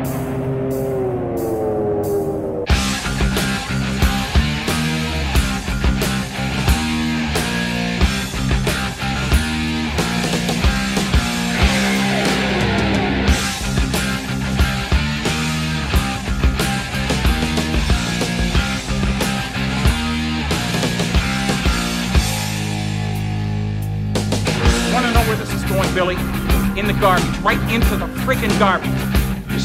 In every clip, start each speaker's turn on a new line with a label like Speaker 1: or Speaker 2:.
Speaker 1: Want to know where this is going, Billy? In the garbage, right into the freaking garbage.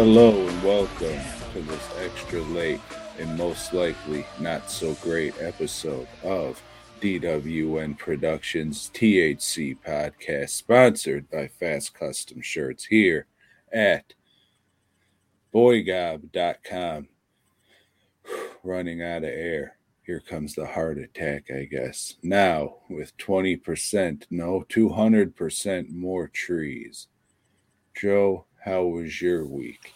Speaker 2: Hello this extra late and most likely not so great episode of DWN Productions THC podcast, sponsored by Fast Custom Shirts here at boygob.com. Running out of air. Here comes the heart attack, I guess. Now, with 20%, no, 200% more trees. Joe, how was your week?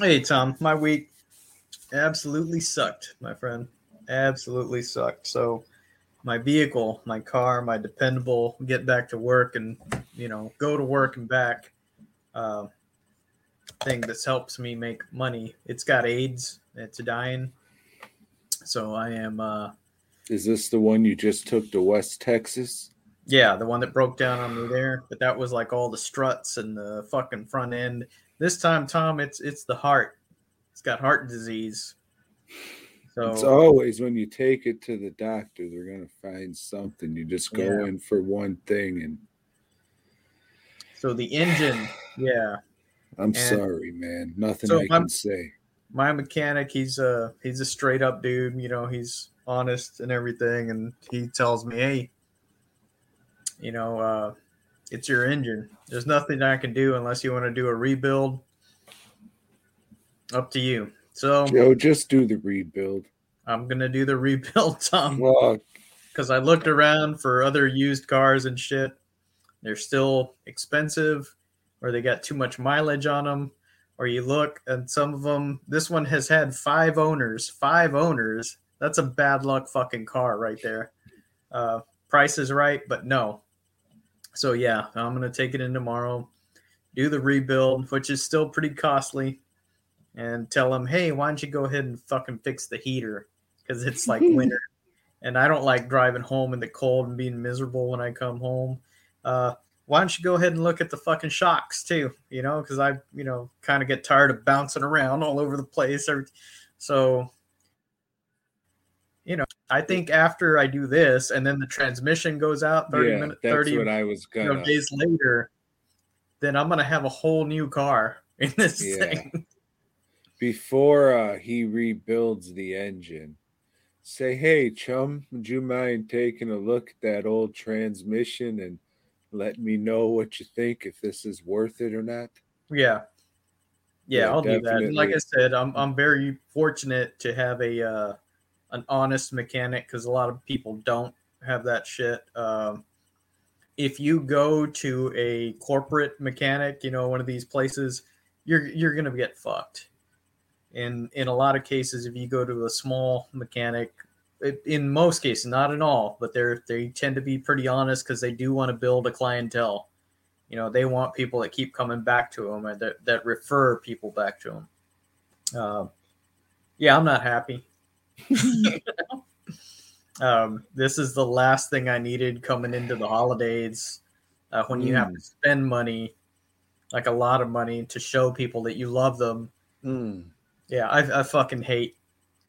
Speaker 3: Hey Tom, my week absolutely sucked, my friend. Absolutely sucked. So my vehicle, my car, my dependable get back to work and you know go to work and back uh, thing that helps me make money. It's got AIDS. It's dying. So I am uh
Speaker 2: Is this the one you just took to West Texas?
Speaker 3: yeah, the one that broke down on me there. But that was like all the struts and the fucking front end. This time, Tom, it's it's the heart. It's got heart disease. So
Speaker 2: It's always when you take it to the doctor, they're gonna find something. You just go
Speaker 3: Yeah.
Speaker 2: in for one thing, and
Speaker 3: So the engine, yeah.
Speaker 2: I'm
Speaker 3: And-
Speaker 2: sorry, man. Nothing
Speaker 3: So
Speaker 2: I
Speaker 3: I'm-
Speaker 2: can say.
Speaker 3: My mechanic, he's a he's a straight up dude. You know, he's honest and everything, and he tells me, "Hey, you know, uh, it's your engine. There's nothing I can do unless you want to do a rebuild. Up to you." So
Speaker 2: Joe, just do the rebuild.
Speaker 3: I'm gonna do the rebuild, Tom. Because I looked around for other used cars and shit. They're still expensive, or they got too much mileage on them. Or you look and some of them. This one has had five owners. Five owners. That's a bad luck fucking car right there. Uh, price is right, but no. So yeah, I'm gonna take it in tomorrow, do the rebuild, which is still pretty costly, and tell them, hey, why don't you go ahead and fucking fix the heater because it's like winter and I don't like driving home in the cold and being miserable when I come home. Uh, why don't you go ahead and look at the fucking shocks too? You know, because I, you know, kind of get tired of bouncing around all over the place. Every- So, you know, I think after I do this and then the transmission goes out 30
Speaker 2: yeah,
Speaker 3: minutes, 30
Speaker 2: what I was gonna.
Speaker 3: know, days later, then I'm gonna have a whole new car in this
Speaker 2: Yeah.
Speaker 3: thing.
Speaker 2: Before uh, he rebuilds the engine, say, "Hey, chum, would you mind taking a look at that old transmission and let me know what you think if this is worth it or not?"
Speaker 3: Yeah. Yeah,
Speaker 2: Yeah,
Speaker 3: I'll do that. And like I said, I'm I'm very fortunate to have a uh, an honest mechanic because a lot of people don't have that shit. Um, if you go to a corporate mechanic, you know, one of these places, you're you're gonna get fucked. In in a lot of cases, if you go to a small mechanic, it, in most cases, not in all, but they're they tend to be pretty honest because they do want to build a clientele. You know, they want people that keep coming back to them and that, that refer people back to them. Uh, yeah, I'm not happy. Um, this is the last thing I needed coming into the holidays uh, when you have
Speaker 2: Mm.
Speaker 3: to spend money, like a lot of money, to show people that you love them.
Speaker 2: Mm.
Speaker 3: Yeah, I, I fucking hate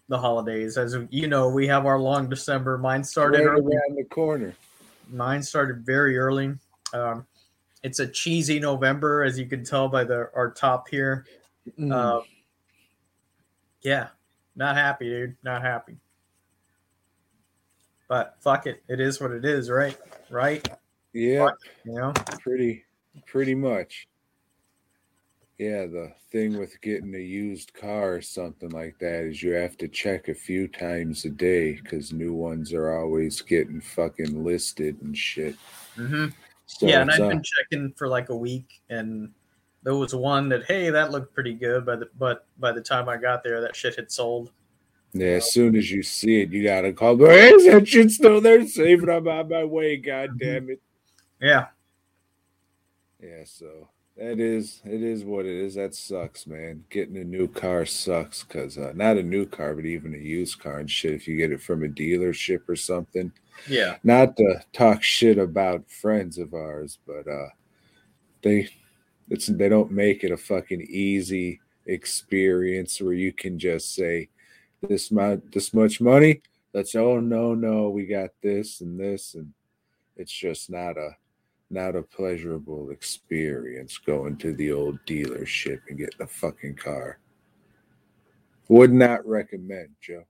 Speaker 3: the holidays. As you know, we have our long December. Mine started
Speaker 2: Right
Speaker 3: early.
Speaker 2: around the corner.
Speaker 3: Mine started very early. Um, it's a cheesy November, as you can tell by the our top here.
Speaker 2: Mm.
Speaker 3: Uh, yeah, not happy, dude. Not happy. But fuck it, it is what it is, right? Right?
Speaker 2: yeah,
Speaker 3: You know?
Speaker 2: pretty, pretty much. Yeah, the thing with getting a used car or something like that is you have to check a few times a day because new ones are always getting fucking listed and shit.
Speaker 3: Mm-hmm.
Speaker 2: So
Speaker 3: yeah, and I've been checking for like a week, and there was one that hey, that looked pretty good, but the, but by the time I got there, that shit had sold.
Speaker 2: Yeah, as soon as you see it, you gotta call. But is that shit still there? Save it. I'm on my way. God damn it.
Speaker 3: Yeah,
Speaker 2: Yeah, so that is it is what it is. That sucks, man. Getting a new car sucks because uh, not a new car, but even a used car and shit. If you get it from a dealership or something,
Speaker 3: yeah,
Speaker 2: not to talk shit about friends of ours, but uh, they it's they don't make it a fucking easy experience where you can just say this much this much money. Let's oh no no we got this and this and it's just not a not a pleasurable experience going to the old dealership and getting a fucking car. Would not recommend, Joe.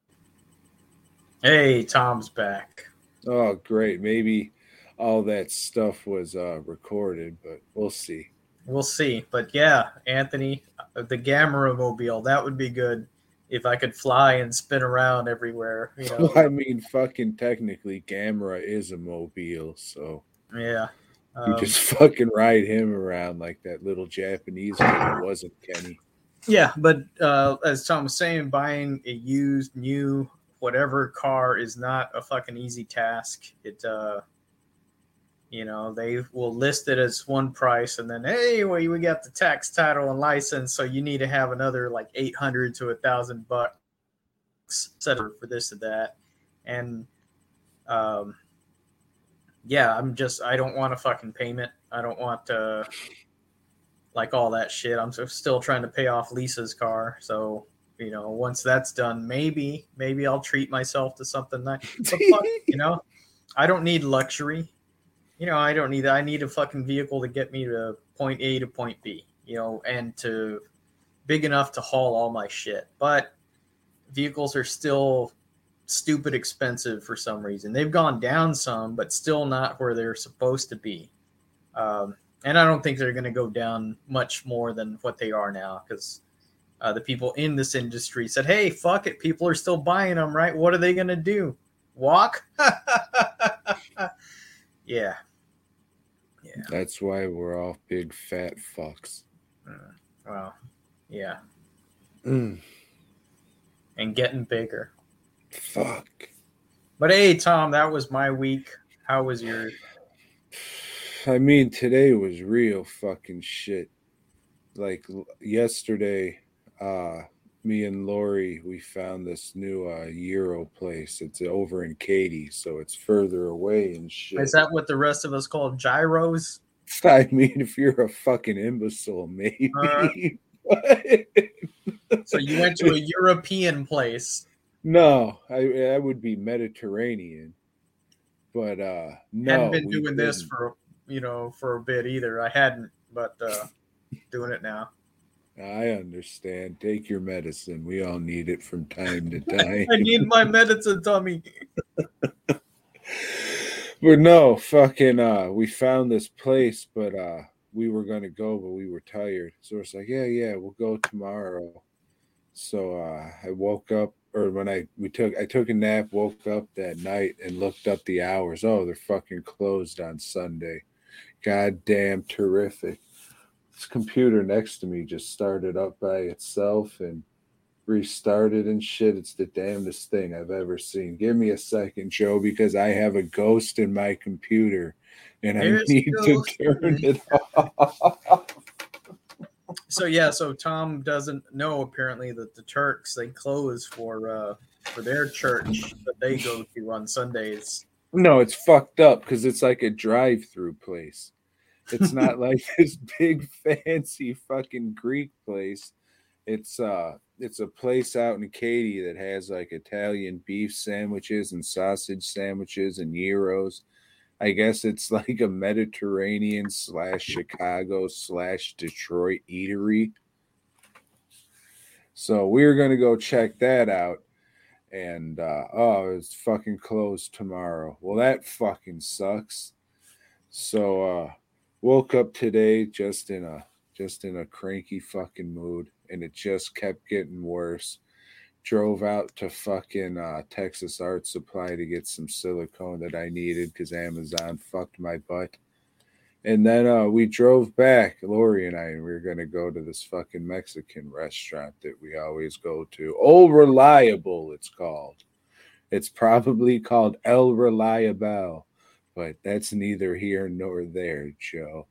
Speaker 3: Hey, Tom's back.
Speaker 2: Oh, great. Maybe all that stuff was uh, recorded, but we'll see.
Speaker 3: We'll see. But yeah, Anthony, the Gamera mobile, that would be good if I could fly and spin around everywhere. You know,
Speaker 2: Well, I mean, fucking technically, Gamera is a mobile, so
Speaker 3: yeah.
Speaker 2: you
Speaker 3: Um,
Speaker 2: just fucking ride him around like that little Japanese guy that wasn't Kenny.
Speaker 3: yeah, but uh, as Tom was saying, buying a used, new, whatever car is not a fucking easy task. It, uh, you know, they will list it as one price, and then hey, well, we got the tax, title, and license, so you need to have another like eight hundred to a thousand bucks set for this or that, and um, yeah, I'm just I don't want a fucking payment. I don't want uh like all that shit. I'm still trying to pay off Lisa's car, so you know, once that's done, maybe maybe I'll treat myself to something nice. But fuck, you know, I don't need luxury. You know, I don't need that. I need a fucking vehicle to get me to point A to point B, you know, and to big enough to haul all my shit. But vehicles are still stupid expensive for some reason. They've gone down some, but still not where they're supposed to be. Um, and I don't think they're going to go down much more than what they are now because uh, the people in this industry said, "Hey, fuck it, people are still buying them, right? What are they going to do? Walk?" yeah, yeah.
Speaker 2: That's why we're all big fat fucks.
Speaker 3: Well, yeah,
Speaker 2: Mm,
Speaker 3: and getting bigger.
Speaker 2: fuck.
Speaker 3: But hey, Tom, that was my week. How was yours?
Speaker 2: I mean, today was real fucking shit. Like yesterday, uh, me and Lori, we found this new uh, Euro place. It's over in Katy, so it's further away and shit.
Speaker 3: Is that what the rest of us call gyros?
Speaker 2: I mean, if you're a fucking imbecile, maybe.
Speaker 3: Uh. So you went to a European place.
Speaker 2: no, I I would be Mediterranean, but uh, no,
Speaker 3: hadn't been doing this for you know for a bit either. I hadn't, but uh, doing it now.
Speaker 2: I understand. Take your medicine. We all need it from time to time.
Speaker 3: I need my medicine, Tommy.
Speaker 2: But no, fucking uh we found this place, but uh we were gonna go, but we were tired. So it's like, yeah, yeah, we'll go tomorrow. So uh I woke up or when I we took I took a nap, woke up that night and looked up the hours. Oh, they're fucking closed on Sunday. God damn terrific. This computer next to me just started up by itself and restarted and shit. It's the damnedest thing I've ever seen. Give me a second, Joe, because I have a ghost in my computer and I
Speaker 3: There's a
Speaker 2: need to turn it off.
Speaker 3: So yeah, so Tom doesn't know apparently that the Turks they close for uh, for their church that they go to on Sundays.
Speaker 2: No, it's fucked up because it's like a drive-through place. It's not like this big fancy fucking Greek place. It's uh it's a place out in Katy that has like Italian beef sandwiches and sausage sandwiches and gyros. I guess it's like a Mediterranean slash Chicago slash Detroit eatery. So we're gonna go check that out. And uh oh, it's fucking closed tomorrow. Well, that fucking sucks. So uh woke up today just in a just in a cranky fucking mood and it just kept getting worse. Drove out to fucking uh, texas art supply to get some silicone that i needed because amazon fucked my butt. And then uh, we drove back. Lori and i and we were going to go to this fucking mexican restaurant that we always go to. Old reliable it's called. It's probably called el reliable but that's neither here nor there, Joe.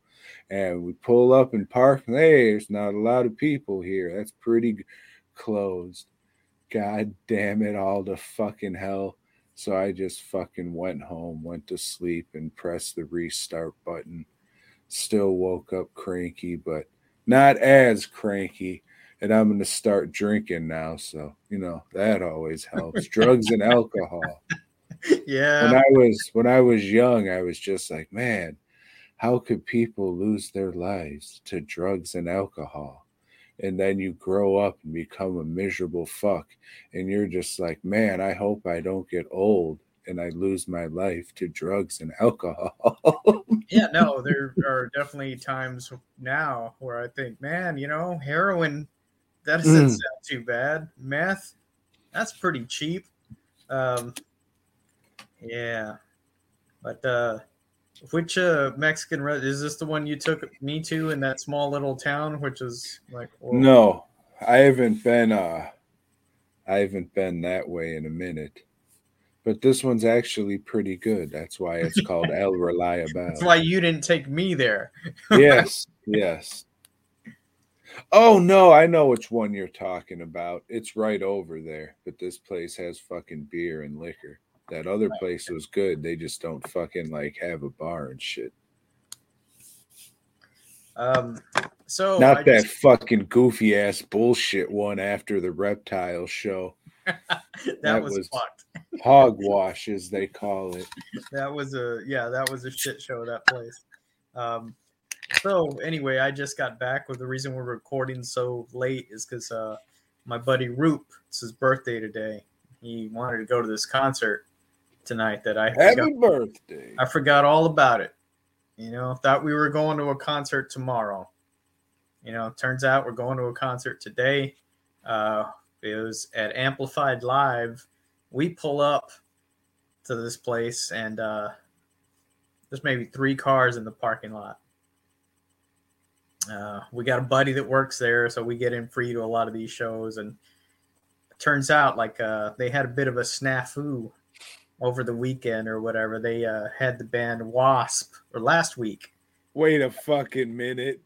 Speaker 2: And we pull up and park. And, hey, there's not a lot of people here. That's pretty closed. God damn it, all to fucking hell. So I just fucking went home, went to sleep, and pressed the restart button. Still woke up cranky, but not as cranky. And I'm going to start drinking now. So, you know, that always helps. Drugs and alcohol
Speaker 3: yeah.
Speaker 2: when I was when I was young, I was just like, man, how could people lose their lives to drugs and alcohol? And then you grow up and become a miserable fuck, and you're just like, man, I hope I don't get old and I lose my life to drugs and alcohol.
Speaker 3: yeah, no, there are definitely times now where I think, man, you know, heroin that doesn't mm. sound too bad. Meth, that's pretty cheap. Um, yeah, but uh, which uh Mexican re- is this? The one you took me to in that small little town, which is like
Speaker 2: no, I haven't been. uh I haven't been that way in a minute. But this one's actually pretty good. That's why it's called El Reliable.
Speaker 3: That's why you didn't take me there.
Speaker 2: yes, yes. Oh no, I know which one you're talking about. It's right over there, but this place has fucking beer and liquor. That other place was good. They just don't fucking like have a bar and shit.
Speaker 3: Um, so
Speaker 2: not I that just... fucking goofy ass bullshit one after the reptile show.
Speaker 3: that, that, was, was
Speaker 2: hogwash, as they call it.
Speaker 3: That was a yeah, that was a shit show. That place. Um, so anyway, I just got back. With the reason we're recording so late is because uh, my buddy Roop, it's his birthday today. He wanted to go to this concert, tonight that I
Speaker 2: happy forgot, birthday.
Speaker 3: I forgot all about it. You know, thought we were going to a concert tomorrow. You know, turns out we're going to a concert today. Uh, it was at Amplified Live. We pull up to this place, and uh, there's maybe three cars in the parking lot. Uh, we got a buddy that works there, so we get in free to a lot of these shows. And turns out, like, uh, they had a bit of a snafu over the weekend or whatever. They uh, had the band Wasp or last week.
Speaker 2: Wait a fucking minute.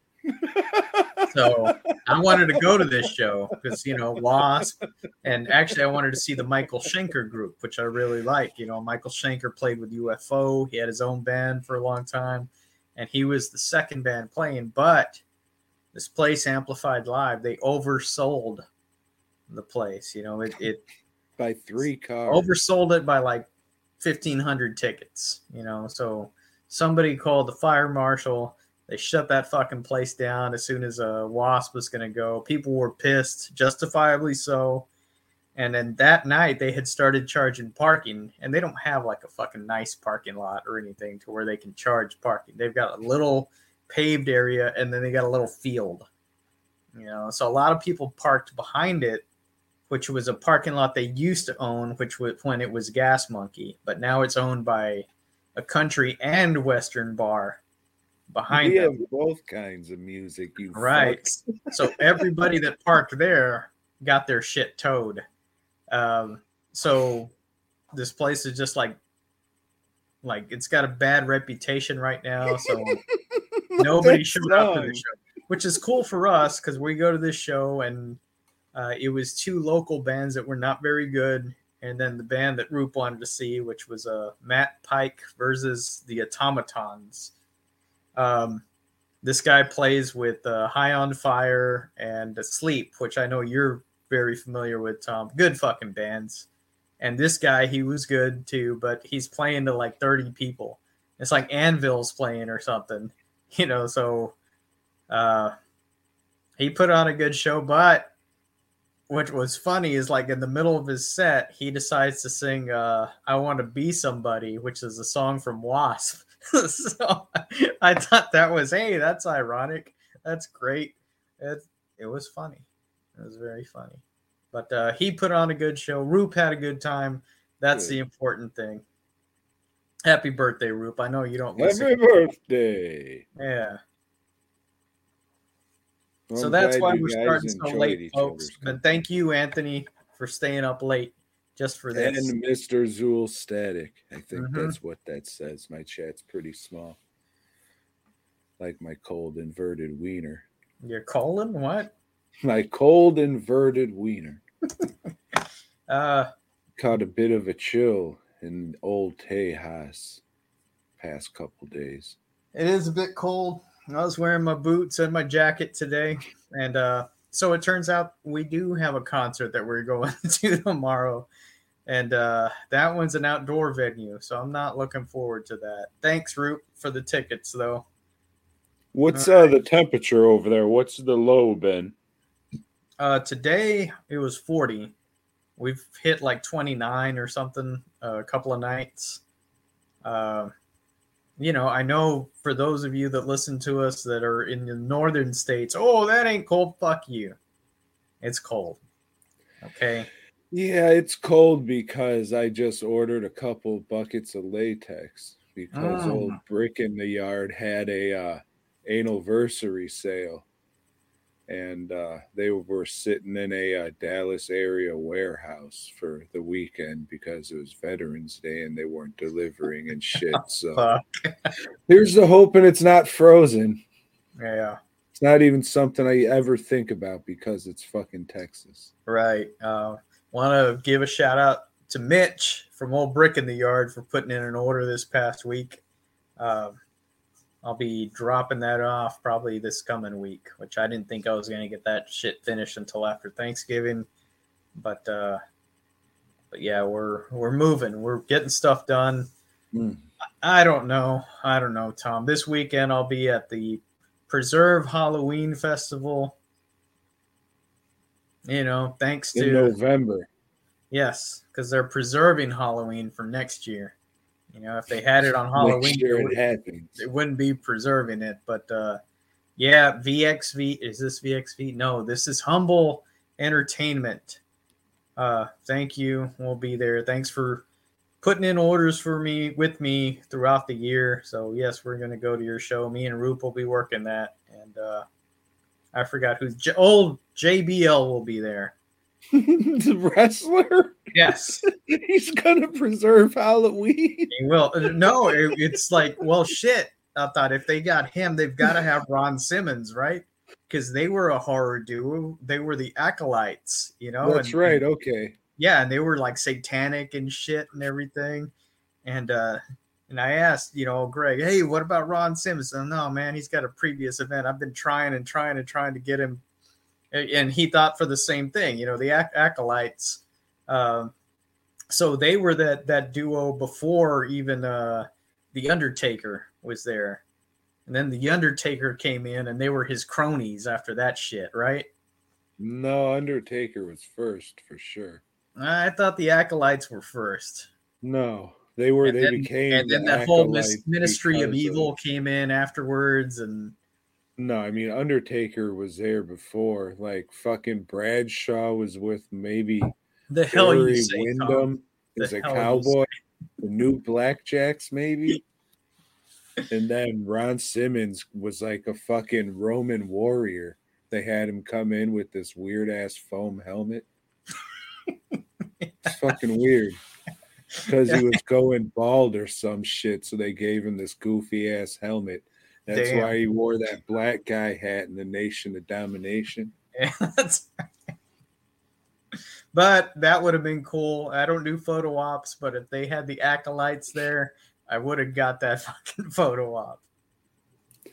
Speaker 3: so I wanted to go to this show because you know Wasp, and actually I wanted to see the Michael Schenker group, which I really like. You know, Michael Schenker played with UFO. He had his own band for a long time, and he was the second band playing. But this place amplified live, they oversold the place. You know, it, it
Speaker 2: by three cars
Speaker 3: oversold it by like 1500 tickets, you know. So somebody called the fire marshal. They shut that fucking place down as soon as a wasp was going to go. People were pissed, justifiably so. And then that night they had started charging parking, and they don't have like a fucking nice parking lot or anything to where they can charge parking. They've got a little paved area, and then they got a little field. You know, so a lot of people parked behind it which was a parking lot they used to own, which was when it was Gas Monkey, but now it's owned by a country and western bar behind
Speaker 2: we
Speaker 3: them.
Speaker 2: have both kinds of music, you
Speaker 3: right. so everybody that parked there got their shit towed. Um, so this place is just like like it's got a bad reputation right now. So nobody showed up to the show, which is cool for us because we go to this show and uh, it was two local bands that were not very good, and then the band that Roop wanted to see, which was uh, Matt Pike versus the Automatons. Um, this guy plays with uh, High on Fire and Sleep, which I know you're very familiar with, Tom. Good fucking bands. And this guy, he was good too, but he's playing to like 30 people. It's like Anvil's playing or something, you know. So uh, he put on a good show, but what was funny is like in the middle of his set, he decides to sing uh, "I Want to Be Somebody," which is a song from Wasp. so I thought that was hey, that's ironic. That's great. It it was funny. It was very funny. But uh, he put on a good show. Roop had a good time. That's the important thing. Happy birthday, Roop. I know you don't
Speaker 2: Happy
Speaker 3: listen.
Speaker 2: birthday.
Speaker 3: Yeah.
Speaker 2: Well,
Speaker 3: so
Speaker 2: I'm
Speaker 3: that's why we're starting so late, folks.
Speaker 2: other's
Speaker 3: And thank you, Anthony, for staying up late just for this.
Speaker 2: And Mr. Zool Static. I think
Speaker 3: Mhm.
Speaker 2: that's what that says. My chat's pretty small. Like my cold inverted wiener.
Speaker 3: You're calling what?
Speaker 2: My cold inverted wiener.
Speaker 3: Uh,
Speaker 2: Caught a bit of a chill in old Tejas past couple days.
Speaker 3: it is a bit cold. I was wearing my boots and my jacket today, and uh, so it turns out we do have a concert that we're going to tomorrow, and uh, that one's an outdoor venue, so I'm not looking forward to that. Thanks, Root, for the tickets, though.
Speaker 2: What's uh, the temperature over there? What's the low been?
Speaker 3: Uh, today it was 40. We've hit like 29 or something uh, a couple of nights. Uh, you know, I know for those of you that listen to us that are in the northern states, oh, that ain't cold. Fuck you. It's cold. Okay.
Speaker 2: Yeah, it's cold because I just ordered a couple buckets of latex because
Speaker 3: Mm.
Speaker 2: old Brick in the Yard had a uh, anniversary sale, and uh, they were sitting in a uh, Dallas area warehouse for the weekend because it was Veterans Day and they weren't delivering and shit. So here's the hoping it's not frozen.
Speaker 3: Yeah.
Speaker 2: It's not even something I ever think about because it's fucking Texas.
Speaker 3: Right. Uh, Want to give a shout out to Mitch from Old Brick in the Yard for putting in an order this past week. Um, I'll be dropping that off probably this coming week, which I didn't think I was going to get that shit finished until after Thanksgiving. But uh, but yeah, we're we're moving. We're getting stuff done.
Speaker 2: Hmm.
Speaker 3: I don't know. I don't know, Tom. This weekend I'll be at the Preserve Halloween Festival. You know, thanks
Speaker 2: In
Speaker 3: to
Speaker 2: November.
Speaker 3: Yes, because they're preserving Halloween for next year. You know, if they had it on Halloween,
Speaker 2: Next
Speaker 3: it,
Speaker 2: it
Speaker 3: would,
Speaker 2: happens.
Speaker 3: it wouldn't be preserving it. But uh, yeah, VXV is this VXV? No, this is Humble Entertainment. Uh, thank you. We'll be there. Thanks for putting in orders for me with me throughout the year. So yes, we're gonna go to your show. Me and Roop will be working that, and uh, I forgot who's J- old JBL will be there.
Speaker 2: the wrestler?
Speaker 3: Yes.
Speaker 2: He's gonna preserve Halloween.
Speaker 3: He will. Uh, No, it, it's like, well, shit. I thought if they got him, they've got to have Ron Simmons, right? Because they were a horror duo. They were the acolytes, you know.
Speaker 2: That's
Speaker 3: and-
Speaker 2: right. Okay.
Speaker 3: Yeah, and they were like satanic and shit and everything. And uh and I asked, you know, Greg, hey, what about Ron Simmons? And no, man, he's got a previous event. I've been trying and trying and trying to get him. And he thought for the same thing, you know, the ac- acolytes. Um, so they were that that duo before even uh, the Undertaker was there, and then the Undertaker came in, and they were his cronies after that shit, right?
Speaker 2: No, Undertaker was first for sure.
Speaker 3: I thought the acolytes were first.
Speaker 2: No, they were.
Speaker 3: and
Speaker 2: they
Speaker 3: then,
Speaker 2: became.
Speaker 3: and then
Speaker 2: the
Speaker 3: that whole ministry of evil came in afterwards and
Speaker 2: No, I mean Undertaker was there before. Like fucking Bradshaw was with maybe
Speaker 3: the hell you
Speaker 2: Barry
Speaker 3: say Tom.
Speaker 2: Windham
Speaker 3: The
Speaker 2: as a cowboy. The new Blackjacks maybe. and then Ron Simmons was like a fucking Roman warrior. They had him come in with this weird ass foam helmet. It's fucking weird. Because he was going bald or some shit, so they gave him this goofy ass helmet. That's
Speaker 3: Damn.
Speaker 2: why he wore that black guy hat in the Nation of Domination.
Speaker 3: Yeah, that's- But that would have been cool. I don't do photo ops, but if they had the acolytes there, I would have got that fucking photo op.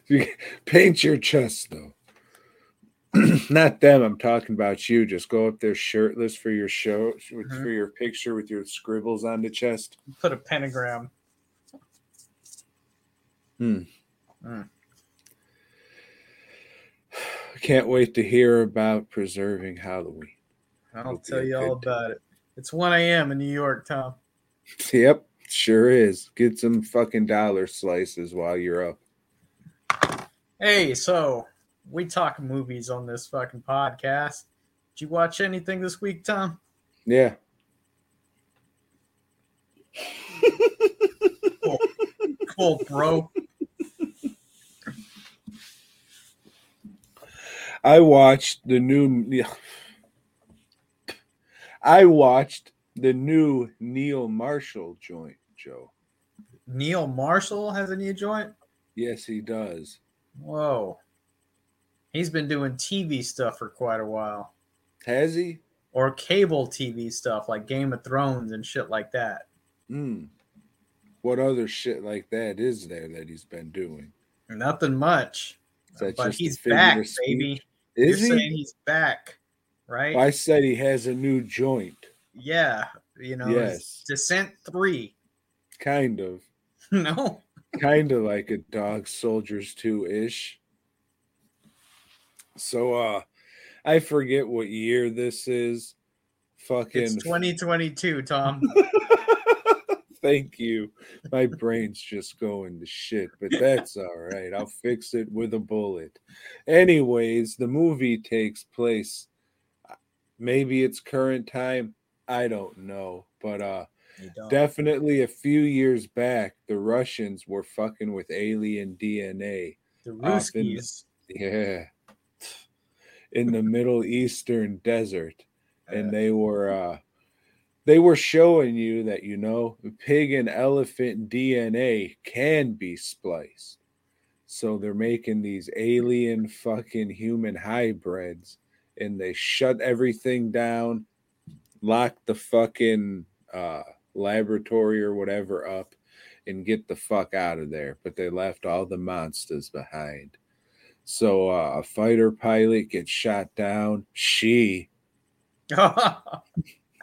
Speaker 2: Paint your chest though. Not them. I'm talking about you. Just go up there shirtless for your show, with-
Speaker 3: Mhm.
Speaker 2: for your picture with your scribbles on the chest.
Speaker 3: Put a pentagram. Mm.
Speaker 2: I can't wait to hear about preserving Halloween.
Speaker 3: I'll
Speaker 2: Hope
Speaker 3: tell
Speaker 2: you
Speaker 3: all
Speaker 2: good day.
Speaker 3: about it. It's 1 a.m. in New York, Tom.
Speaker 2: Yep, sure is. Get some fucking dollar slices while you're up.
Speaker 3: Hey, so we talk movies on this fucking podcast. Did you watch anything this week, Tom?
Speaker 2: Yeah.
Speaker 3: Cool, bro.
Speaker 2: I watched the new. I watched the new Neil Marshall joint, Joe.
Speaker 3: Neil Marshall has a new joint.
Speaker 2: Yes, he does.
Speaker 3: Whoa. He's been doing TV stuff for quite a while.
Speaker 2: Has he?
Speaker 3: Or cable TV stuff like Game of Thrones and shit like that.
Speaker 2: Hmm. What other shit like that is there that he's been doing?
Speaker 3: Nothing much. But he's back, baby.
Speaker 2: Is
Speaker 3: You're
Speaker 2: he?
Speaker 3: saying he's back, right?
Speaker 2: I said he has a new joint.
Speaker 3: Yeah. You know,
Speaker 2: Yes.
Speaker 3: Descent 3.
Speaker 2: Kind of.
Speaker 3: no.
Speaker 2: kind of like a dog soldiers 2 ish so uh i forget what year this is fucking
Speaker 3: It's 2022, Tom.
Speaker 2: thank you. My brain's just going to shit but that's all right. I'll fix it with a bullet. Anyways the movie takes place maybe it's current time i don't know but uh definitely a few years back the russians were fucking with alien dna
Speaker 3: the
Speaker 2: off in the-
Speaker 3: Ruskies.
Speaker 2: yeah. In the middle eastern desert and they were uh they were showing you that you know pig and elephant dna can be spliced. So they're making these alien fucking human hybrids and they shut everything down lock the fucking uh laboratory or whatever up and get the fuck out of there. But they left all the monsters behind. So uh, a fighter pilot gets shot down. She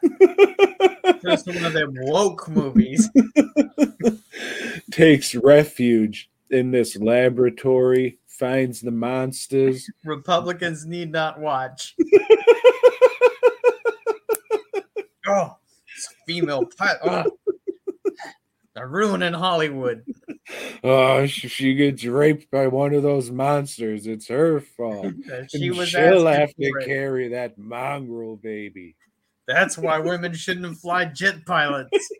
Speaker 3: Just one of them woke movies.
Speaker 2: takes refuge in this laboratory, finds the monsters.
Speaker 3: Republicans need not watch. oh, female pilot. Oh. They're ruining Hollywood.
Speaker 2: Oh, she, she gets raped by one of those monsters. It's her fault.
Speaker 3: She
Speaker 2: And
Speaker 3: was
Speaker 2: she'll have to carry that mongrel baby.
Speaker 3: That's why women shouldn't fly jet pilots.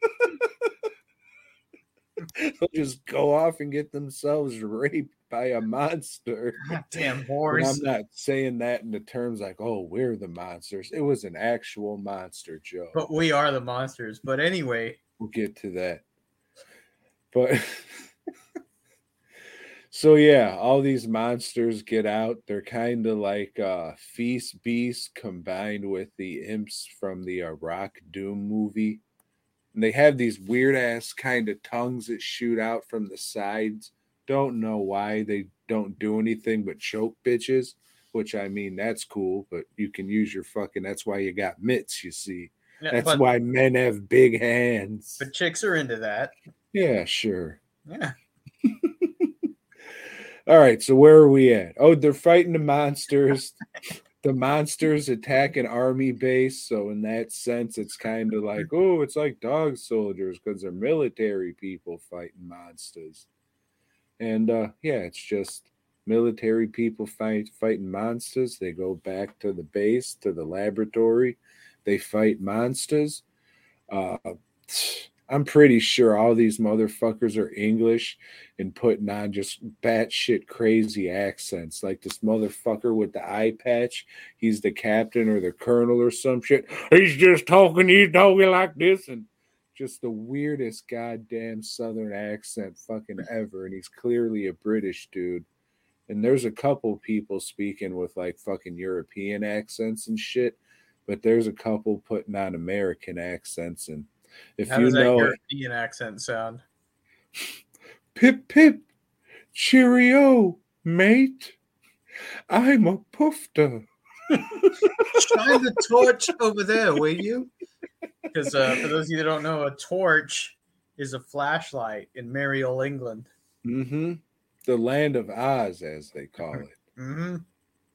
Speaker 2: They'll just go off and get themselves raped by a monster.
Speaker 3: Damn whores.
Speaker 2: I'm not saying that in the terms like, oh, we're the monsters. It was an actual monster, Joe.
Speaker 3: But we are the monsters. But anyway,
Speaker 2: We'll get to that. But so yeah, all these monsters get out. They're kind of like uh Feast Beast combined with the imps from the uh, Rock Doom movie. And they have these weird ass kind of tongues that shoot out from the sides. Don't know why they don't do anything but choke bitches, which I mean that's cool, but you can use your fucking that's why you got mitts, you see.
Speaker 3: yeah,
Speaker 2: That's
Speaker 3: but,
Speaker 2: why men have big hands.
Speaker 3: but chicks are into that.
Speaker 2: Yeah, sure.
Speaker 3: Yeah.
Speaker 2: All right, so where are we at? Oh, they're fighting the monsters. the monsters attack an army base, so in that sense, it's kind of like, oh, it's like dog soldiers because they're military people fighting monsters. And uh yeah, it's just military people fight fighting monsters. They go back to the base, to the laboratory. They fight monsters. Uh I'm pretty sure all these motherfuckers are English and putting on just batshit crazy accents. Like this motherfucker with the eye patch, he's the captain or the colonel or some shit. He's just talking, he's talking like this, and just the weirdest goddamn southern accent fucking ever. And he's clearly a British dude. And there's a couple people speaking with like fucking European accents and shit. but there's a couple putting on American accents, and if
Speaker 3: How
Speaker 2: you
Speaker 3: does that
Speaker 2: know
Speaker 3: European accent sound?
Speaker 2: pip pip, cheerio, mate, I'm a poofter.
Speaker 3: Shine the torch over there, will you? Because uh, for those of you that don't know, a torch is a flashlight in merry old England.
Speaker 2: Mm-hmm. The land of Oz, as they call it.
Speaker 3: hmm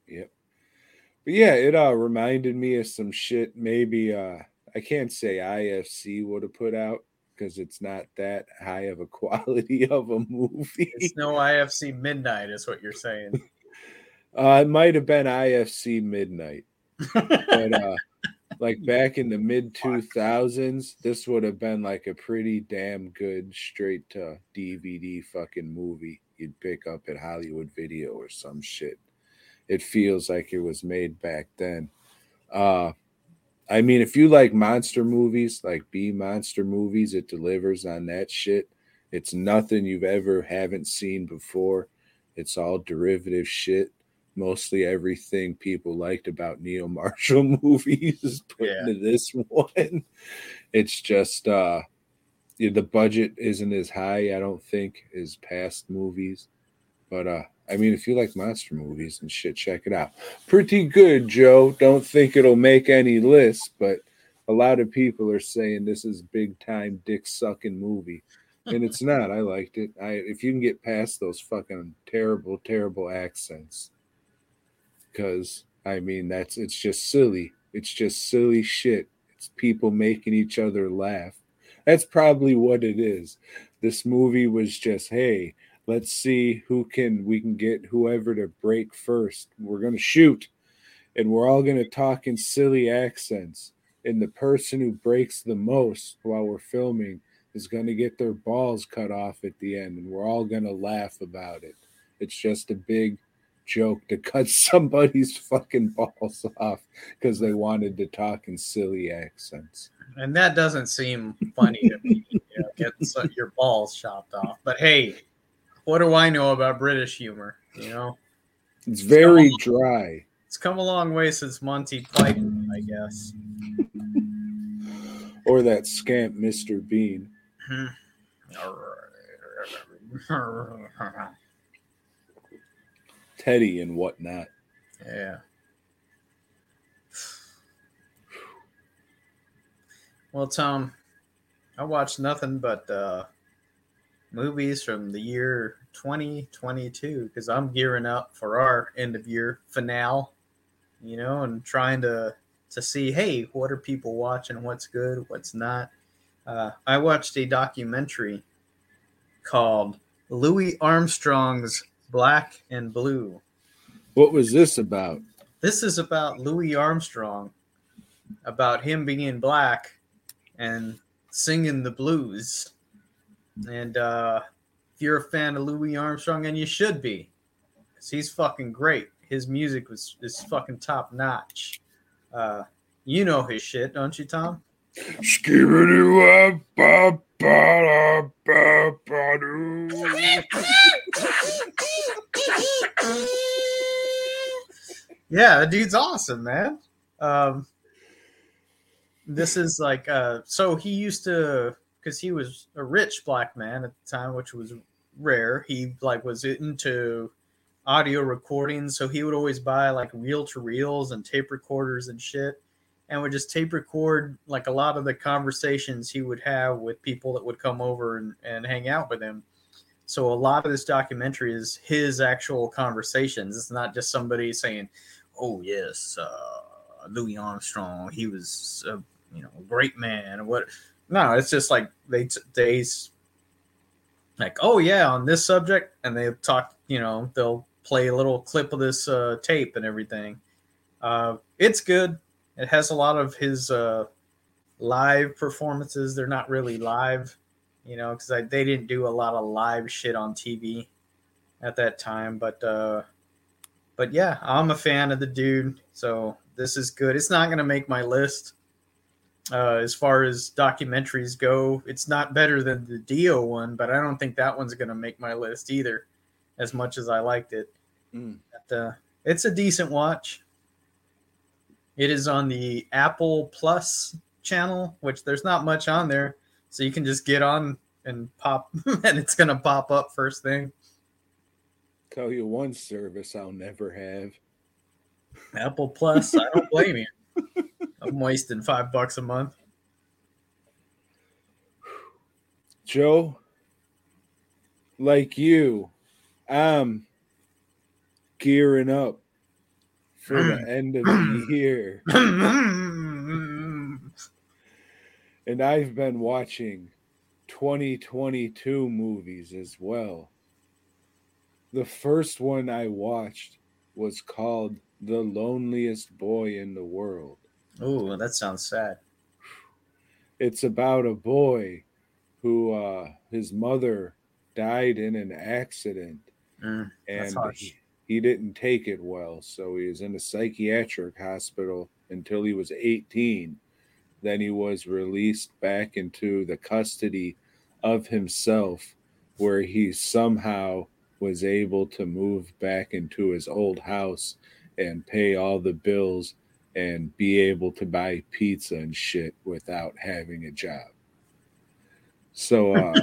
Speaker 2: Yep. But yeah, it uh reminded me of some shit maybe uh I can't say IFC would have put out because it's not that high of a quality of a movie.
Speaker 3: It's no IFC midnight, is what you're saying.
Speaker 2: Uh it might have been IFC Midnight. But uh like back in the mid 2000s, this would have been like a pretty damn good straight to DVD fucking movie you'd pick up at Hollywood Video or some shit. It feels like it was made back then. Uh I mean, if you like monster movies, like B monster movies, it delivers on that shit. It's nothing you've ever haven't seen before. It's all derivative shit. Mostly everything people liked about Neil Marshall movies is put
Speaker 3: Yeah.
Speaker 2: into this one. It's just uh the budget isn't as high, I don't think, as past movies. But uh I mean, if you like monster movies and shit, check it out. Pretty good, Joe. Don't think it'll make any list, but a lot of people are saying this is big time dick sucking movie. And it's not. I liked it. I if you can get past those fucking terrible, terrible accents. Cause I mean that's it's just silly. It's just silly shit. It's people making each other laugh. That's probably what it is. This movie was just, hey, let's see who can we can get whoever to break first. We're gonna shoot, and we're all gonna talk in silly accents. And the person who breaks the most while we're filming is gonna get their balls cut off at the end, and we're all gonna laugh about it. It's just a big joke to cut somebody's fucking balls off because they wanted to talk in silly accents.
Speaker 3: And that doesn't seem funny to me, you know, getting your balls chopped off. But hey, what do I know about British humor? You know,
Speaker 2: It's very dry.
Speaker 3: it's come a long way since Monty Python, I guess.
Speaker 2: Or that scamp Mr. Bean. Teddy and whatnot.
Speaker 3: Yeah. Well, Tom, I watched nothing but uh, movies from the year 2022 because I'm gearing up for our end of year finale, you know, and trying to to see, hey, what are people watching? What's good? What's not? Uh, I watched a documentary called Louis Armstrong's Black and Blue.
Speaker 2: What was this about?
Speaker 3: This is about Louis Armstrong, about him being black and singing the blues. And uh, if you're a fan of Louis Armstrong, and you should be, because he's fucking great. His music was is fucking top notch. Uh, you know his shit, don't you, Tom? Yeah, the dude's awesome, man. Um, this is like uh, so he used to because he was a rich black man at the time, which was rare. He like was into audio recordings, so he would always buy like reel to reels and tape recorders and shit, and would just tape record like a lot of the conversations he would have with people that would come over and, and hang out with him. So a lot of this documentary is his actual conversations. It's not just somebody saying, "Oh yes, uh, Louis Armstrong, he was a you know a great man." What? No, it's just like they they like, "Oh yeah, on this subject," and they talk. You know, they'll play a little clip of this uh, tape and everything. Uh, it's good. It has a lot of his uh, live performances. They're not really live, you know, because they didn't do a lot of live shit on TV at that time. But uh, but yeah, I'm a fan of the dude, so this is good. It's not gonna make my list. Uh, as far as documentaries go, it's not better than the Dio one, but I don't think that one's gonna make my list either. As much as I liked it,
Speaker 2: Mm.
Speaker 3: but, uh, it's a decent watch. It is on the Apple Plus channel, which there's not much on there, so you can just get on and pop, and it's gonna pop up first thing.
Speaker 2: Tell you one service I'll never have.
Speaker 3: Apple Plus. I don't blame you. I'm wasting five bucks a month.
Speaker 2: Joe, like you, I'm gearing up for the mm. end of the year. And I've been watching 2022 movies as well. The first one I watched was called The Loneliest Boy in the World.
Speaker 3: Oh, that sounds sad.
Speaker 2: It's about a boy who uh, his mother died in an accident
Speaker 3: Mm,
Speaker 2: and he, he didn't take it well. So he was in a psychiatric hospital until he was 18. Then he was released back into the custody of himself, where he somehow was able to move back into his old house and pay all the bills and be able to buy pizza and shit without having a job. So, uh,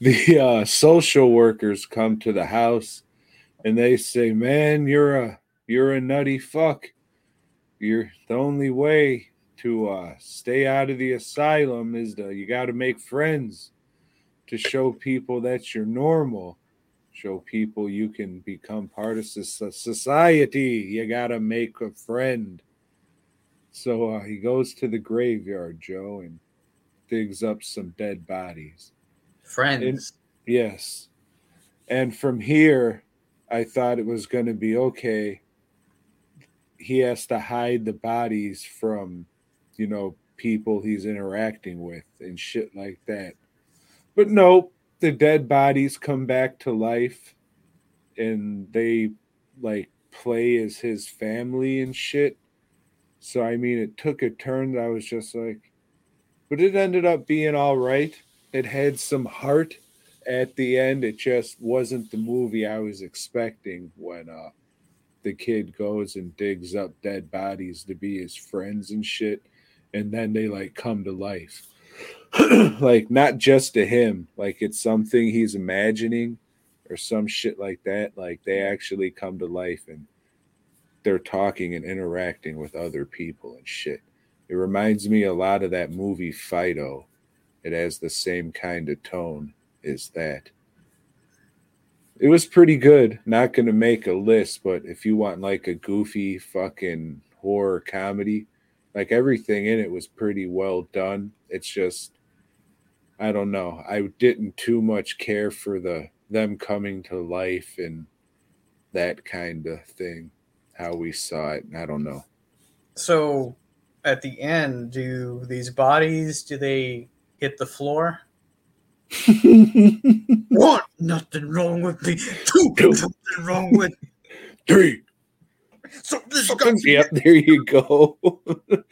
Speaker 2: the uh, social workers come to the house and they say, "Man, you're a you're a nutty fuck. You're the only way to uh, stay out of the asylum is to you got to make friends to show people that you're normal." Show people you can become part of soc- society. You got to make a friend. So uh, he goes to the graveyard, Joe, and digs up some dead bodies.
Speaker 3: Friends.
Speaker 2: Yes. And from here, I thought it was going to be okay. He has to hide the bodies from, you know, people he's interacting with and shit like that. But nope, the dead bodies come back to life and they like play as his family and shit. So, I mean, it took a turn that I was just like, but it ended up being all right. It had some heart at the end. It just wasn't the movie I was expecting when uh the kid goes and digs up dead bodies to be his friends and shit, and then they like come to life. like not just to him, like it's something he's imagining or some shit like that. Like they actually come to life and they're talking and interacting with other people and shit. It reminds me a lot of that movie Fido. It has the same kind of tone as that. It was pretty good. Not going to make a list, but if you want like a goofy fucking horror comedy, like everything in it was pretty well done. It's just I don't know. I didn't too much care for the them coming to life and that kind of thing. How we saw it. I don't know.
Speaker 3: So at the end, do these bodies do they hit the floor? One, nothing wrong with me. Two,
Speaker 2: Two.
Speaker 3: something wrong with
Speaker 2: Three.
Speaker 3: something's got
Speaker 2: Yep, there you go.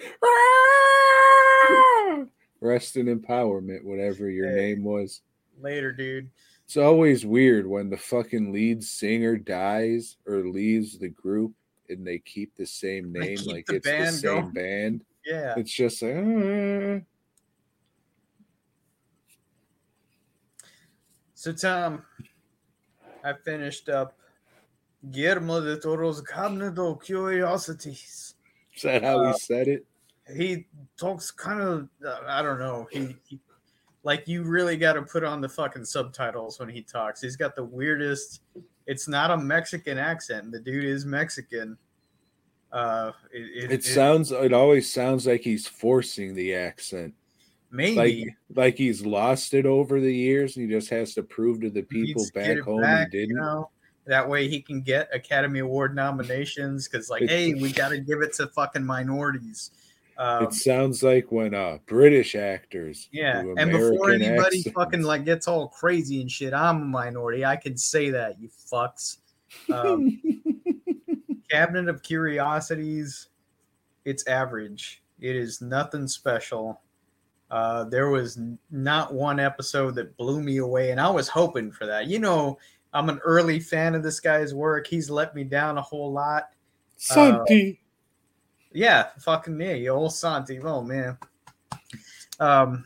Speaker 2: Rest in empowerment, whatever your
Speaker 3: Hey.
Speaker 2: name was.
Speaker 3: later, dude.
Speaker 2: It's always weird when the fucking lead singer dies or leaves the group and they keep the same name, like
Speaker 3: the
Speaker 2: it's the same
Speaker 3: going.
Speaker 2: band.
Speaker 3: Yeah.
Speaker 2: It's just like, "Ah."
Speaker 3: So Tom, I finished up Guillermo de Toro's Cabinet of Curiosities.
Speaker 2: is that how
Speaker 3: Uh,
Speaker 2: he said it?
Speaker 3: He talks kind of I don't know. He, he like you really got to put on the fucking subtitles when he talks. He's got the weirdest. It's not a Mexican accent. The dude is Mexican. Uh, it,
Speaker 2: It sounds. It always sounds like he's forcing the accent,
Speaker 3: maybe
Speaker 2: like like he's lost it over the years, and he just has to prove to the people
Speaker 3: needs to get
Speaker 2: back home
Speaker 3: back,
Speaker 2: he didn't.
Speaker 3: You know? That way he can get Academy Award nominations because, like, hey, we got to give it to fucking minorities. Um,
Speaker 2: it sounds like when uh British actors,
Speaker 3: Yeah, and before anybody
Speaker 2: accents.
Speaker 3: fucking like gets all crazy and shit, I'm a minority. I can say that, you fucks. Um, Cabinet of Curiosities, it's average. It is nothing special. Uh, there was not one episode that blew me away, and I was hoping for that. You know, I'm an early fan of this guy's work. He's let me down a whole lot.
Speaker 2: Santi.
Speaker 3: Yeah, fucking yeah, you old Santi. Oh man. Um,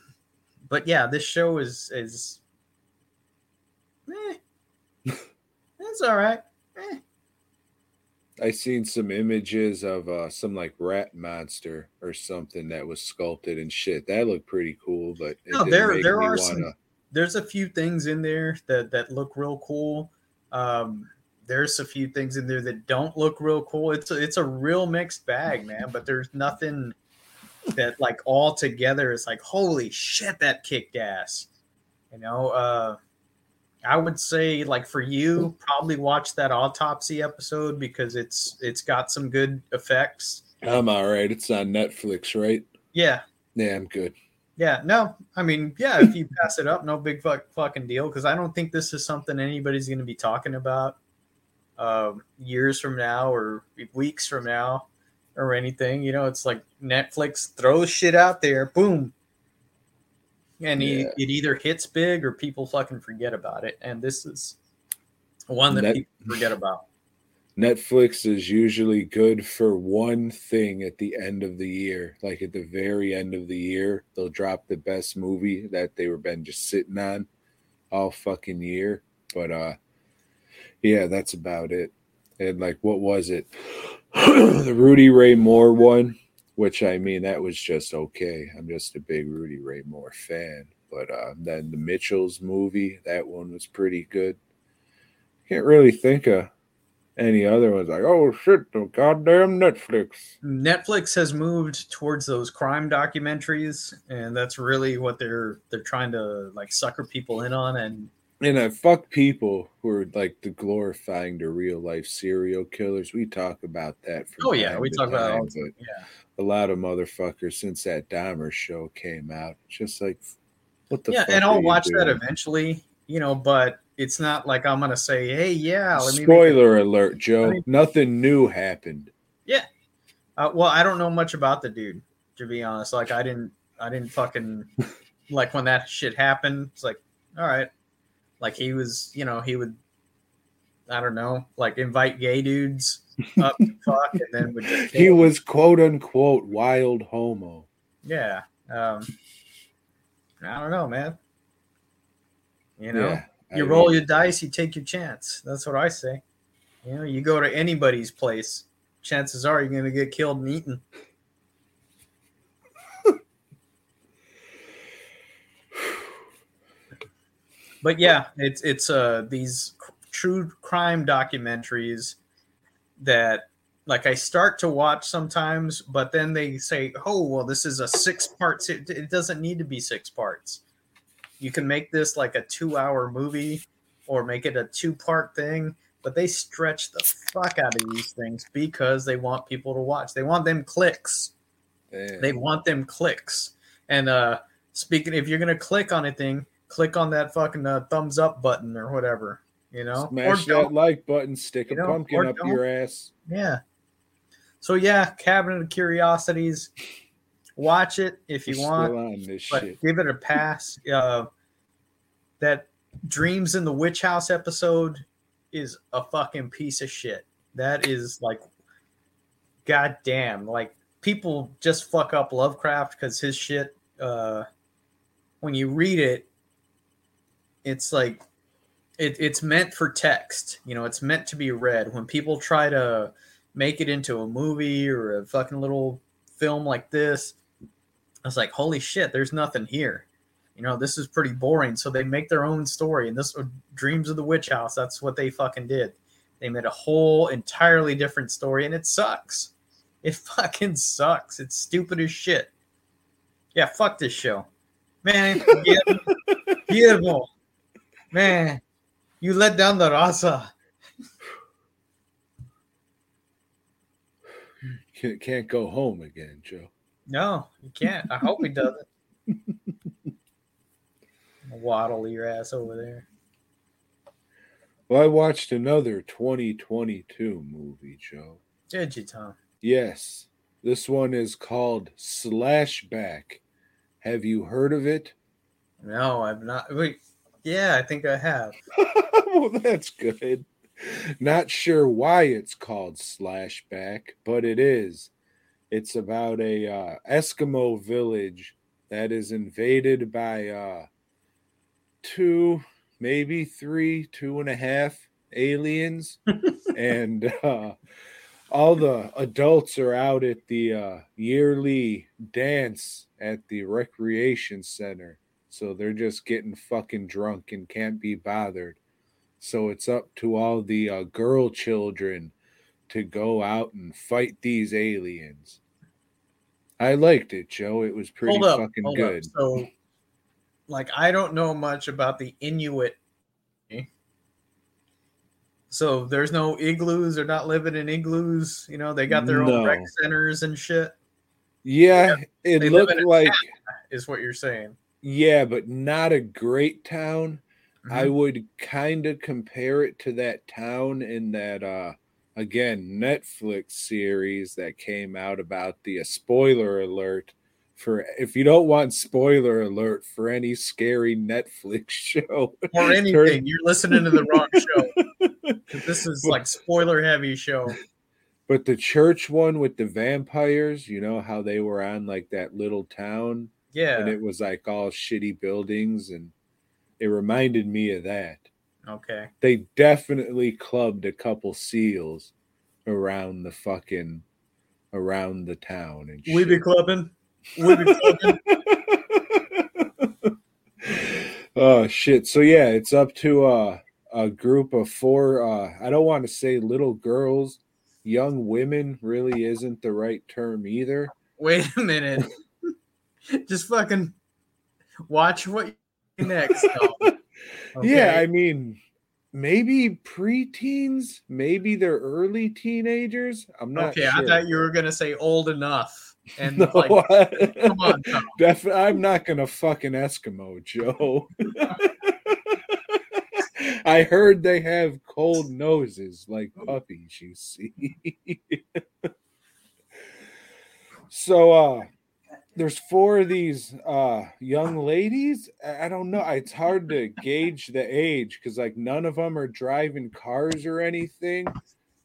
Speaker 3: but yeah, this show is is. Eh, it's all right. Eh.
Speaker 2: I seen some images of uh, some like rat monster or something that was sculpted and shit. That looked pretty cool, but
Speaker 3: No, there- there are some-
Speaker 2: wanna-
Speaker 3: There's a few things in there that that look real cool. Um, there's a few things in there that don't look real cool. It's a, it's a real mixed bag, man. But there's nothing that like all together is like holy shit that kicked ass. You know, uh, I would say like for you, probably watch that autopsy episode because it's it's got some good effects.
Speaker 2: I'm all right. It's on Netflix, right?
Speaker 3: Yeah,
Speaker 2: Yeah, I'm good.
Speaker 3: Yeah, no, I mean, yeah, if you pass it up, no big fuck, fucking deal. Because I don't think this is something anybody's going to be talking about um, years from now or weeks from now or anything. You know, it's like Netflix throws shit out there, boom, and
Speaker 2: Yeah.
Speaker 3: it either hits big or people fucking forget about it. And this is one that
Speaker 2: Net-
Speaker 3: people forget about.
Speaker 2: Netflix is usually good for one thing at the end of the year. Like at the very end of the year, they'll drop the best movie that they were been just sitting on all fucking year. But uh yeah, that's about it. And like what was it? the Rudy Ray Moore one, which I mean that was just okay. I'm just a big Rudy Ray Moore fan. But uh then the Mitchells movie, that one was pretty good. Can't really think of any other ones like oh shit the goddamn netflix
Speaker 3: Netflix has moved towards those crime documentaries, and that's really what they're they're trying to like sucker people in on. And
Speaker 2: and i fuck people who are like the glorifying the real life serial killers we talk about that
Speaker 3: oh yeah, we talk about it all
Speaker 2: time,
Speaker 3: the time. Yeah,
Speaker 2: a lot of motherfuckers since that dahmer show came out just like what the
Speaker 3: yeah, and I'll watch that eventually, you know. But it's not like I'm gonna say, hey, yeah, let me.
Speaker 2: spoiler alert joe
Speaker 3: I mean-
Speaker 2: nothing new happened Yeah.
Speaker 3: Uh, well, I don't know much about the dude to be honest. Like, I didn't, I didn't fucking like when that shit happened. It's like, all right, like he was, you know, he would, I don't know, like invite gay dudes up to fuck, and then would just
Speaker 2: he was quote unquote wild homo
Speaker 3: Yeah. Um, I don't know, man. You know,
Speaker 2: Yeah, I
Speaker 3: you roll
Speaker 2: mean-
Speaker 3: your dice, you take your chance. That's what I say. You know, you go to anybody's place, chances are you're going to get killed and eaten. But yeah, it's it's uh these true crime documentaries that like I start to watch sometimes, but then they say, "Oh, well, this is a six parts. It it doesn't need to be six parts. You can make this like a two hour movie, or make it a two part thing. But they stretch the fuck out of these things because they want people to watch. They want them clicks.
Speaker 2: Damn.
Speaker 3: They want them clicks. And uh speaking, if you're gonna click on a thing, click on that fucking uh, thumbs up button or whatever. You know,
Speaker 2: Smash that like button, stick a
Speaker 3: know,
Speaker 2: pumpkin up
Speaker 3: don't.
Speaker 2: your ass.
Speaker 3: Yeah. So yeah, Cabinet of Curiosities. Watch it if you
Speaker 2: We're
Speaker 3: want,
Speaker 2: still on this
Speaker 3: but
Speaker 2: shit.
Speaker 3: give it a pass. Uh, that Dreams in the Witch House episode is a fucking piece of shit. That is like, goddamn, like people just fuck up Lovecraft because his shit. Uh, when you read it, it's like it, it's meant for text. You know, it's meant to be read. When people try to make it into a movie or a fucking little film like this, I was like, holy shit, there's nothing here. You know, this is pretty boring. So they make their own story. And this uh, Dreams of the Witch House, that's what they fucking did. They made a whole entirely different story and it sucks. It fucking sucks. It's stupid as shit. Yeah, fuck this show. Man, Guillermo, Guillermo, man, you let down the raza.
Speaker 2: Can't- Can't go home again, Joe.
Speaker 3: No, you can't. I hope he doesn't. Waddle your ass over there.
Speaker 2: Well, I watched another 2022 movie, Joe.
Speaker 3: Did you, Tom?
Speaker 2: Yes, this one is called Slash/Back. Have you heard of it?
Speaker 3: No, I've not. Wait, yeah, I think I have.
Speaker 2: well, that's good. Not sure why it's called Slash/Back, but it is. It's about a uh, Eskimo village that is invaded by uh, two, maybe three, two and a half aliens, and uh, all the adults are out at the uh, yearly dance at the recreation center. So they're just getting fucking drunk and can't be bothered. So it's up to all the uh, girl children to go out and fight these aliens. I liked it, Joe. It was pretty
Speaker 3: up,
Speaker 2: fucking
Speaker 3: hold
Speaker 2: good.
Speaker 3: Up. So, like, I don't know much about the Inuit. So there's no igloos. They're not living in igloos. You know, they got their
Speaker 2: No.
Speaker 3: own rec centers and shit.
Speaker 2: Yeah, it
Speaker 3: they
Speaker 2: looked like
Speaker 3: Is what you're saying?
Speaker 2: Yeah, but not a great town. I
Speaker 3: Mhm.
Speaker 2: would kind of compare it to that town in that uh again Netflix series that came out about the uh, spoiler alert for if you don't want spoiler alert for any scary Netflix show
Speaker 3: or anything. You're listening to the wrong show. This is like spoiler heavy show.
Speaker 2: but the church one with the vampires, you know how they were on like that little town
Speaker 3: Yeah.
Speaker 2: and it was like all shitty buildings and it reminded me of that.
Speaker 3: okay.
Speaker 2: they definitely clubbed a couple seals around the fucking around the town and
Speaker 3: We be
Speaker 2: shit.
Speaker 3: clubbing. We be clubbing.
Speaker 2: oh shit so yeah it's up to uh, a group of four uh i don't want to say little girls young women really isn't the right term either
Speaker 3: Wait a minute. Just fucking watch what you next. dog.
Speaker 2: yeah i mean maybe preteens maybe they're early teenagers i'm not
Speaker 3: okay.
Speaker 2: sure.
Speaker 3: I thought you were gonna say old enough. And
Speaker 2: No,
Speaker 3: like,
Speaker 2: I-
Speaker 3: come on, Tom.
Speaker 2: Def- I'm not gonna fucking Eskimo, Joe. I heard they have cold noses like puppies, you see. so uh there's four of these uh young ladies. I don't know. It's hard to gauge the age because like none of them are driving cars or anything,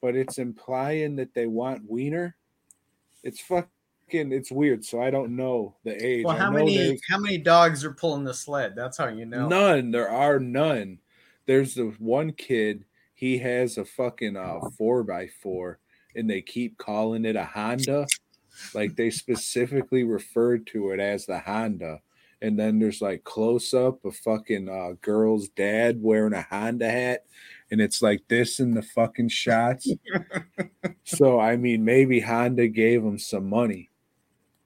Speaker 2: but it's implying that they want wiener. It's fucking it's weird, so I don't know the age.
Speaker 3: Well, how many
Speaker 2: there's-
Speaker 3: how many dogs are pulling the sled? That's how you know.
Speaker 2: None. There are none. There's the one kid. He has a fucking uh four by four, and they keep calling it a Honda. Like they specifically referred to it as the Honda. And then there's like close up of fucking uh, girl's dad wearing a Honda hat, and it's like this in the fucking shots. so I mean, maybe Honda gave him some money.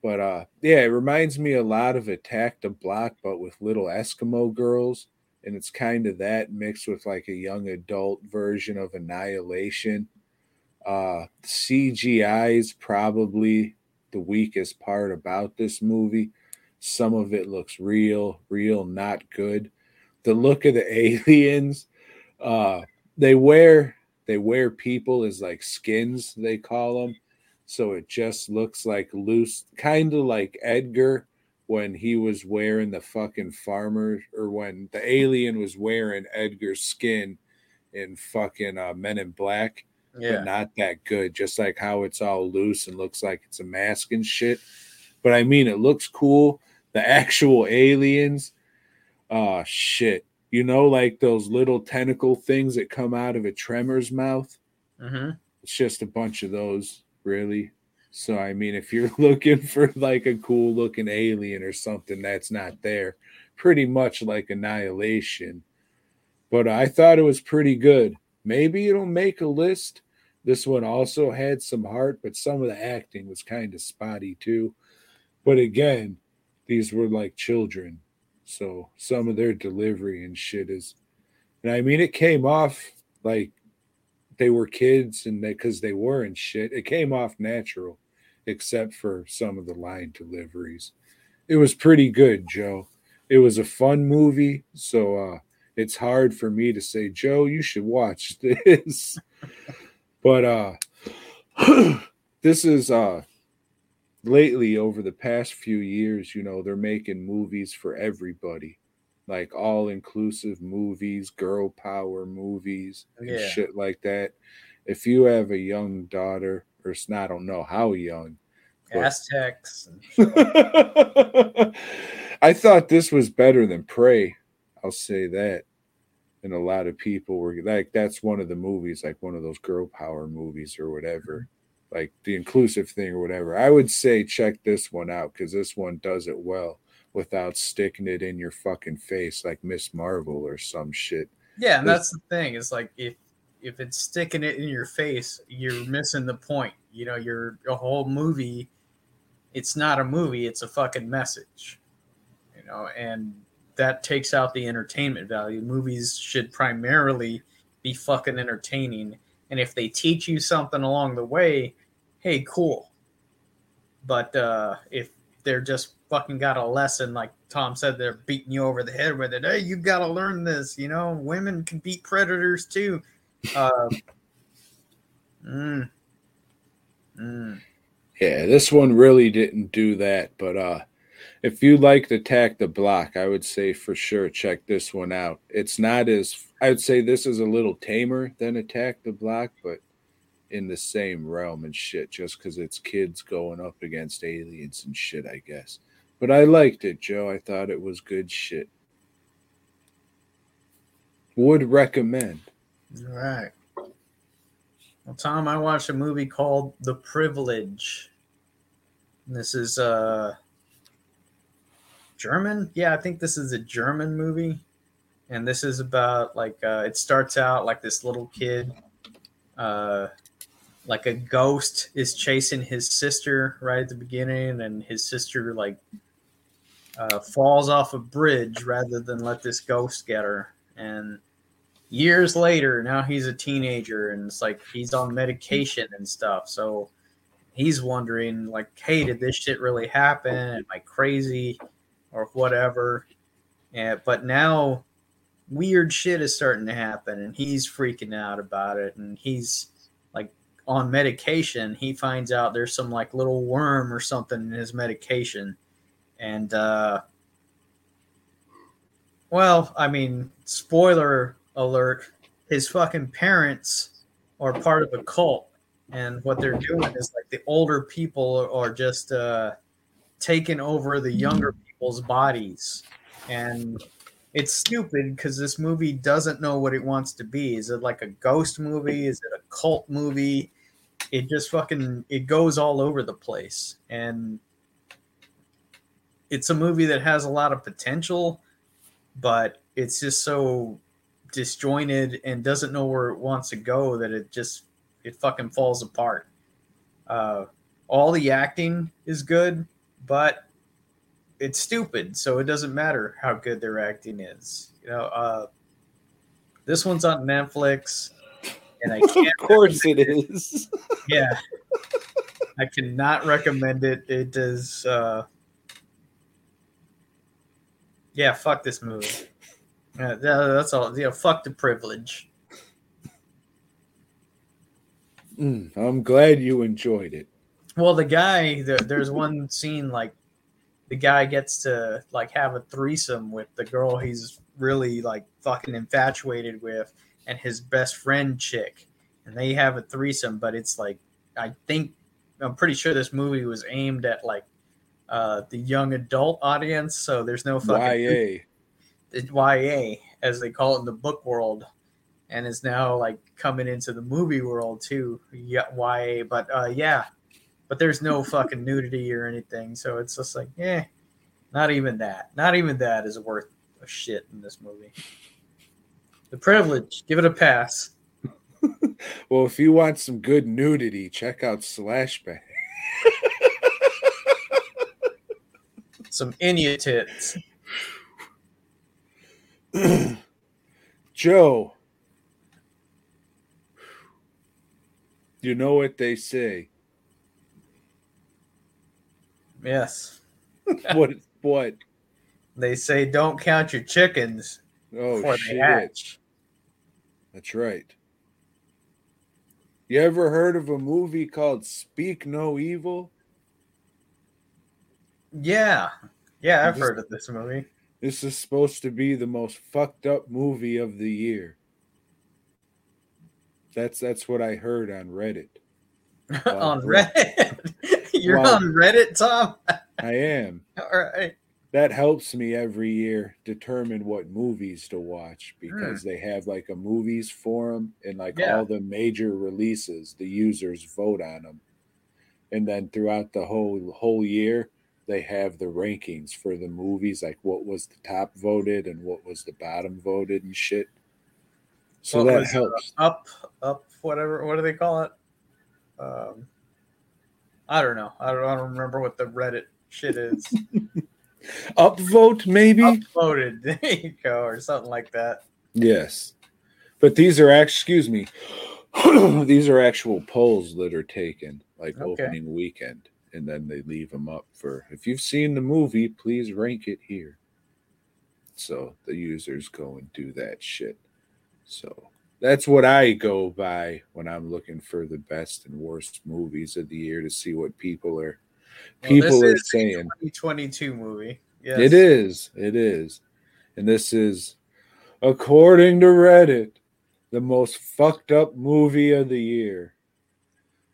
Speaker 2: But uh yeah, it reminds me a lot of Attack the Block, but with little Eskimo girls. And it's kind of that mixed with like a young adult version of Annihilation. Uh CGI is probably the weakest part about this movie. Some of it looks real, real not good. The look of the aliens, uh they wear they wear people as like skins, they call them so it just looks like loose kind of like edgar when he was wearing the fucking farmer or when the alien was wearing edgar's skin in fucking uh, men in black
Speaker 3: Yeah.
Speaker 2: but not that good just like how it's all loose and looks like it's a mask and shit. But i mean it looks cool. The actual aliens oh shit. You know like those little tentacle things that come out of a tremor's mouth?
Speaker 3: Hmm
Speaker 2: it's just a bunch of those really. So i mean if you're looking for like a cool looking alien or something that's not there pretty much like annihilation. But i thought it was pretty good. Maybe it'll make a list this one also had some heart but some of the acting was kind of spotty too. But again these were like children so some of their delivery and shit is and i mean it came off like they were kids and they because they were and shit. It came off natural except for some of the line deliveries. It was pretty good joe. It was a fun movie so uh it's hard for me to say joe you should watch this but uh this is uh lately over the past few years you know they're making movies for everybody like all inclusive movies, girl power movies, and
Speaker 3: Yeah.
Speaker 2: shit like that. If you have a young daughter, or I don't know how young, but-
Speaker 3: Aztecs.
Speaker 2: I thought this was better than Prey. I'll say that. And a lot of people were like, that's one of the movies, like one of those girl power movies or whatever, mm-hmm. like the inclusive thing or whatever. I would say check this one out because this one does it well without sticking it in your fucking face like Miss Marvel or some shit.
Speaker 3: Yeah, and that's the thing. It's like if if it's sticking it in your face, you're missing the point. You know, you're a whole movie. It's not a movie. It's a fucking message. You know, and that takes out the entertainment value. Movies should primarily be fucking entertaining, and if they teach you something along the way, hey, cool. But uh, if they're just fucking got a lesson, like Tom said, they're beating you over the head with it. Hey, you got to learn this. You know, women can beat predators too. Uh, mm, mm.
Speaker 2: Yeah, this one really didn't do that, but uh if you liked Attack the Block, I would say for sure check this one out. It's not as I would say this is a little tamer than Attack the Block, but in the same realm and shit, just because it's kids going up against aliens and shit, I guess. But I liked it, Joe. I thought it was good shit. Would recommend.
Speaker 3: All right. Well, Tom, I watched a movie called The Privilege. This is uh German. Yeah, I think this is a German movie. And this is about like uh it starts out like this little kid uh like a ghost is chasing his sister right at the beginning and his sister like uh, falls off a bridge rather than let this ghost get her and years later now he's a teenager and it's like he's on medication and stuff so he's wondering like hey did this shit really happen am i crazy or whatever. And but now weird shit is starting to happen and he's freaking out about it and he's like on medication. He finds out there's some like little worm or something in his medication and uh well i mean spoiler alert his fucking parents are part of a cult and what they're doing is like the older people are just uh taking over the younger people's bodies. And it's stupid because this movie doesn't know what it wants to be. Is it like a ghost movie? Is it a cult movie? It just fucking it goes all over the place. And it's a movie that has a lot of potential but it's just so disjointed and doesn't know where it wants to go that it just it fucking falls apart. Uh all the acting is good but it's stupid so it doesn't matter how good their acting is you know uh this one's on netflix and i can't
Speaker 2: Of course it is.
Speaker 3: yeah. I cannot recommend it. It is uh yeah fuck this movie. Yeah, that- that's all yeah fuck the privilege.
Speaker 2: Mm, I'm glad you enjoyed it.
Speaker 3: well the guy the, there's one scene like the guy gets to like have a threesome with the girl he's really like fucking infatuated with and his best friend chick and they have a threesome but it's like i think i'm pretty sure this movie was aimed at like uh the young adult audience so there's no fucking
Speaker 2: YA.
Speaker 3: it's YA as they call it in the book world, and is now like coming into the movie world too. Yeah, YA, but uh, yeah, but there's no fucking nudity or anything, so it's just like, eh, not even that. Not even that is worth a shit in this movie. The privilege, give it a pass.
Speaker 2: Well, if you want some good nudity, check out Slash/Back.
Speaker 3: Some Inya tits.
Speaker 2: Joe, you know what they say.
Speaker 3: Yes,
Speaker 2: what? What?
Speaker 3: they say don't count your chickens
Speaker 2: Oh shit! That's right. You ever heard of a movie called Speak No Evil?
Speaker 3: Yeah, yeah, I've
Speaker 2: Just-
Speaker 3: heard of this movie.
Speaker 2: This is supposed to be the most fucked up movie of the year. That's that's what I heard on Reddit.
Speaker 3: on Reddit. You're
Speaker 2: Wow.
Speaker 3: on Reddit, Tom?
Speaker 2: I am.
Speaker 3: All right.
Speaker 2: That helps me every year determine what movies to watch because they have like a movies forum and like
Speaker 3: Yeah.
Speaker 2: all the major releases, the users vote on them. And then throughout the whole whole year, they have the rankings for the movies, like what was the top voted and what was the bottom voted and shit. So
Speaker 3: What
Speaker 2: that
Speaker 3: was, uh,
Speaker 2: helps.
Speaker 3: Up, up, whatever. What do they call it? Um, I don't know. I don't, I don't remember what the Reddit shit is.
Speaker 2: Upvote, maybe?
Speaker 3: Uploaded. There you go, or something like that.
Speaker 2: Yes. But these are act excuse me. these are actual polls that are taken like
Speaker 3: Okay.
Speaker 2: opening weekend and then they leave them up for if you've seen the movie, please rank it here. So the users go and do that shit. So that's what I go by when I'm looking for the best and worst movies of the year to see what people are
Speaker 3: Well,
Speaker 2: people are saying.
Speaker 3: 2022 movie. Yes.
Speaker 2: It is. It is. And this is, according to Reddit, the most fucked up movie of the year.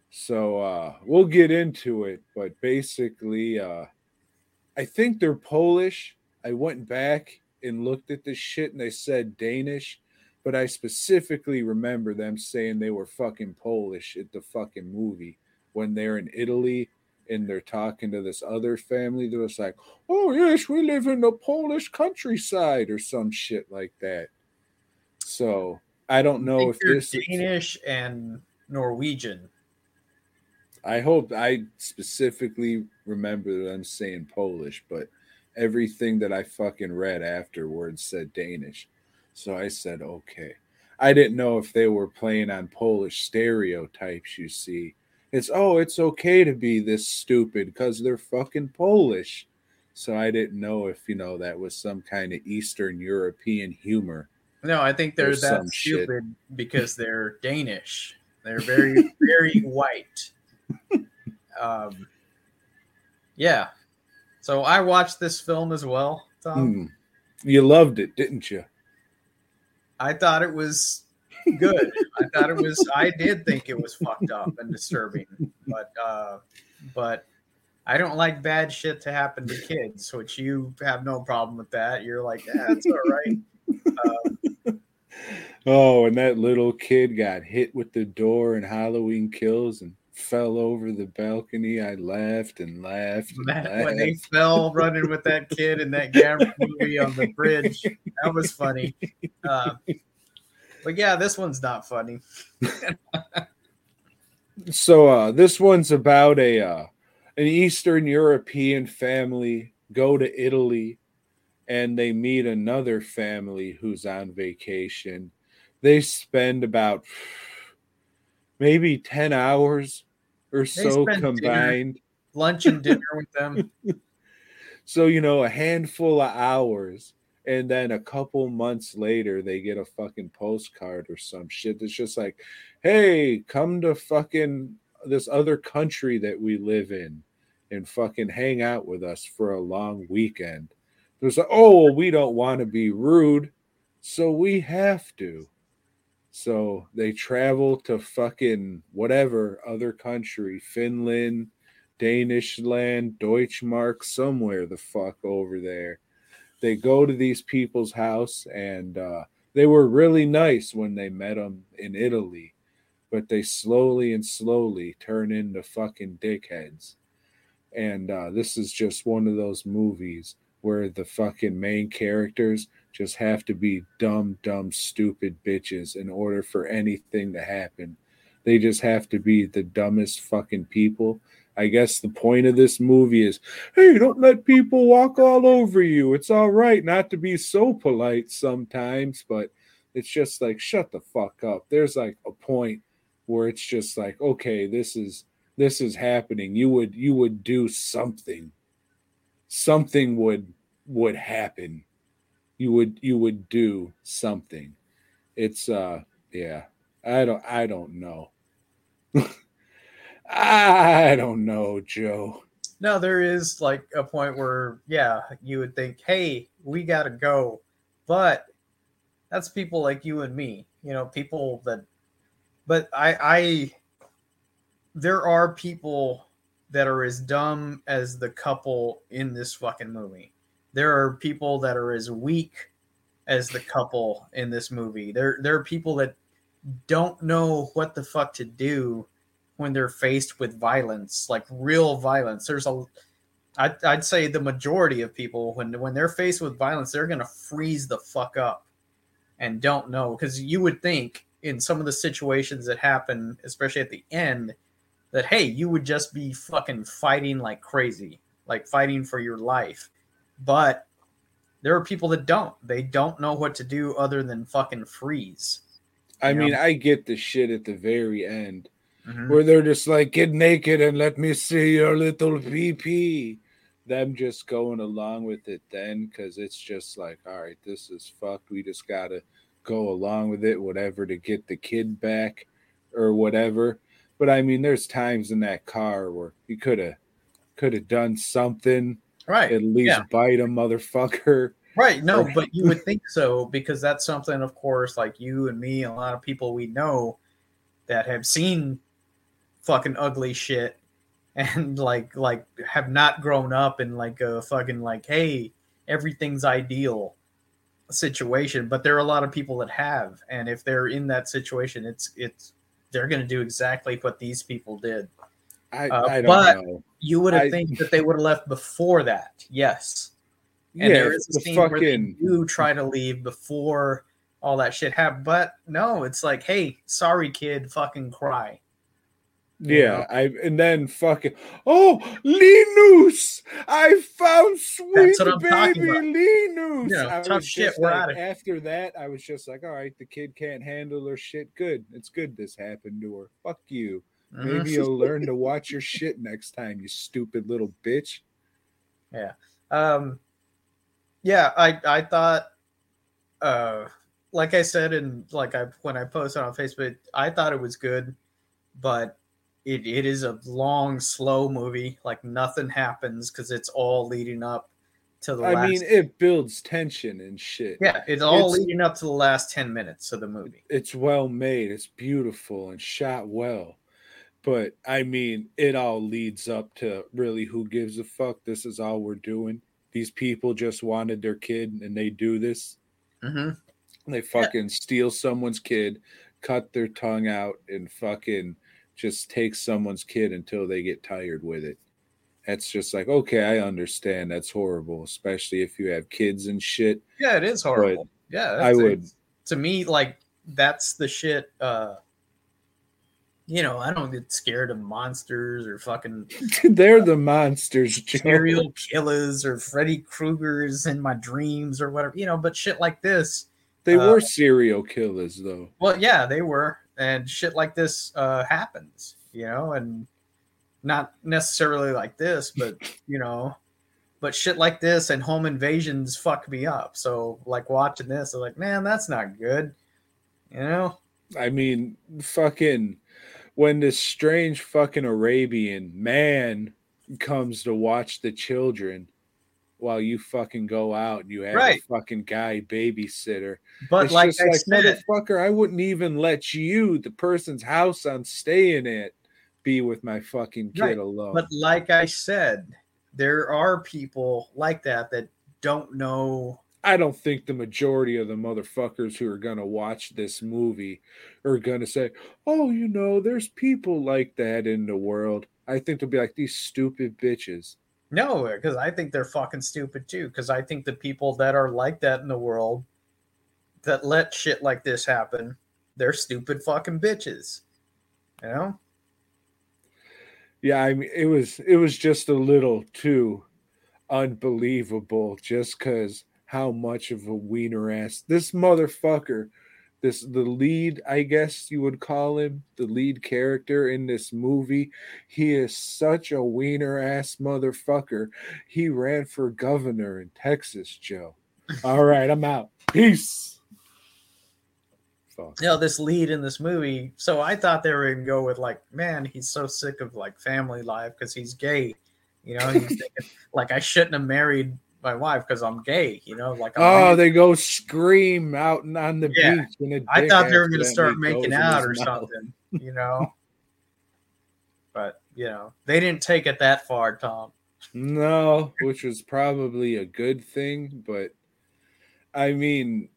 Speaker 2: So uh we'll get into it, but basically uh I think they're Polish. I went back and looked at this shit and they said Danish, but I specifically remember them saying they were fucking Polish at the fucking movie when they're in Italy and they're talking to this other family that was like, "Oh yes, we live in the Polish countryside" or some shit like that. So I don't know
Speaker 3: think
Speaker 2: if this.
Speaker 3: Danish and Norwegian.
Speaker 2: I hope I specifically remember them saying Polish, but everything that I fucking read afterwards said Danish. So I said, okay. I didn't know if they were playing on Polish stereotypes, you see. It's, oh, it's okay to be this stupid because they're fucking Polish. So I didn't know if, you know, that was some kind of Eastern European humor.
Speaker 3: No, I think they're that
Speaker 2: some shit.
Speaker 3: stupid because they're Danish. They're very, very white. Um, yeah. So I watched this film as well, Tom.
Speaker 2: Hmm. You loved it, didn't you?
Speaker 3: I thought it was good. I thought it was. I did think it was fucked up and disturbing, but uh, but I don't like bad shit to happen to kids. Which you have no problem with that. You're like, yeah, it's all right.
Speaker 2: Oh, and that little kid got hit with the door in Halloween Kills and fell over the balcony. I laughed and laughed. And
Speaker 3: That, when they fell running with that kid in that Gamera movie on the bridge, that was funny. Uh, but yeah, this one's not funny.
Speaker 2: So uh, this one's about a uh, an Eastern European family go to Italy, and they meet another family who's on vacation. They spend about maybe ten hours or so
Speaker 3: spend dinner.
Speaker 2: combined.
Speaker 3: Lunch and dinner with them.
Speaker 2: So, you know, a handful of hours, and then a couple months later, they get a fucking postcard or some shit that's just like, hey, come to fucking this other country that we live in and fucking hang out with us for a long weekend. There's like, oh, well, we don't want to be rude, so we have to. So they travel to fucking whatever other country, Finland, Danish land, Deutschmark, somewhere the fuck over there. They go to these people's house and uh, they were really nice when they met them in Italy, but they slowly and slowly turn into fucking dickheads. And uh, this is just one of those movies where the fucking main characters just have to be dumb, dumb, stupid bitches in order for anything to happen. They just have to be the dumbest fucking people. I guess the point of this movie is hey, don't let people walk all over you. It's all right not to be so polite sometimes, but it's just like shut the fuck up. There's like a point where it's just like okay, this is this is happening. You would you would do something. Something would would happen. You would you would do something. It's uh yeah. I don't I don't know. I don't know, Joe.
Speaker 3: No, there is like a point where, yeah, you would think, hey, we got to go. But that's people like you and me, you know, people that, but I, I, there are people that are as dumb as the couple in this fucking movie. There are people that are as weak as the couple in this movie. There, there are people that don't know what the fuck to do when they're faced with violence, like real violence. There's a I'd, I'd say the majority of people when when they're faced with violence, they're gonna freeze the fuck up and don't know because you would think in some of the situations that happen, especially at the end, that hey, you would just be fucking fighting like crazy, like fighting for your life. But there are people that don't. They don't know what to do other than fucking freeze.
Speaker 2: I
Speaker 3: know?
Speaker 2: mean, I get the shit at the very end
Speaker 3: Mhm.
Speaker 2: where they're just like, get naked and let me see your little pee Them just going along with it then because it's just like, all right, this is fucked. We just got to go along with it, whatever, to get the kid back or whatever. But I mean, there's times in that car where you could have could have done something,
Speaker 3: Right.
Speaker 2: at least
Speaker 3: yeah.
Speaker 2: bite a motherfucker.
Speaker 3: Right. No, but you would think so because that's something, of course, like you and me, a lot of people we know that have seen fucking ugly shit and like like have not grown up in like a fucking like hey everything's ideal situation but there are a lot of people that have and if they're in that situation it's it's they're going to do exactly what these people did
Speaker 2: I,
Speaker 3: Uh,
Speaker 2: I don't
Speaker 3: but-
Speaker 2: know.
Speaker 3: you would have think that they would have left before that yes and
Speaker 2: yeah,
Speaker 3: there is a
Speaker 2: the
Speaker 3: scene where they do try to leave before all that shit happened. But no, it's like, hey, sorry, kid, fucking cry.
Speaker 2: Yeah. I and then fucking oh Linus, I found sweet
Speaker 3: That's what I'm
Speaker 2: baby
Speaker 3: talking about.
Speaker 2: Linus. I
Speaker 3: tough shit, we're
Speaker 2: like,
Speaker 3: outta here.
Speaker 2: after that, I was just like, all right, the kid can't handle her shit. Good, it's good this happened to her. Fuck you.
Speaker 3: Mhm.
Speaker 2: Maybe you'll learn to watch your shit next time, you stupid little bitch. Yeah.
Speaker 3: Um, yeah, I I thought, uh, like I said, and like I when I posted on Facebook, I thought it was good, but it, it is a long, slow movie. Like nothing happens because it's all leading up to the
Speaker 2: I
Speaker 3: last.
Speaker 2: mean, it builds tension and shit.
Speaker 3: yeah, it's all
Speaker 2: it's-
Speaker 3: leading up to the last ten minutes of the movie.
Speaker 2: it's well made it's beautiful and shot well but i mean it all leads up to really who gives a fuck this is all we're doing these people just wanted their kid and they do this
Speaker 3: Mm-hmm.
Speaker 2: they fucking steal someone's kid cut their tongue out and fucking just take someone's kid until they get tired with it that's just like okay i understand that's horrible especially if you have kids and shit
Speaker 3: Yeah, it is horrible. yeah,
Speaker 2: I would-
Speaker 3: To me, like that's the shit. uh You know, I don't get scared of monsters or fucking
Speaker 2: they're the monsters
Speaker 3: serial killers or Freddy Krueger's in my dreams or whatever. You know, but shit like this.
Speaker 2: They
Speaker 3: Uh,
Speaker 2: were serial killers, though.
Speaker 3: Well, yeah, they were, and shit like this uh happens. You know, and not necessarily like this, but you know. But shit like this and home invasions fuck me up. So, like watching this, I'm like, man, that's not good. You know,
Speaker 2: I mean, fucking, when this strange fucking Arabian man comes to watch the children while you fucking go out and you have
Speaker 3: Right.
Speaker 2: a fucking guy babysitter.
Speaker 3: But
Speaker 2: it's
Speaker 3: like
Speaker 2: just
Speaker 3: I
Speaker 2: like,
Speaker 3: said,
Speaker 2: motherfucker, I wouldn't even let you, the person's house I'm staying at, be with my fucking kid
Speaker 3: Right,
Speaker 2: alone.
Speaker 3: but like I said, there are people like that that don't know.
Speaker 2: I don't think the majority of the motherfuckers who are gonna watch this movie are gonna say, "Oh, you know, there's people like that in the world." I think they'll be like these stupid bitches.
Speaker 3: No, because I think they're fucking stupid too. Because I think the people that are like that in the world that let shit like this happen, they're stupid fucking bitches. You know?
Speaker 2: Yeah, I mean, it was it was just a little too unbelievable, just because how much of a wiener ass this motherfucker, this the lead, I guess you would call him, the lead character in this movie. He is such a wiener ass motherfucker. He ran for governor in Texas, Joe. All right, I'm out. Peace. Fuck.
Speaker 3: You know, this lead in this movie. So I thought they were gonna go with like, man, he's so sick of like family life because he's gay. You know, he's thinking, like I shouldn't have married my wife because I'm gay. You know, like I'm
Speaker 2: Oh,
Speaker 3: weird.
Speaker 2: they go scream out on the
Speaker 3: Yeah.
Speaker 2: beach. And
Speaker 3: I thought they were going to start making out or
Speaker 2: mouth.
Speaker 3: something. You know, but you know they didn't take it that far, Tom.
Speaker 2: No, which was probably a good thing, but I mean,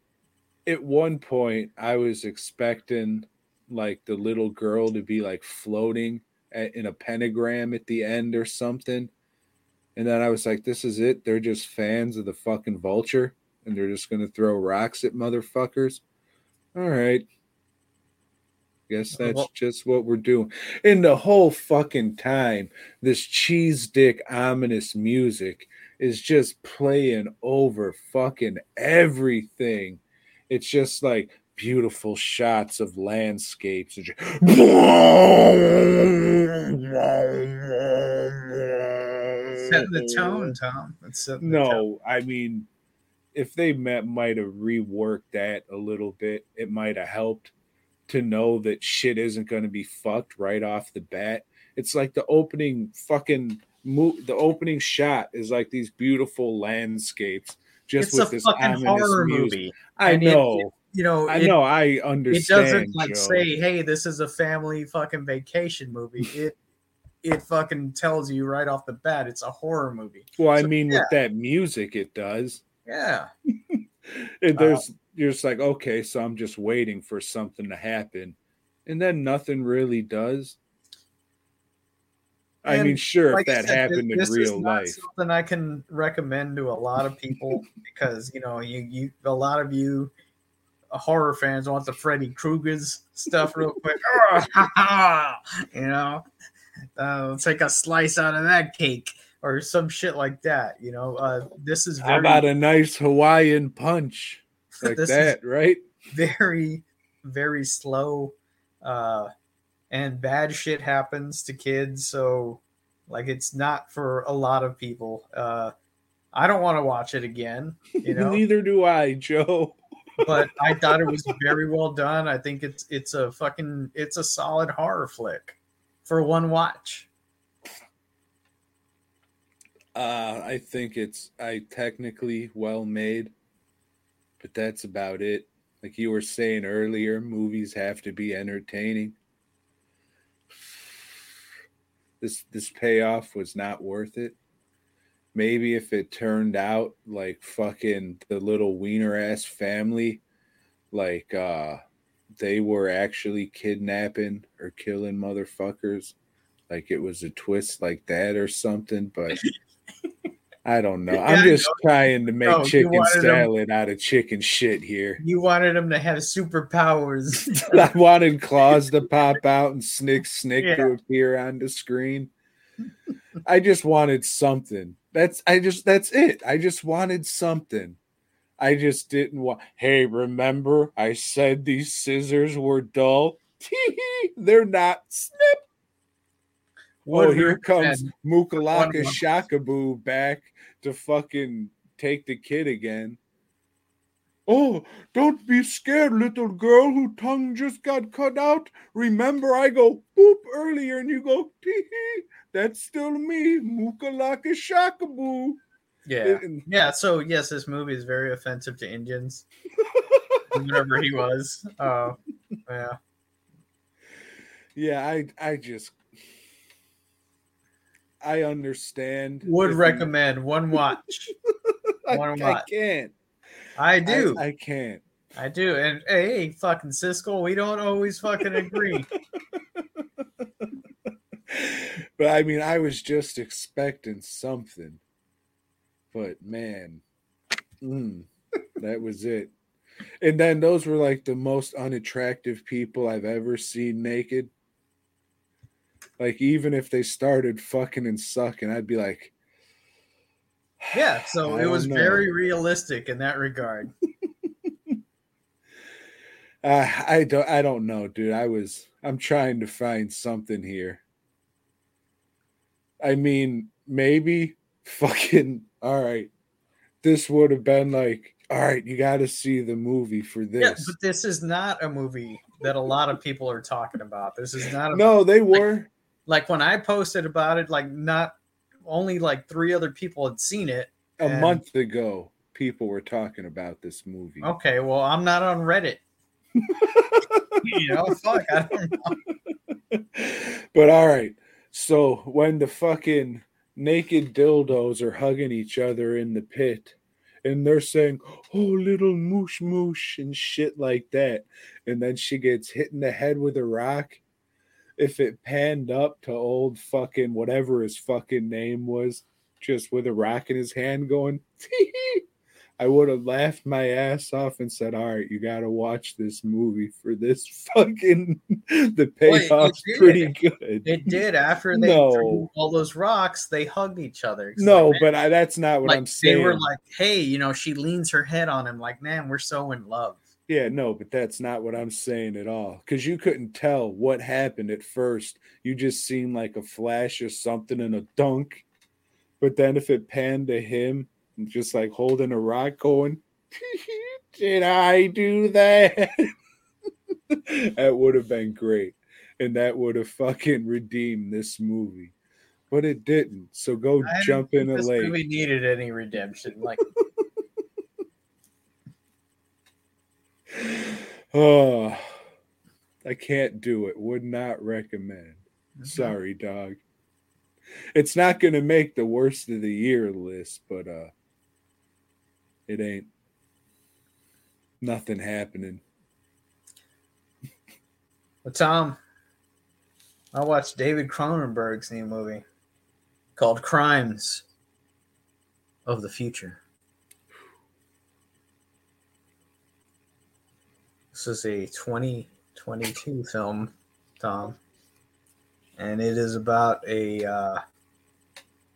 Speaker 2: at one point I was expecting like the little girl to be like floating at, in a pentagram at the end or something. And then I was like, this is it. They're just fans of the fucking vulture and they're just going to throw rocks at motherfuckers. All right. Guess that's
Speaker 3: Well-
Speaker 2: just what we're doing. And the whole fucking time, this cheese dick ominous music is just playing over fucking everything. It's just like beautiful shots of landscapes. and
Speaker 3: Setting the tone, mm-hmm. Tom. It's setting the tone.
Speaker 2: No, I mean, if they met, might have reworked that a little bit, it might have helped to know that shit isn't going to be fucked right off the bat. It's like the opening fucking mo- the opening shot is like these beautiful landscapes just
Speaker 3: It's
Speaker 2: with
Speaker 3: a
Speaker 2: this
Speaker 3: fucking horror
Speaker 2: music.
Speaker 3: movie.
Speaker 2: I
Speaker 3: and it-
Speaker 2: know,
Speaker 3: You know,
Speaker 2: I
Speaker 3: it,
Speaker 2: know, I understand.
Speaker 3: it doesn't like
Speaker 2: Joe.
Speaker 3: say, "Hey, this is a family fucking vacation movie." It it fucking tells you right off the bat it's a horror movie.
Speaker 2: Well, I mean,
Speaker 3: yeah.
Speaker 2: with that music, it does.
Speaker 3: Yeah,
Speaker 2: there's you're just like okay so i'm just waiting for something to happen and then nothing really does i mean sure
Speaker 3: like
Speaker 2: if that
Speaker 3: said,
Speaker 2: happened in
Speaker 3: this is
Speaker 2: real life
Speaker 3: something I can recommend to a lot of people because you know you you a lot of you uh, horror fans want the Freddy Krueger's stuff real quick. you know, uh, take a slice out of that cake or some shit like that. You know, uh, this is
Speaker 2: how about a nice hawaiian punch like that right?
Speaker 3: very very slow uh and bad shit happens to kids so like it's not for a lot of people. Uh i don't want to watch it again you know?
Speaker 2: Neither do i joe.
Speaker 3: But i thought it was very well done. I think it's it's a fucking it's a solid horror flick for one watch.
Speaker 2: Uh i think it's i technically well made but that's about it. Like you were saying earlier movies have to be entertaining. This this payoff was not worth it. Maybe if it turned out like fucking the little wiener ass family like uh they were actually kidnapping or killing motherfuckers like it was a twist like that or something but i don't know i'm
Speaker 3: Yeah,
Speaker 2: just trying to make
Speaker 3: No,
Speaker 2: chicken salad out of chicken shit here
Speaker 3: you wanted them to have superpowers
Speaker 2: I wanted claws to pop out and Snick Snick to appear on the screen. I just wanted something. That's I just that's it. I just wanted something. I just didn't want. Hey, remember I said these scissors were dull? They're not. Snip. Oh, here comes Mukalaka Shakaboo back to fucking take the kid again. Oh, don't be scared, little girl who tongue just got cut out. Remember, I go boop earlier and you go tee hee. That's still me, Mukalaka Shakaboo.
Speaker 3: Yeah
Speaker 2: And-
Speaker 3: Yeah, so yes, this movie is very offensive to Indians. Whatever he was. Uh, yeah.
Speaker 2: Yeah, I I just I understand.
Speaker 3: Would
Speaker 2: if you-
Speaker 3: recommend one watch.
Speaker 2: I,
Speaker 3: one
Speaker 2: I
Speaker 3: watch.
Speaker 2: can't.
Speaker 3: I
Speaker 2: I,
Speaker 3: do. I,
Speaker 2: I can't.
Speaker 3: I do. And hey, fucking Siskel, we don't always fucking agree.
Speaker 2: but I mean, I was just expecting something. But man, mm, that was it. And then those were like the most unattractive people I've ever seen naked. Like even if they started fucking and sucking, I'd be like,
Speaker 3: Yeah, so it was
Speaker 2: know.
Speaker 3: very realistic in that regard.
Speaker 2: uh, I don't, I don't know, dude. I was, I'm trying to find something here. I mean, maybe fucking all right. This would have been like, all right, you got to see the movie for
Speaker 3: Yeah,
Speaker 2: this.
Speaker 3: but this is not a movie that a lot of people are talking about. This is not a
Speaker 2: no, they were.
Speaker 3: like when I posted about it, like not only like three other people had seen it.
Speaker 2: A
Speaker 3: And-
Speaker 2: month ago, people were talking about this movie.
Speaker 3: Okay, well, I'm not on Reddit. you know, fuck, I don't know.
Speaker 2: but all right. So when the fucking naked dildos are hugging each other in the pit and they're saying, Oh, little moosh moosh and shit like that. And then she gets hit in the head with a rock. If it panned up to old fucking whatever his fucking name was, just with a rock in his hand going, I would have laughed my ass off and said, All right, you got to watch this movie for this fucking. The payoff's pretty good.
Speaker 3: It did after they
Speaker 2: No.
Speaker 3: threw all those rocks, they hugged each other. It's
Speaker 2: No,
Speaker 3: like,
Speaker 2: but I, that's not what
Speaker 3: like
Speaker 2: I'm saying.
Speaker 3: they were like, hey, you know, she leans her head on him, like, man, we're so in love.
Speaker 2: yeah, no, but that's not what I'm saying at all. Because you couldn't tell what happened at first. You just seen like a flash or something and a dunk. But then if it panned to him, just like holding a rock, going, "Did I do that?" that would have been great, and that would have fucking redeemed this movie. But it didn't. So go jump in a lake.
Speaker 3: We needed any redemption. Like,
Speaker 2: Oh, I can't do it. Would not recommend.
Speaker 3: Mm-hmm.
Speaker 2: Sorry, dog. It's not going to make the worst of the year list, but uh it ain't nothing happening.
Speaker 3: Well, Tom, I watched David Cronenberg's new movie called Crimes of the Future. This is a 2022 film, Tom, and it is about a uh,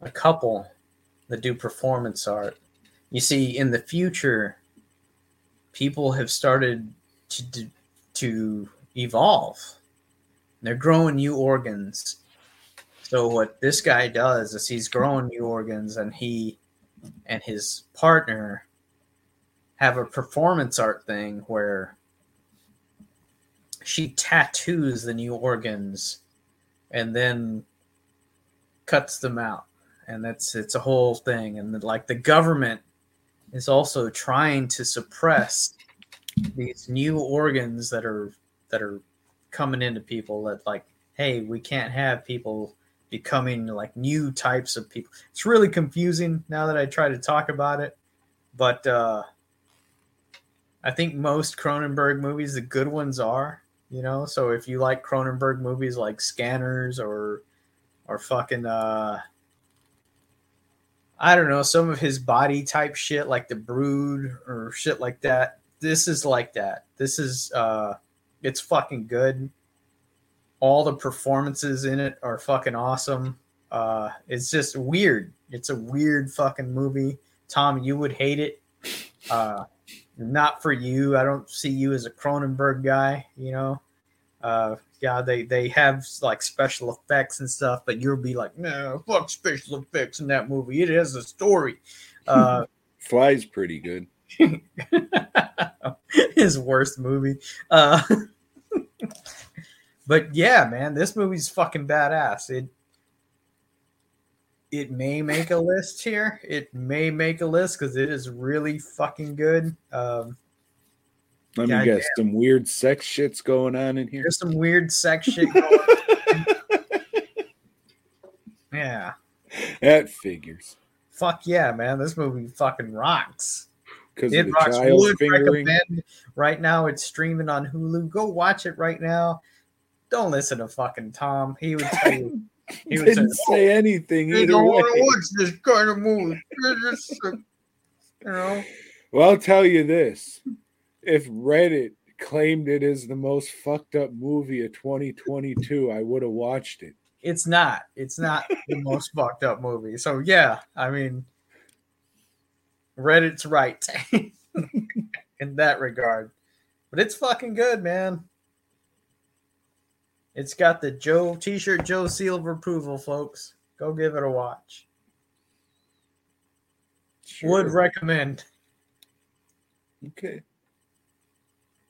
Speaker 3: a couple that do performance art. You see, in the future, people have started to to evolve. They're growing new organs. So what this guy does is he's growing new organs, and he and his partner have a performance art thing where she tattoos the new organs and then cuts them out and that's it's a whole thing and like the government is also trying to suppress these new organs that are that are coming into people that like hey we can't have people becoming like new types of people. It's really confusing now that i try to talk about it but uh i think most cronenberg movies the good ones are you know? So if you like cronenberg movies like scanners or or fucking uh i don't know some of his body type shit like the brood or shit like that. This is like that. This is uh it's fucking good. All the performances in it are fucking awesome. Uh it's just weird. It's a weird fucking movie. Tom you would hate it. Uh not for you. I don't see you as a cronenberg guy you know? Uh yeah they they have like special effects and stuff but you'll be like no fuck special effects in that movie it has a story uh
Speaker 2: Fly's pretty good.
Speaker 3: his worst movie. Uh, but yeah, man, this movie's fucking badass. It it may make a list here. It may make a list because it is really fucking good. Um,
Speaker 2: Let me
Speaker 3: God
Speaker 2: guess, some weird sex shit's going on in here.
Speaker 3: there's some weird sex shit. Going on. Yeah,
Speaker 2: That figures.
Speaker 3: fuck yeah, man. This movie fucking rocks.
Speaker 2: Because
Speaker 3: It rocks. Would
Speaker 2: fingering.
Speaker 3: recommend. Right now, it's streaming on Hulu. Go watch it right now. Don't listen to fucking Tom. He would tell you. He would
Speaker 2: Didn't
Speaker 3: say,
Speaker 2: say anything
Speaker 3: "You don't
Speaker 2: way.
Speaker 3: want to watch this kind of movie." You know,
Speaker 2: Well, I'll tell you this: if Reddit claimed it as the most fucked up movie of 2022, I would have watched it.
Speaker 3: it's not. It's not the most fucked up movie. So yeah, I mean, Reddit's right in that regard, but it's fucking good, man. It's got the Joe T-shirt Joe seal of approval, folks. Go give it a watch. Would recommend.
Speaker 2: Okay,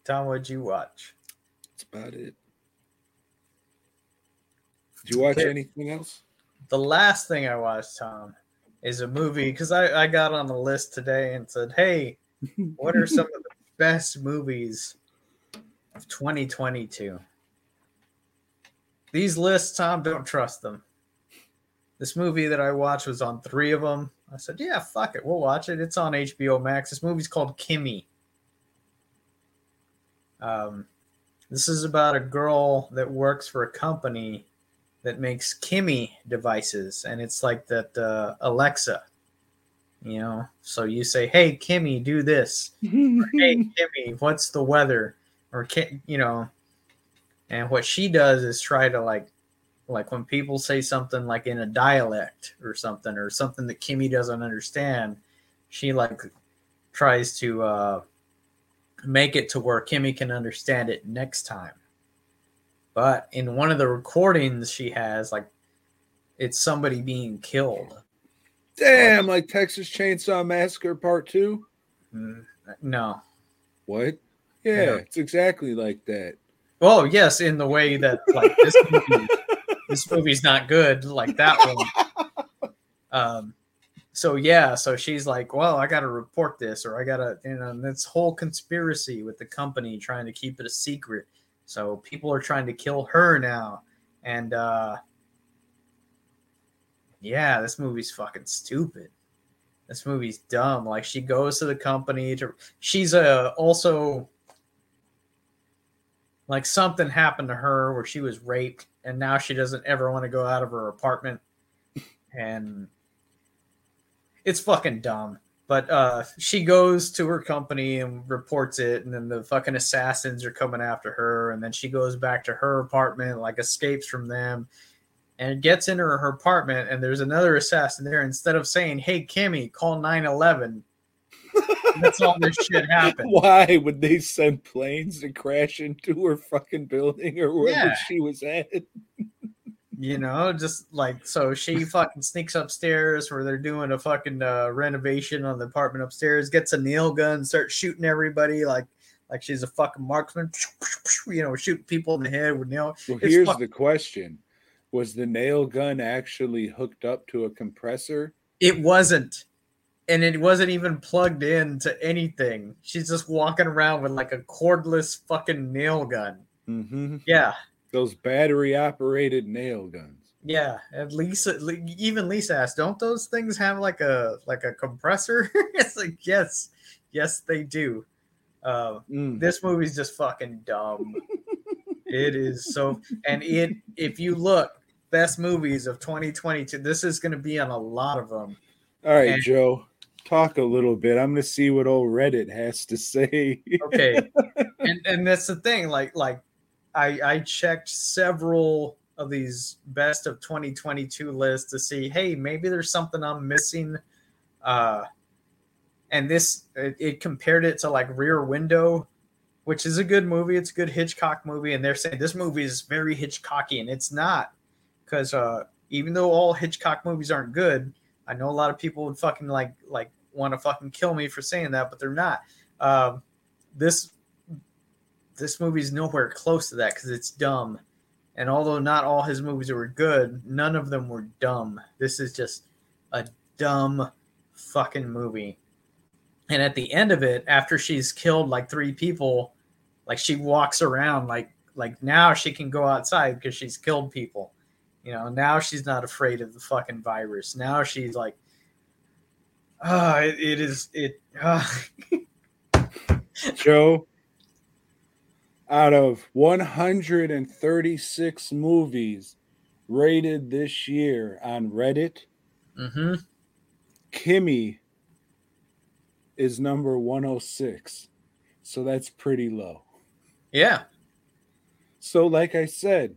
Speaker 3: Tom, what'd you watch?
Speaker 2: that's about it. Did you watch
Speaker 3: Okay.
Speaker 2: anything else?
Speaker 3: the last thing I watched, Tom, is a movie because I, I got on the list today and said, hey, what are some of the best movies of 2022? These lists, Tom, don't trust them. This movie that I watched was on three of them. I said, yeah, fuck it. We'll watch it. It's on HBO Max. This movie's called Kimi. Um, this is about a girl that works for a company that makes Kimi devices, and it's like that uh, Alexa. You know, so you say, "Hey Kimi, do this." or, hey Kimi, what's the weather? Or you know, and what she does is try to like, like when people say something like in a dialect or something, or something that Kimi doesn't understand, she like tries to uh, make it to where Kimi can understand it next time. But in one of the recordings she has, like, it's somebody being killed.
Speaker 2: Damn, like Texas Chainsaw Massacre Part Two.
Speaker 3: Mm, No.
Speaker 2: What? Yeah, it's exactly like that.
Speaker 3: Well, yes, in the way that like this movie, this movie's not good like that one. Um, so yeah, so she's like, well, I got to report this, or I got to, you know, this whole conspiracy with the company trying to keep it a secret. So people are trying to kill her now, and uh, yeah, this movie's fucking stupid. This movie's dumb. Like she goes to the company to, she's a also like something happened to her where she was raped and now she doesn't ever want to go out of her apartment and it's fucking dumb but uh she goes to her company and reports it and then the fucking assassins are coming after her and then she goes back to her apartment like escapes from them and gets into her apartment and there's another assassin there instead of saying hey Kimi call 911 that's all this shit happened
Speaker 2: Why would they send planes to crash into her fucking building or wherever
Speaker 3: Yeah.
Speaker 2: she was at?
Speaker 3: you know just like so she fucking sneaks upstairs where they're doing a fucking uh, renovation on the apartment upstairs gets a nail gun starts shooting everybody like like she's a fucking marksman you know shooting people in the head with nail
Speaker 2: Well,
Speaker 3: It's
Speaker 2: here's
Speaker 3: fuck-
Speaker 2: the question: Was the nail gun actually hooked up to a compressor?
Speaker 3: it wasn't. And it wasn't even plugged in to anything. She's just walking around with like a cordless fucking nail gun.
Speaker 2: Mm-hmm.
Speaker 3: yeah
Speaker 2: Those battery operated nail guns.
Speaker 3: Yeah, at least even Lisa asked, "Don't those things have like a like a compressor?" it's like yes, yes they do. Uh,
Speaker 2: Mm.
Speaker 3: this movie's just fucking dumb. it is so, and it if you look best movies of 2022, this is going to be on a lot of them.
Speaker 2: All right,
Speaker 3: and-
Speaker 2: Joe, talk a little bit. I'm going to see what old Reddit has to say.
Speaker 3: Okay, and and that's the thing. Like like I I checked several of these best of 2022 lists to see, hey, maybe there's something I'm missing. Uh, and this it, it compared it to like Rear Window, which is a good movie. It's a good Hitchcock movie, and they're saying this movie is very Hitchcocky, and it's not because uh, even though all Hitchcock movies aren't good, I know a lot of people would fucking like like want to fucking kill me for saying that, but they're not. Um, this this movie's nowhere close to that because it's dumb. And although not all his movies were good, none of them were dumb. This is just a dumb fucking movie. And at the end of it, after she's killed like three people, like she walks around like like now she can go outside because she's killed people. You know, now she's not afraid of the fucking virus. Now she's like, ah, it, it is it. Uh,
Speaker 2: Joe, out of 136 movies rated this year on Reddit,
Speaker 3: hmm
Speaker 2: Kimi is number 106. So that's pretty low.
Speaker 3: Yeah,
Speaker 2: So, like I said,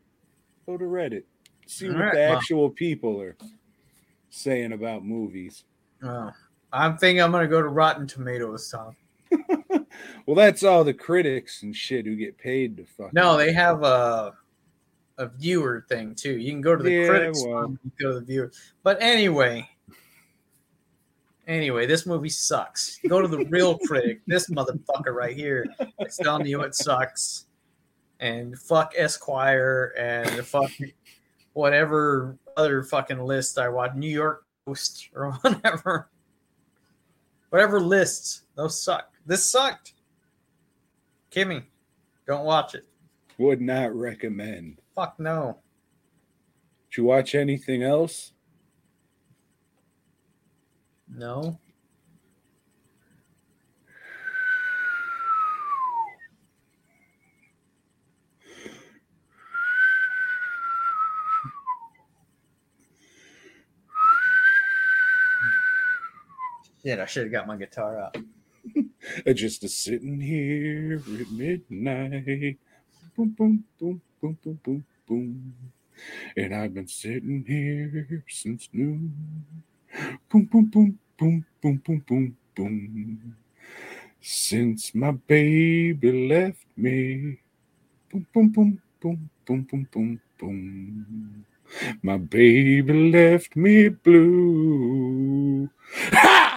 Speaker 2: go to Reddit, see
Speaker 3: All
Speaker 2: what
Speaker 3: right,
Speaker 2: the
Speaker 3: well.
Speaker 2: actual people are saying about movies.
Speaker 3: Oh, I'm thinking I'm gonna go to Rotten Tomatoes, Tom.
Speaker 2: Well, that's all the critics and shit who get paid to fuck.
Speaker 3: No, they have a a viewer thing too. You can go to the
Speaker 2: Yeah,
Speaker 3: critics,
Speaker 2: well.
Speaker 3: go to the viewer. But anyway, anyway, this movie sucks. Go to the real critic. This motherfucker right here is telling you it sucks. And fuck Esquire and fuck whatever other fucking list I watch, New York Post or whatever. Whatever lists, those suck. This sucked. Kimi, don't watch it.
Speaker 2: Would not recommend.
Speaker 3: Fuck no.
Speaker 2: Did you watch anything else?
Speaker 3: No. Shit, I should have got my guitar out.
Speaker 2: Uh, Just a sitting here at midnight. Boom, boom, boom, boom, boom, boom, boom. And I've been sitting here since noon. Boom, boom, boom, boom, boom, boom, boom, boom. Since my baby left me. Boom, boom, boom, boom, boom, boom, boom, boom. My baby left me blue. Ha!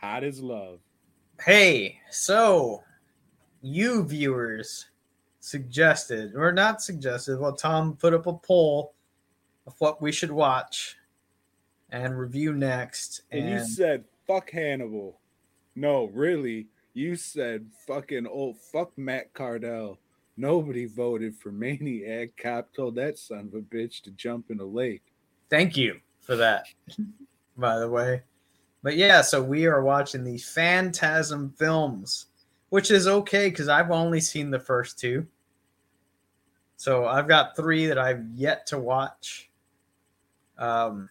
Speaker 2: Hot as love.
Speaker 3: Hey, so you viewers suggested, or not suggested, well, Tom put up a poll of what we should watch and review next.
Speaker 2: And,
Speaker 3: And,
Speaker 2: you said fuck Hannibal. No, really, you said fucking old fuck Matt Cordell. Nobody voted for Maniac. Cop told that son of a bitch to jump in a lake.
Speaker 3: Thank you for that, by the way. But yeah, so we are watching the Phantasm films, which is okay because I've only seen the first two. So I've got three that I've yet to watch. Um,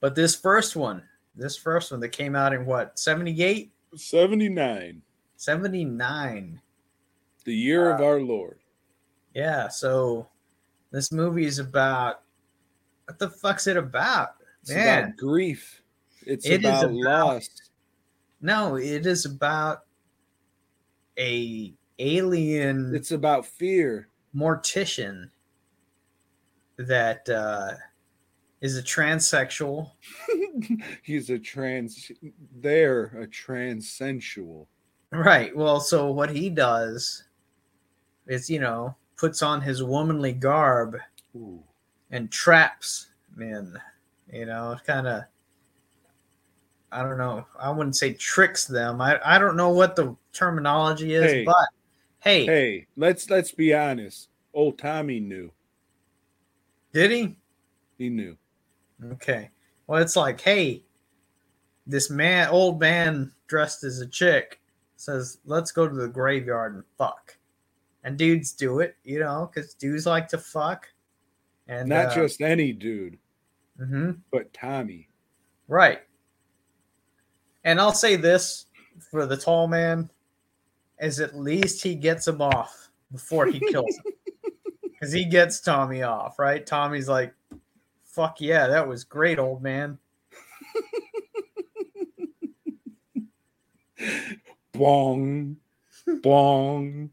Speaker 3: but this first one, this first one that came out in what, 78,
Speaker 2: 79,
Speaker 3: 79.
Speaker 2: the year of our Lord.
Speaker 3: Yeah, so this movie is about what the fuck's it about?
Speaker 2: It's
Speaker 3: Man.
Speaker 2: about grief. It's
Speaker 3: It is
Speaker 2: about,
Speaker 3: about-
Speaker 2: loss.
Speaker 3: No, it is about a alien
Speaker 2: It's about fear.
Speaker 3: mortician that uh, is a transsexual.
Speaker 2: He's a trans. They're a transensual.
Speaker 3: Right. Well, so what he does is, you know, puts on his womanly garb
Speaker 2: Ooh.
Speaker 3: And traps men. You know, kind of. I don't know. I wouldn't say tricks them. I, I don't know what the terminology is,
Speaker 2: Hey.
Speaker 3: but hey,
Speaker 2: Hey, let's let's be honest. Old Tommy knew.
Speaker 3: did he?
Speaker 2: He knew.
Speaker 3: Okay. Well, it's like, hey, this man, old man dressed as a chick, says, let's go to the graveyard and fuck. And dudes do it, you know, because dudes like to fuck. And
Speaker 2: Not
Speaker 3: uh,
Speaker 2: just any dude,
Speaker 3: mhm,
Speaker 2: but Tommy.
Speaker 3: right. And I'll say this for the tall man is at least he gets him off before he kills him. Because he gets Tommy off, right? Tommy's like, fuck yeah, that was great, old man.
Speaker 2: Bong, bong,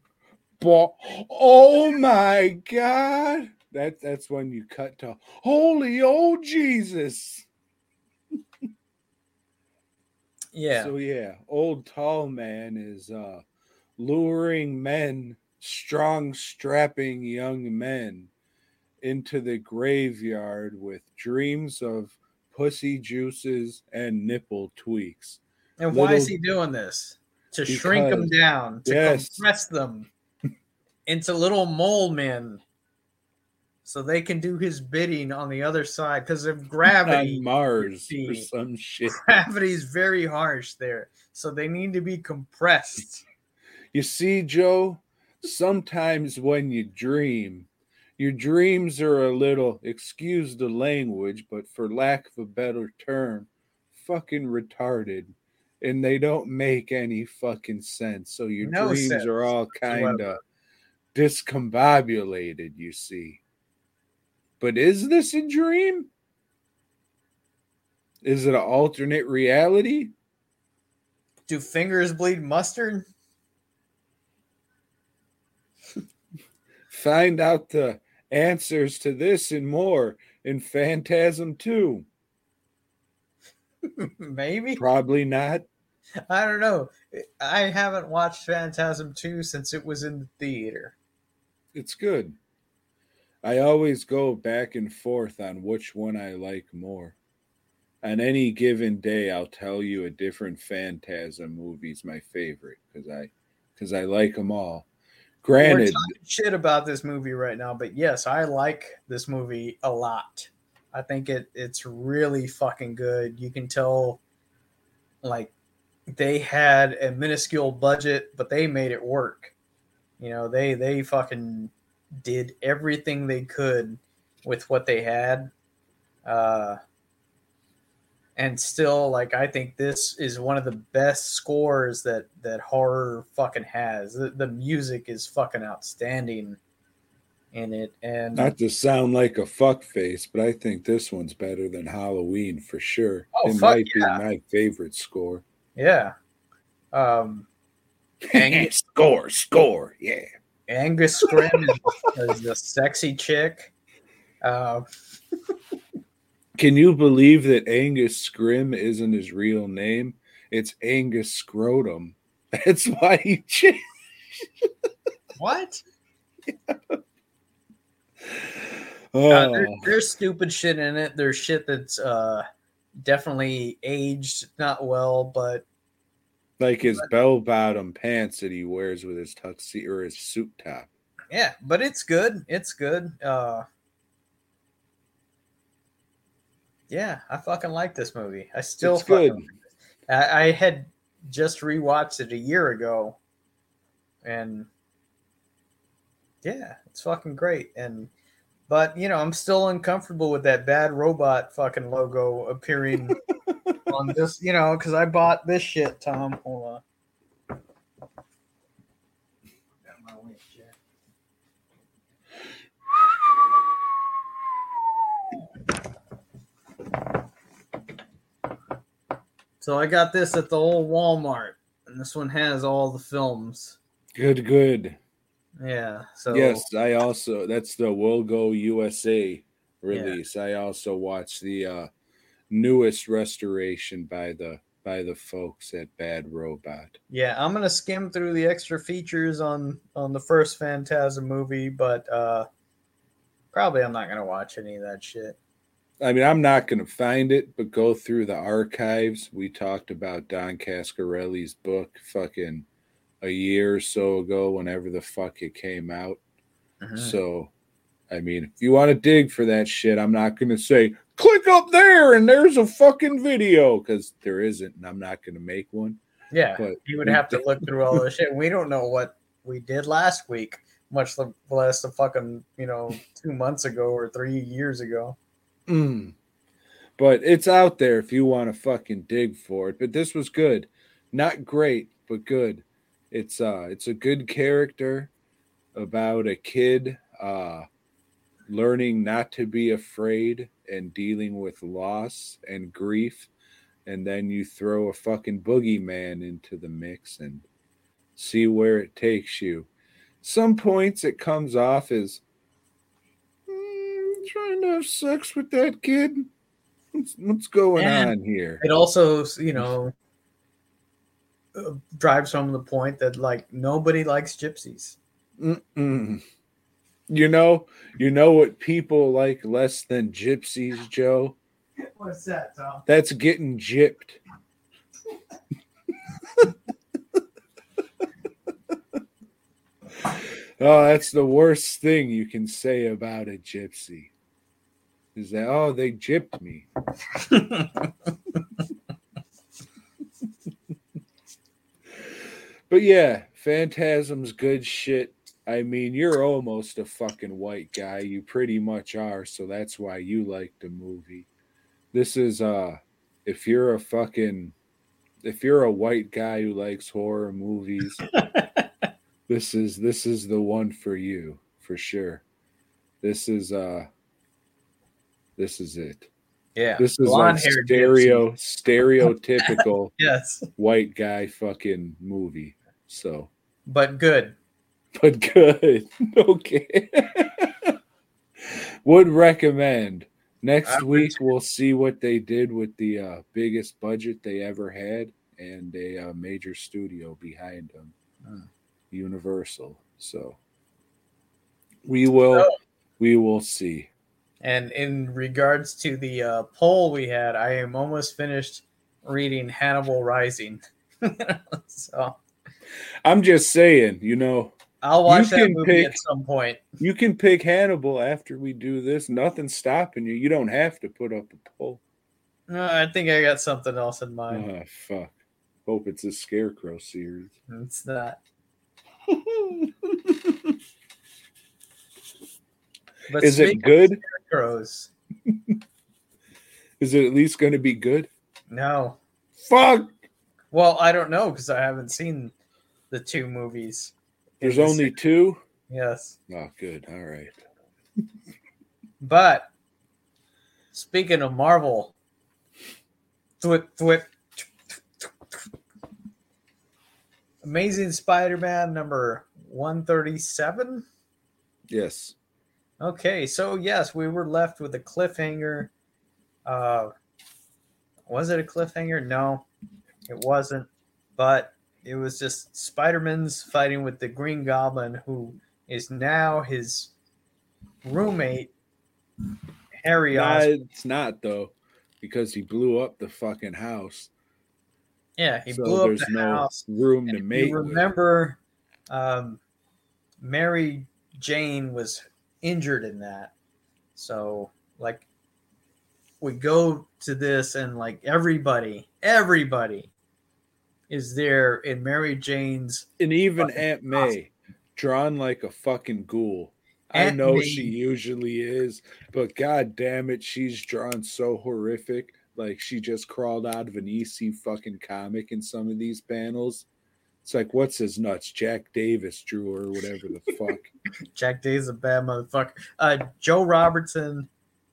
Speaker 2: bong. Oh my God! That that's when you cut to holy old Jesus.
Speaker 3: Yeah.
Speaker 2: So yeah, old tall man is uh luring men, strong strapping young men into the graveyard with dreams of pussy juices and nipple tweaks.
Speaker 3: And why is he doing this? To shrink them down, to
Speaker 2: yes.
Speaker 3: compress them into little mole men so they can do his bidding on the other side because of gravity.
Speaker 2: on Mars or some shit.
Speaker 3: Gravity is very harsh there. So they need to be compressed.
Speaker 2: You see, Joe, sometimes when you dream, your dreams are a little, excuse the language, but for lack of a better term, fucking retarded. And they don't make any fucking sense. So your
Speaker 3: No
Speaker 2: dreams
Speaker 3: sense
Speaker 2: are all kind of discombobulated, you see. But is this a dream? Is it an alternate reality?
Speaker 3: Do fingers bleed mustard?
Speaker 2: Find out the answers to this and more in Phantasm 2.
Speaker 3: Maybe.
Speaker 2: Probably not.
Speaker 3: I don't know. I haven't watched Phantasm 2 since it was in the theater.
Speaker 2: It's good. I always go back and forth on which one I like more. On any given day, I'll tell you a different Phantasm movie's my favorite because I because I like them all. Granted,
Speaker 3: talking shit about this movie right now, but yes, I like this movie a lot. I think it it's really fucking good. You can tell like they had a minuscule budget, but they made it work. You know, they they fucking did everything they could with what they had. Uh and still like I think this is one of the best scores that that horror fucking has. The, the music is fucking outstanding in it and
Speaker 2: not to sound like a fuck face, but I think this one's better than Halloween for sure.
Speaker 3: Oh,
Speaker 2: it
Speaker 3: fuck
Speaker 2: might
Speaker 3: yeah.
Speaker 2: be my favorite score.
Speaker 3: yeah. Um Angus,
Speaker 2: score, score, yeah.
Speaker 3: Angus Scrimm is, is the sexy chick. Uh,
Speaker 2: Can you believe that Angus Scrimm isn't his real name? It's Angus Scrotum. That's why he changed.
Speaker 3: what?
Speaker 2: Oh,
Speaker 3: Uh, there, there's stupid shit in it. There's shit that's uh, definitely aged not well, but
Speaker 2: like his bell bottom pants that he wears with his tuxedo or his suit top.
Speaker 3: yeah, but it's good. It's good. Uh, yeah, I fucking like this movie. I still
Speaker 2: It's
Speaker 3: fucking
Speaker 2: good.
Speaker 3: like. I, I had just rewatched it a year ago, and yeah, it's fucking great. And but you know, I'm still uncomfortable with that bad robot fucking logo appearing on this. You know, because I bought this shit. Tom, hold on. Got my winch here. So I got this at the old Walmart, and this one has all the films.
Speaker 2: Good, good.
Speaker 3: Yeah. So
Speaker 2: Yes, I also that's the Well Go USA release. I also watched the uh newest restoration by the by the folks at Bad Robot.
Speaker 3: Yeah, I'm gonna skim through the extra features on on the first Phantasm movie, but uh probably I'm not gonna watch any of that shit.
Speaker 2: I mean, I'm not going to find it, but go through the archives. We talked about Don Coscarelli's book fucking a year or so ago, whenever the fuck it came out.
Speaker 3: Mm-hmm.
Speaker 2: So, I mean, if you want to dig for that shit, I'm not going to say, click up there and there's a fucking video because there isn't, and I'm not going to make one.
Speaker 3: Yeah,
Speaker 2: But
Speaker 3: you would have to look through all this shit. We don't know what we did last week, much less the fucking you know two months ago or three years ago.
Speaker 2: Mm. But it's out there if you want to fucking dig for it. But this was good. Not great, but good. It's uh it's a good character about a kid uh learning not to be afraid and dealing with loss and grief. And then you throw a fucking boogeyman into the mix and see where it takes you. Some points it comes off as "Mm, trying to have sex with that kid. What's, what's going
Speaker 3: And-
Speaker 2: on here?
Speaker 3: It also you know drives home the point that like nobody likes gypsies.
Speaker 2: Mm-mm. You know, you know what people like less than gypsies, Joe.
Speaker 3: What's that, Tom?
Speaker 2: That's getting gypped. oh, that's the worst thing you can say about a gypsy. Is that oh they gypped me. But yeah, Phantasm's good shit. I mean, you're almost a fucking white guy. You pretty much are, so that's why you like the movie. This is uh if you're a fucking if you're a white guy who likes horror movies, this is this is the one for you, for sure. This is uh this is it.
Speaker 3: Yeah,
Speaker 2: This is like stereo stereotypical
Speaker 3: Yes,
Speaker 2: white guy fucking movie. So,
Speaker 3: but good.
Speaker 2: But good. Okay. Would recommend. Next week we'll see what they did with the uh, biggest budget they ever had and a uh, major studio behind them,
Speaker 3: Hmm.
Speaker 2: Universal. So, We will.
Speaker 3: So-
Speaker 2: We will see.
Speaker 3: And in regards to the uh, poll we had, I am almost finished reading Hannibal Rising. so
Speaker 2: I'm just saying. You know,
Speaker 3: I'll watch
Speaker 2: You
Speaker 3: that
Speaker 2: can
Speaker 3: movie
Speaker 2: pick-
Speaker 3: at some point.
Speaker 2: you can pick Hannibal after we do this. Nothing's stopping you. You don't have to put up a poll.
Speaker 3: I think I got something else in mind.
Speaker 2: Ah, fuck. Hope it's a Scarecrow series.
Speaker 3: It's not. But
Speaker 2: Is it good?
Speaker 3: Scarecrows,
Speaker 2: Is it at least going to be good?
Speaker 3: no.
Speaker 2: Fuck.
Speaker 3: Well, I don't know because I haven't seen the two movies.
Speaker 2: There's
Speaker 3: the
Speaker 2: only two.
Speaker 3: yes,
Speaker 2: Oh, good. All right.
Speaker 3: but speaking of Marvel, thwip thwip. Amazing Spider-Man number one thirty-seven.
Speaker 2: Yes.
Speaker 3: Okay, so yes, we were left with a cliffhanger. Uh, was it a cliffhanger? No, it wasn't. But it was just Spider-Man's fighting with the Green Goblin, who is now his roommate, Harry
Speaker 2: Nah,
Speaker 3: Osborn.
Speaker 2: it's not though, because he blew up the fucking house.
Speaker 3: Yeah, he
Speaker 2: so
Speaker 3: blew up
Speaker 2: there's
Speaker 3: the
Speaker 2: no
Speaker 3: house.
Speaker 2: room to make.
Speaker 3: remember, um, Mary Jane was injured in that. So, like, we go to this, and like everybody, everybody is there in Mary Jane's.
Speaker 2: and even Aunt May, drawn like a fucking ghoul. I know
Speaker 3: May-
Speaker 2: she usually is, but god damn it, she's drawn so horrific. Like she just crawled out of an EC fucking comic in some of these panels. It's like, what's his nuts? Jack Davis drew her or whatever the fuck.
Speaker 3: Jack Day's a bad motherfucker. Uh, Joe Robertson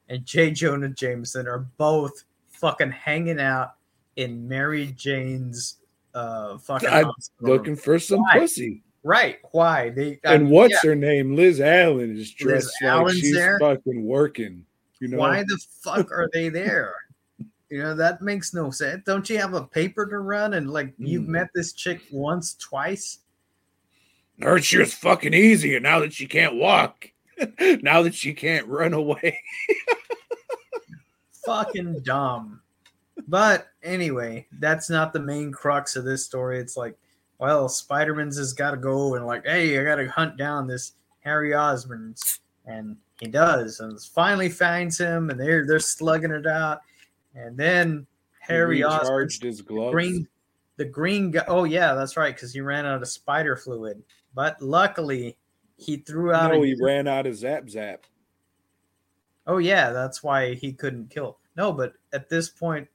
Speaker 3: and J. Jonah Jameson are both fucking hanging out in Mary Jane's uh fucking
Speaker 2: I'm
Speaker 3: hospital.
Speaker 2: Looking for some
Speaker 3: Why?
Speaker 2: pussy.
Speaker 3: Right. Why? They I
Speaker 2: And
Speaker 3: mean,
Speaker 2: what's
Speaker 3: yeah,
Speaker 2: her name? Liz Allen is dressed like
Speaker 3: Allen's
Speaker 2: she's
Speaker 3: there?
Speaker 2: fucking working. You know,
Speaker 3: why the fuck are they there? You know, that makes no sense. Don't you have a paper to run and like you've
Speaker 2: Mm.
Speaker 3: met this chick once, twice?
Speaker 2: her she was fucking easy, and now that she can't walk, now that she can't run away.
Speaker 3: Fucking dumb. But anyway, that's not the main crux of this story. It's like, well, Spider-Man's has got to go and like, hey, I got to hunt down this Harry Osborn's, and he does, and finally finds him, and they're they're slugging it out, and then Harry Osborn
Speaker 2: his gloves.
Speaker 3: green the green guy oh yeah that's right because he ran out of spider fluid but luckily he threw out
Speaker 2: no,
Speaker 3: a-
Speaker 2: he ran out of zap zap.
Speaker 3: oh yeah that's why he couldn't kill no but at this point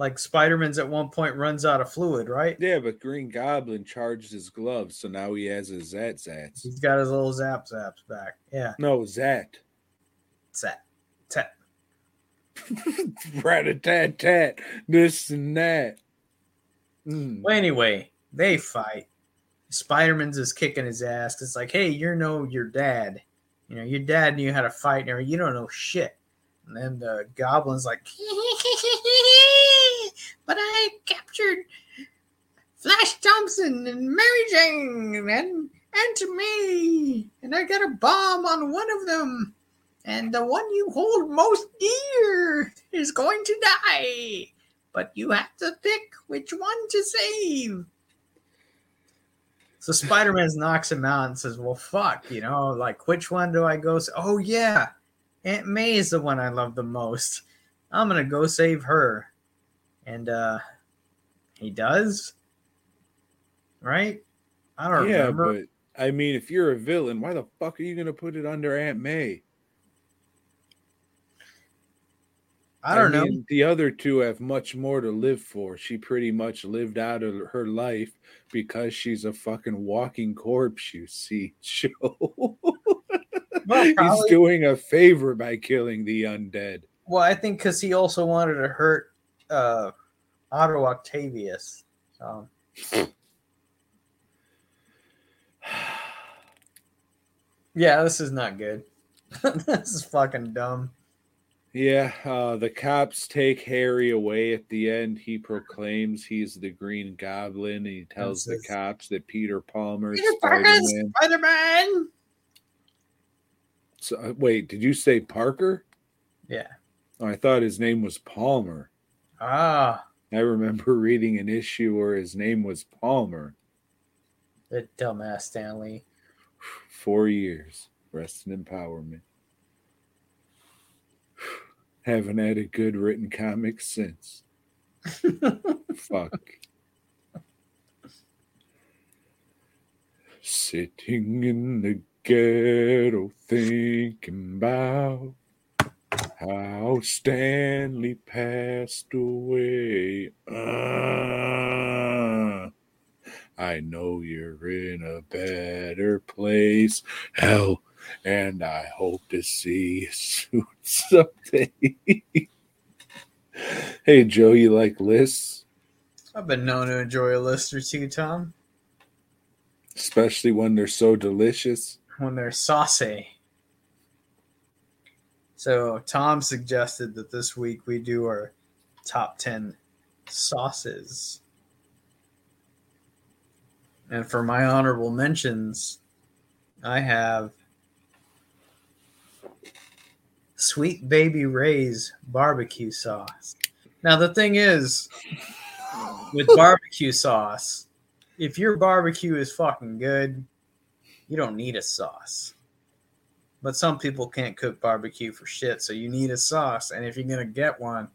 Speaker 3: like spider-man's at one point runs out of fluid right
Speaker 2: Yeah, but Green Goblin charged his gloves, so now he has his zat zats.
Speaker 3: he's got his little zap zaps back yeah
Speaker 2: No, zat.
Speaker 3: Zat. zap
Speaker 2: Rat a tat tat. This and that. Mm.
Speaker 3: well anyway they fight spider-man's is kicking his ass it's like hey you're no your dad you know your dad knew how to fight and you don't know shit and then the goblin's like but i captured flash thompson and mary jane and and to me and i got a bomb on one of them and the one you hold most dear is going to die but you have to pick which one to save. So Spider Man knocks him out and says, Well, fuck, you know, like, which one do I go? Oh, yeah, Aunt May is the one I love the most. I'm going to go save her. And uh he does, right? I don't
Speaker 2: Yeah,
Speaker 3: remember.
Speaker 2: but I mean, if you're a villain, why the fuck are you gonna put it under Aunt May?
Speaker 3: I don't know.
Speaker 2: mean, The other two have much more to live for. She pretty much lived out of her life because she's a fucking walking corpse. You see, Joe.
Speaker 3: Well,
Speaker 2: He's doing a favor by killing the undead.
Speaker 3: Well, I think because he also wanted to hurt uh, Otto Octavius. So. Yeah, this is not good. this is fucking dumb.
Speaker 2: Yeah, uh, the cops take Harry away at the end. He proclaims he's the Green Goblin. He tells the cops that Peter Palmer is
Speaker 3: Peter Parker,
Speaker 2: Spider-Man.
Speaker 3: Spider Man.
Speaker 2: So, uh, wait, did you say Parker?
Speaker 3: Yeah.
Speaker 2: Oh, I thought his name was Palmer.
Speaker 3: Ah,
Speaker 2: I remember reading an issue where his name was Palmer.
Speaker 3: the dumbass Stanley.
Speaker 2: Four years. Rest in empowerment. Haven't had a good written comic since. Fuck. Sitting in the ghetto thinking about how Stanley passed away. Ah. I know you're in a better place. Hell, and I hope to see you soon someday. hey, Joe, you like lists?
Speaker 3: I've been known to enjoy a list or two, Tom,
Speaker 2: Especially when they're so delicious.
Speaker 3: When they're saucy. So Tom suggested that this week we do our top ten sauces. And for my honorable mentions, I have Sweet Baby Ray's barbecue sauce. Now the thing is, with barbecue sauce, if your barbecue is fucking good, you don't need a sauce. But some people can't cook barbecue for shit, so you need a sauce. And if you're gonna get one,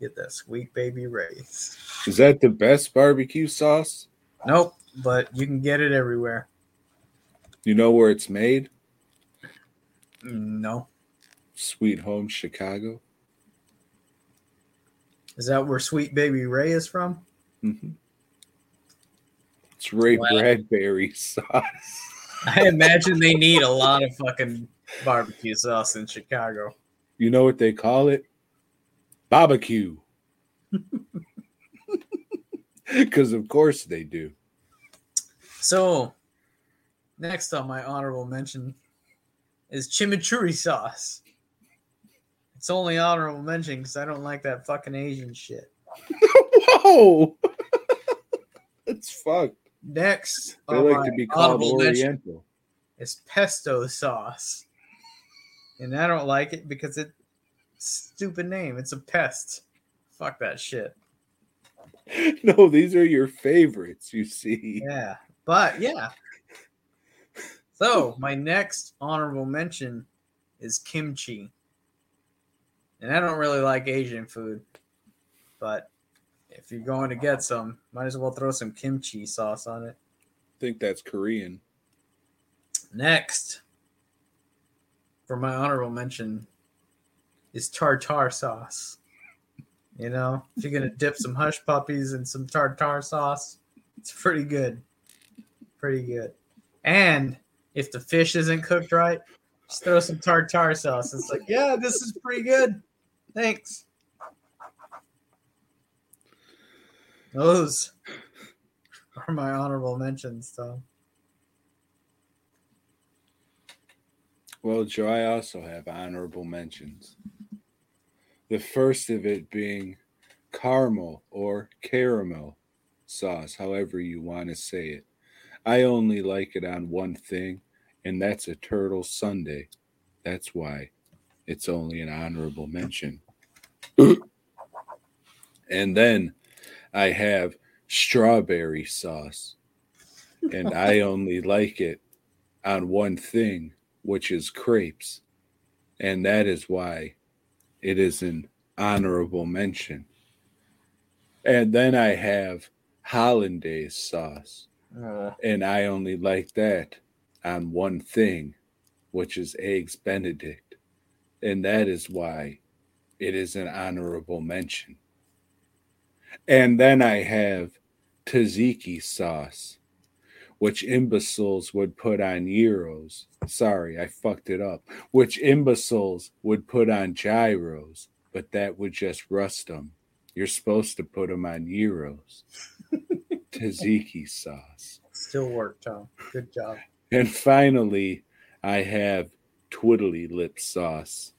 Speaker 3: get that Sweet Baby Ray's.
Speaker 2: Is that the best barbecue sauce?
Speaker 3: Nope, but you can get it everywhere.
Speaker 2: You know where it's made?
Speaker 3: No.
Speaker 2: Sweet Home Chicago.
Speaker 3: Is that where Sweet Baby Ray is from?
Speaker 2: hmm It's Ray
Speaker 3: Wow.
Speaker 2: Bradbury sauce.
Speaker 3: I imagine they need a lot of fucking barbecue sauce in Chicago.
Speaker 2: You know what they call it? Barbecue. Because of course they do.
Speaker 3: So, next on my honorable mention is chimichurri sauce. It's only honorable mention because I don't like that fucking Asian shit.
Speaker 2: Whoa! it's fucked.
Speaker 3: Next,
Speaker 2: They like to be called Oriental.
Speaker 3: It's pesto sauce, and I don't like it because it stupid name. It's a pest. Fuck that shit.
Speaker 2: No, these are your favorites, you see.
Speaker 3: Yeah, but yeah. So my next honorable mention is kimchi, and I don't really like Asian food, but if you're going to get some, might as well throw some kimchi sauce on it.
Speaker 2: I think that's Korean.
Speaker 3: Next, for my honorable mention, is tartar sauce. You know, if you're gonna dip some hush puppies in some tartar sauce, it's pretty good. Pretty good. And if the fish isn't cooked right, just throw some tartar sauce. It's like, yeah, this is pretty good. Thanks. Those are my honorable mentions, Tom.
Speaker 2: Well, Joe, I also have honorable mentions. The first of it being caramel or caramel sauce, however you want to say it. I only like it on one thing, and that's a turtle sundae. That's why it's only an honorable mention. and then I have strawberry sauce, and I only like it on one thing, which is crepes. And that is why it is an honorable mention. And then I have hollandaise sauce, uh. and I only like that on one thing, which is eggs benedict. And that is why it is an honorable mention. And then I have tzatziki sauce, which imbeciles would put on gyros. Sorry, I fucked it up. Which imbeciles would put on gyros, but that would just rust them. You're supposed to put them on gyros. Tzatziki sauce.
Speaker 3: Still work, Tom. Good job.
Speaker 2: And finally, I have twiddly lip sauce.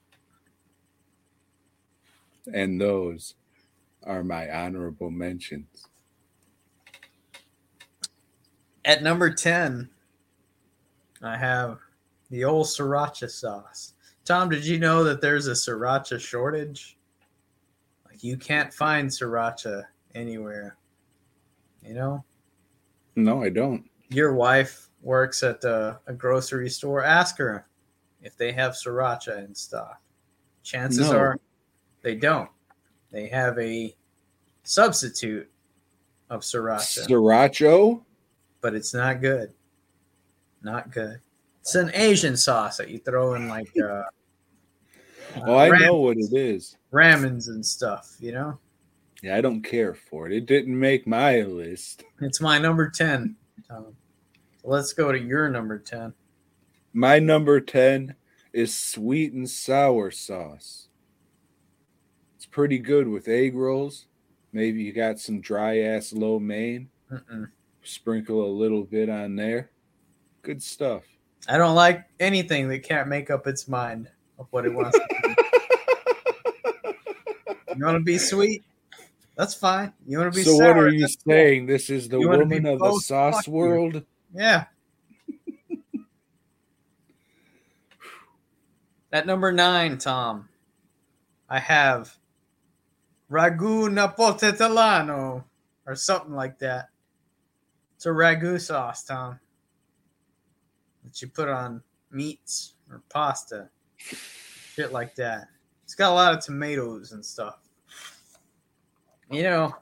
Speaker 2: And those are my honorable mentions.
Speaker 3: At number 10, I have The old sriracha sauce. Tom, did you know that there's a sriracha shortage? Like you can't find sriracha anywhere. You know,
Speaker 2: No, I don't.
Speaker 3: your wife works at a, a grocery store. Ask her if they have sriracha in stock. Chances
Speaker 2: No.
Speaker 3: are they don't. They have a substitute of sriracha,
Speaker 2: Sriracha?
Speaker 3: but it's not good. Not good. It's an Asian sauce that you throw in like uh,
Speaker 2: Oh, I
Speaker 3: ram-
Speaker 2: know what it is.
Speaker 3: ramens and stuff. You know,
Speaker 2: Yeah, I don't care for it. It didn't make my list.
Speaker 3: it's my number ten. Tom. So let's go to your number ten.
Speaker 2: My number 10 is sweet and sour sauce. Pretty good with egg rolls. Maybe you got some dry ass lo mein.
Speaker 3: Mm-mm.
Speaker 2: Sprinkle a little bit on there. Good stuff.
Speaker 3: I don't like anything that can't make up its mind of what it wants to be. You want to be sweet? That's fine. You want to be
Speaker 2: so
Speaker 3: sour?
Speaker 2: what are you
Speaker 3: That's cool.
Speaker 2: saying? This is the
Speaker 3: You
Speaker 2: woman of the sauce world?
Speaker 3: Yeah. At number nine, Tom, I have ragu napoletano or something like that. It's a ragu sauce, Tom, that you put on meats or pasta, shit like that. It's got a lot of tomatoes and stuff. You know,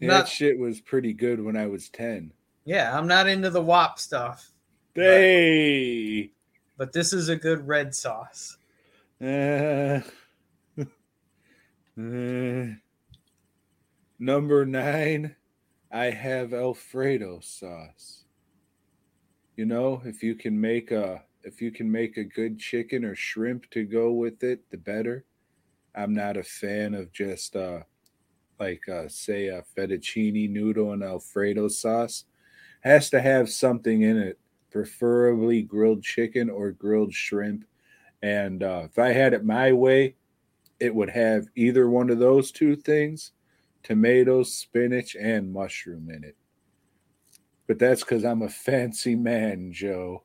Speaker 2: Yeah,
Speaker 3: Not-
Speaker 2: that shit was pretty good when I was 10.
Speaker 3: yeah, I'm not into the WAP stuff,
Speaker 2: Hey!
Speaker 3: but this is a good red sauce.
Speaker 2: Uh, uh, number nine, I have Alfredo sauce. You know, if you can make a if you can make a good chicken or shrimp to go with it, the better. I'm not a fan of just uh like uh say a fettuccine noodle and Alfredo sauce. Has to have something in it, preferably grilled chicken or grilled shrimp. And uh, if I had it my way, it would have either one of those two things tomatoes, spinach, and mushroom in it. But that's because I'm a fancy man, Joe,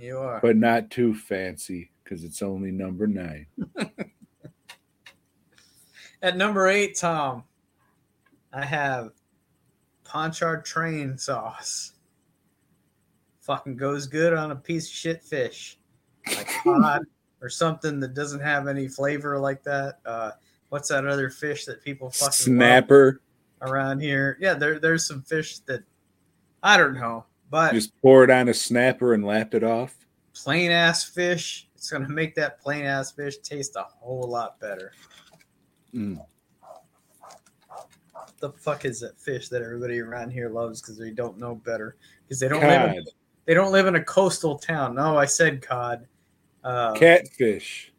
Speaker 3: You are.
Speaker 2: but not too fancy because it's only number nine.
Speaker 3: At number eight, Tom, I have Pontchartrain sauce. Fucking goes good on a piece of shit fish, like cod or something that doesn't have any flavor like that. Uh, what's that other fish that people fucking
Speaker 2: Snapper,
Speaker 3: around here? Yeah, there, there's some fish that I don't know, but
Speaker 2: just pour it on a snapper and lap it off.
Speaker 3: plain ass fish. It's gonna make that plain ass fish taste a whole lot better.
Speaker 2: Mm.
Speaker 3: The fuck is that fish that everybody around here loves because they don't know better? Because they don't live in, they don't live in a coastal town. No, I said cod. Uh,
Speaker 2: catfish,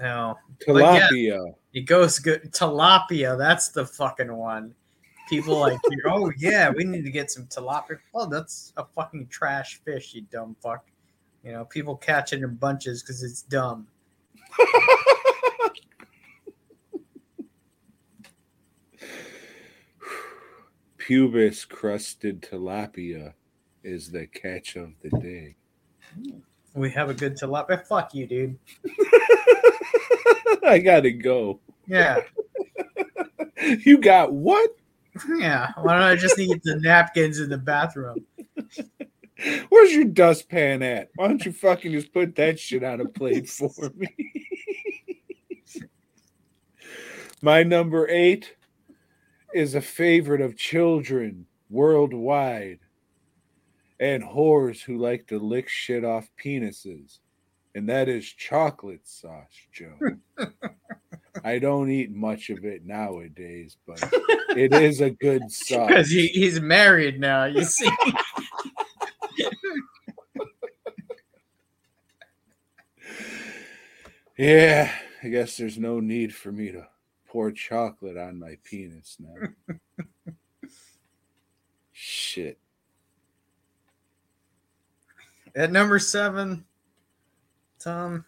Speaker 3: no, But yeah.
Speaker 2: tilapia.
Speaker 3: it goes good. Tilapia, that's the fucking one. People like, oh yeah, we need to get some tilapia. Oh, that's a fucking trash fish, you dumb fuck. You know, people catch it in bunches because it's dumb.
Speaker 2: Pubis crusted tilapia is the catch of the day.
Speaker 3: We have a good tilapia. Eh, fuck you, dude.
Speaker 2: I gotta go.
Speaker 3: Yeah,
Speaker 2: You got what?
Speaker 3: yeah. Why don't I just need the napkins in the bathroom?
Speaker 2: Where's your dustpan at? Why don't you fucking just put that shit on a plate for me? My number eight is a favorite of children worldwide and whores who like to lick shit off penises, and that is chocolate sauce, Joe. I don't eat much of it nowadays, but it is a good sauce.
Speaker 3: Because he, he's married now. You see.
Speaker 2: Yeah, I guess there's no need for me to pour chocolate on my penis now. Shit.
Speaker 3: At number seven, Tom,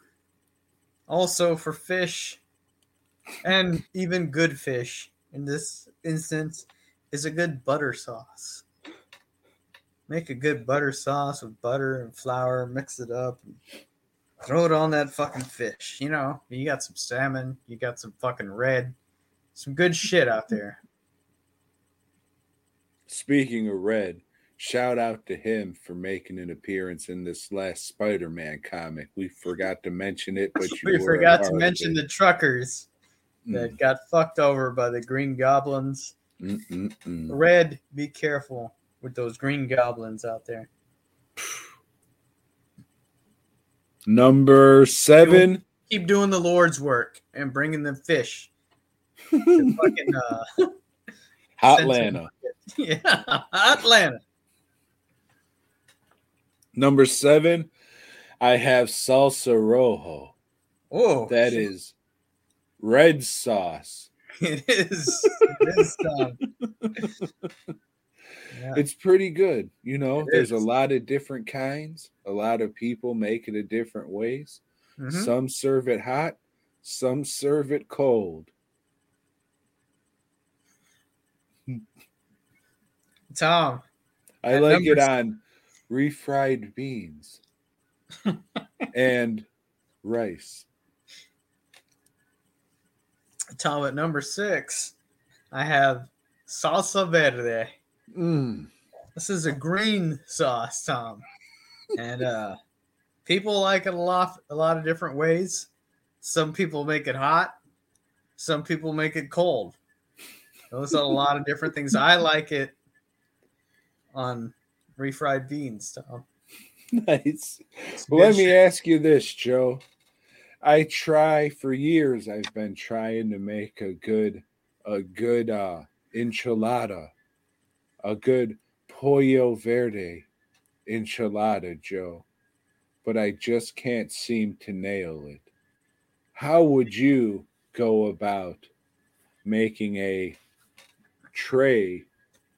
Speaker 3: also for fish and even good fish in this instance, is a good butter sauce. Make a good butter sauce with butter and flour, mix it up, throw it on that fucking fish. You know, you got some salmon, you got some fucking red, some good shit out there.
Speaker 2: Speaking of Red, shout out to him for making an appearance in this last Spider-Man comic. We forgot to mention it, but you
Speaker 3: we forgot to mention the truckers that got fucked over by the green goblins.
Speaker 2: Mm, mm, mm.
Speaker 3: Red, be careful with those green goblins out there.
Speaker 2: Number seven.
Speaker 3: Keep doing the Lord's work and bringing the fish. to fucking, uh,
Speaker 2: Hotlanta.
Speaker 3: yeah, Atlanta.
Speaker 2: Number seven. I have salsa rojo.
Speaker 3: Oh,
Speaker 2: That is red sauce.
Speaker 3: it is. It is Tom. Yeah.
Speaker 2: It's pretty good. You know,
Speaker 3: It
Speaker 2: there's a lot of different kinds. A lot of people make it a different ways.
Speaker 3: Mhm.
Speaker 2: Some serve it hot, some serve it cold.
Speaker 3: Tom,
Speaker 2: I like it on refried beans and rice.
Speaker 3: Tom, at number six, I have salsa verde.
Speaker 2: Mm.
Speaker 3: This is a green sauce, Tom, and uh, people like it a lot, a lot of different ways. Some people make it hot, some people make it cold. Those are a lot of different things. I like it on refried beans, Tom.
Speaker 2: Nice. Well, let me ask you this, Joe. I try for years. I've been trying to make a good, a good uh, enchilada, a good pollo verde enchilada, Joe. But I just can't seem to nail it. How would you go about making a tray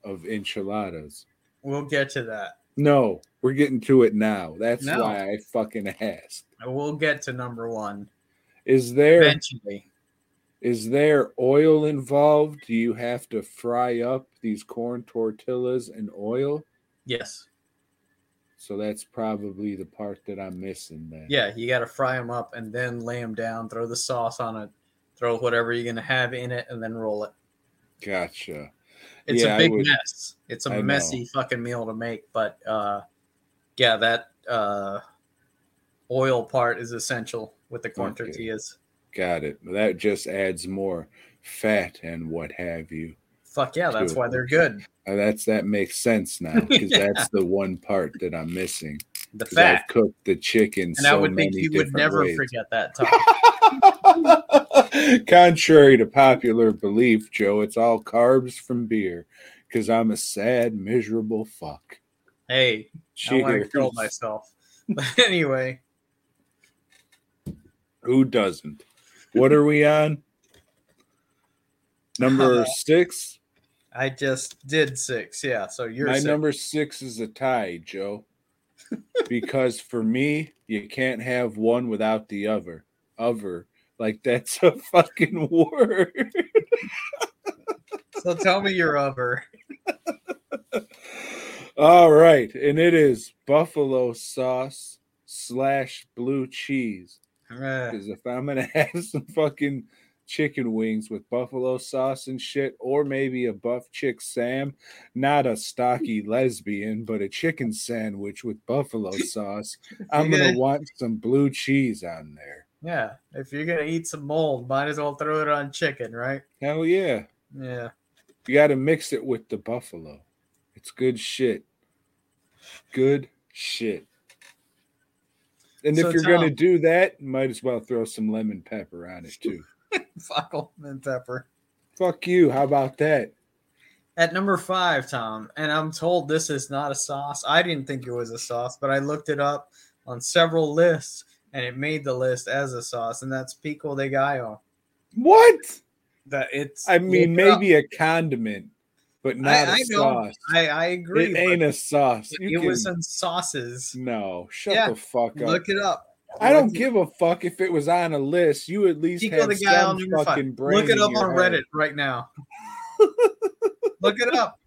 Speaker 2: of enchiladas?
Speaker 3: We'll get to that.
Speaker 2: No, we're getting to it now. That's
Speaker 3: No.
Speaker 2: why I fucking asked.
Speaker 3: We'll get to number one
Speaker 2: Is there
Speaker 3: eventually.
Speaker 2: is there oil involved? Do you have to fry up these corn tortillas in oil?
Speaker 3: Yes.
Speaker 2: So that's probably the part that I'm missing then.
Speaker 3: Yeah, you got to fry them up and then lay them down, throw the sauce on it, throw whatever you're going to have in it, and then roll it.
Speaker 2: Gotcha.
Speaker 3: It's
Speaker 2: Yeah,
Speaker 3: a big mess. It's a
Speaker 2: I know.
Speaker 3: messy fucking meal to make, but uh, yeah, that uh, oil part is essential with the corn
Speaker 2: Okay.
Speaker 3: tortillas.
Speaker 2: Got it. That just adds more fat and what have you.
Speaker 3: Fuck yeah, that's
Speaker 2: True.
Speaker 3: why they're good.
Speaker 2: Uh, that's that makes sense now because
Speaker 3: Yeah.
Speaker 2: that's the one part that I'm missing.
Speaker 3: The
Speaker 2: 'Cause I've cooked the chicken
Speaker 3: And
Speaker 2: so
Speaker 3: I would think
Speaker 2: many
Speaker 3: you would never
Speaker 2: ways.
Speaker 3: forget that time.
Speaker 2: Contrary to popular belief, Joe, it's all carbs from beer because I'm a sad, miserable fuck.
Speaker 3: hey, I want to
Speaker 2: Cheers.
Speaker 3: myself. But anyway,
Speaker 2: Who doesn't? What are we on? Number six.
Speaker 3: I just did six. Yeah, so you're
Speaker 2: My
Speaker 3: six.
Speaker 2: number six is a tie, Joe. because for me, you can't have one without the other. Other. Like that's a fucking word.
Speaker 3: So tell me your other.
Speaker 2: All right, and it is buffalo sauce slash blue cheese. Because if I'm gonna have some fucking chicken wings with buffalo sauce and shit, or maybe a buff chick Sam, not a stocky lesbian, but a chicken sandwich with buffalo sauce, I'm gonna- want some blue cheese on there.
Speaker 3: Yeah, if you're gonna eat some mold, might as well throw it on chicken, right?
Speaker 2: Hell yeah.
Speaker 3: Yeah.
Speaker 2: You gotta mix it with the buffalo. It's good shit. Good shit. And
Speaker 3: So,
Speaker 2: if you're gonna do that, might as well throw some lemon pepper on it too.
Speaker 3: Fuck and pepper.
Speaker 2: Fuck you. How about that?
Speaker 3: At number five, Tom, and I'm told this is not a sauce. I didn't think it was a sauce, but I looked it up on several lists and it made the list as a sauce, and that's pico de gallo.
Speaker 2: What?
Speaker 3: That it's
Speaker 2: I mean,
Speaker 3: it up.
Speaker 2: maybe a condiment, but not
Speaker 3: I,
Speaker 2: a
Speaker 3: I
Speaker 2: sauce.
Speaker 3: I, I agree.
Speaker 2: It ain't a sauce.
Speaker 3: it,
Speaker 2: You
Speaker 3: it was
Speaker 2: can-
Speaker 3: in sauces.
Speaker 2: no, shut
Speaker 3: Yeah,
Speaker 2: the fuck up.
Speaker 3: Look it up.
Speaker 2: I don't give a fuck if it was on a list. You at least
Speaker 3: Pico
Speaker 2: have
Speaker 3: de Gallo
Speaker 2: some fucking
Speaker 3: five.
Speaker 2: brain
Speaker 3: Look it up on
Speaker 2: head.
Speaker 3: Reddit right now. Look it up,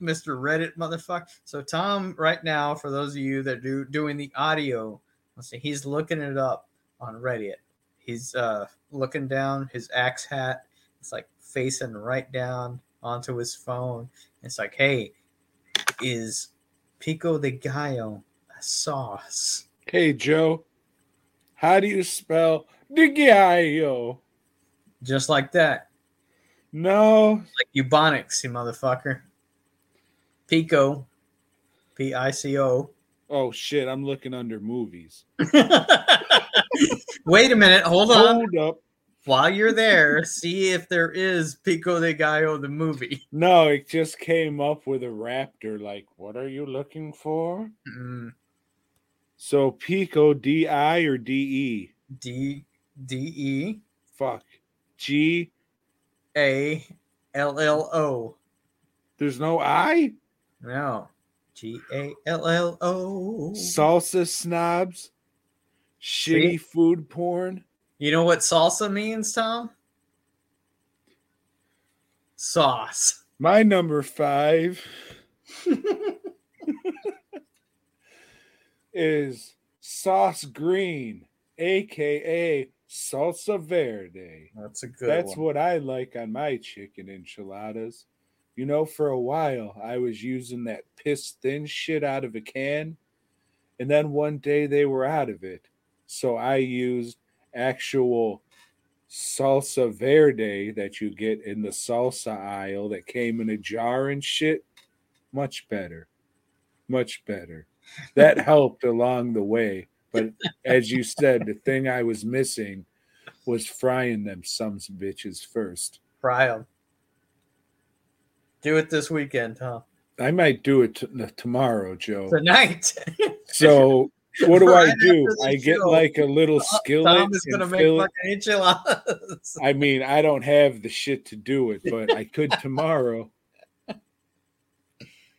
Speaker 3: Mr. Reddit motherfucker. So Tom, right now, for those of you that do doing the audio Let's see. He's looking it up on Reddit. He's uh looking down his axe hat. It's like facing right down onto his phone. It's like, hey, is pico de gallo a sauce?
Speaker 2: Hey, Joe. How do you spell de gallo?
Speaker 3: Just like that.
Speaker 2: No.
Speaker 3: Like Ebonics, you motherfucker. Pico. P I C O.
Speaker 2: Oh shit! I'm looking under movies.
Speaker 3: Wait a minute. Hold on.
Speaker 2: Hold up.
Speaker 3: While you're there, see if there is Pico de Gallo, the movie.
Speaker 2: No, it just came up with a raptor. Like, what are you looking for?
Speaker 3: Mm,
Speaker 2: So Pico D I or D E?
Speaker 3: D D E
Speaker 2: Fuck. G.
Speaker 3: A L L O.
Speaker 2: There's no I.
Speaker 3: No. G A L L O.
Speaker 2: Salsa snobs. Shitty
Speaker 3: See?
Speaker 2: food porn.
Speaker 3: You know what salsa means, Tom? Sauce.
Speaker 2: My number five is Sauce Green, aka Salsa Verde.
Speaker 3: That's a good
Speaker 2: That's
Speaker 3: one.
Speaker 2: what I like on my chicken enchiladas. You know, for a while I was using that piss thin shit out of a can, and then one day they were out of it. So I used actual salsa verde that you get in the salsa aisle that came in a jar and shit. Much better. Much better. That helped along the way. But as you said, the thing I was missing was frying them sums bitches first.
Speaker 3: Fry 'em. Do it this weekend, Tom.
Speaker 2: I might do it t- tomorrow, Joe.
Speaker 3: Tonight.
Speaker 2: So what do I do? I get
Speaker 3: show.
Speaker 2: like a little skillet.
Speaker 3: Tom is gonna make fucking enchiladas.
Speaker 2: I mean, I don't have the shit to do it, but I could tomorrow.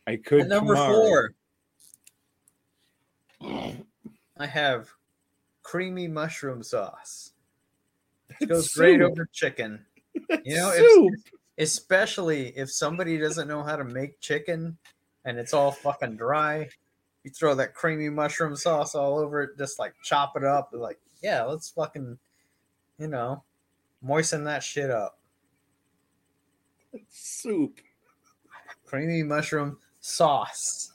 Speaker 2: I could
Speaker 3: At number
Speaker 2: tomorrow.
Speaker 3: four, I have creamy mushroom sauce. It goes great over chicken. You know,
Speaker 2: Soup.
Speaker 3: Especially if somebody doesn't know how to make chicken and it's all fucking dry, you throw that creamy mushroom sauce all over it, just like chop it up. Like, yeah, let's fucking, you know, moisten that shit up.
Speaker 2: soup.
Speaker 3: Creamy mushroom sauce.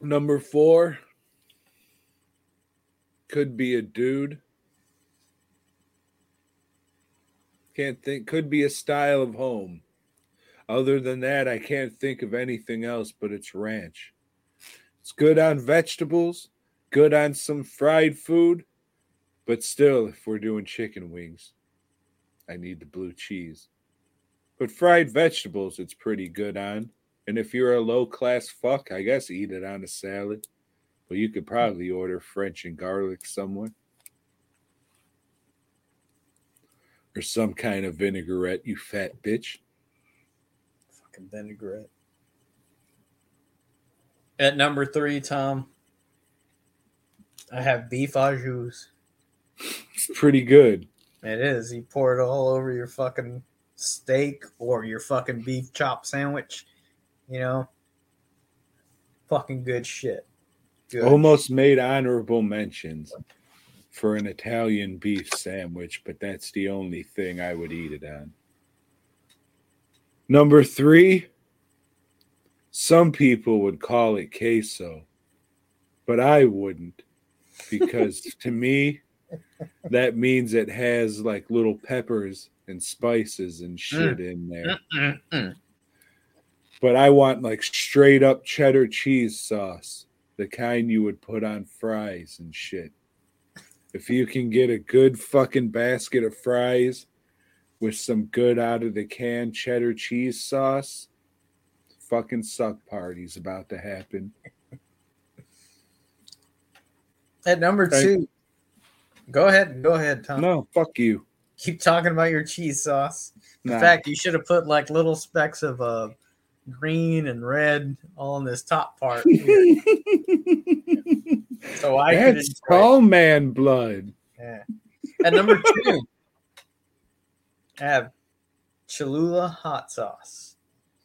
Speaker 2: Number four could be a dude. Can't think. Could be a style of home. Other than that, I can't think of anything else. But it's ranch. It's good on vegetables. Good on some fried food. But still, if we're doing chicken wings, I need the blue cheese. But fried vegetables, it's pretty good on. And if you're a low class fuck, I guess eat it on a salad. But you could probably order French and garlic somewhere. Or some kind of vinaigrette, you fat bitch.
Speaker 3: Fucking vinaigrette. At number three, Tom, I have beef au jus.
Speaker 2: It's pretty good.
Speaker 3: It is. You pour it all over your fucking steak or your fucking beef chop sandwich. You know, fucking good shit. Good.
Speaker 2: Almost made honorable mentions for an Italian beef sandwich, but that's the only thing I would eat it on. Number three, some people would call it queso, but I wouldn't because to me, that means it has like little peppers and spices and shit in there.
Speaker 3: Mm-mm-mm.
Speaker 2: But I want like straight up cheddar cheese sauce, the kind you would put on fries and shit. If you can get a good fucking basket of fries with some good out of the can cheddar cheese sauce, fucking suck party's about to happen.
Speaker 3: At number two, go ahead. Go ahead, Tom.
Speaker 2: No, fuck you.
Speaker 3: Keep talking about your cheese sauce. In
Speaker 2: Nah.
Speaker 3: fact, you should have put like little specks of uh, green and red all in this top part. so I
Speaker 2: That's tall man blood.
Speaker 3: Yeah. At number two, I have Cholula hot sauce.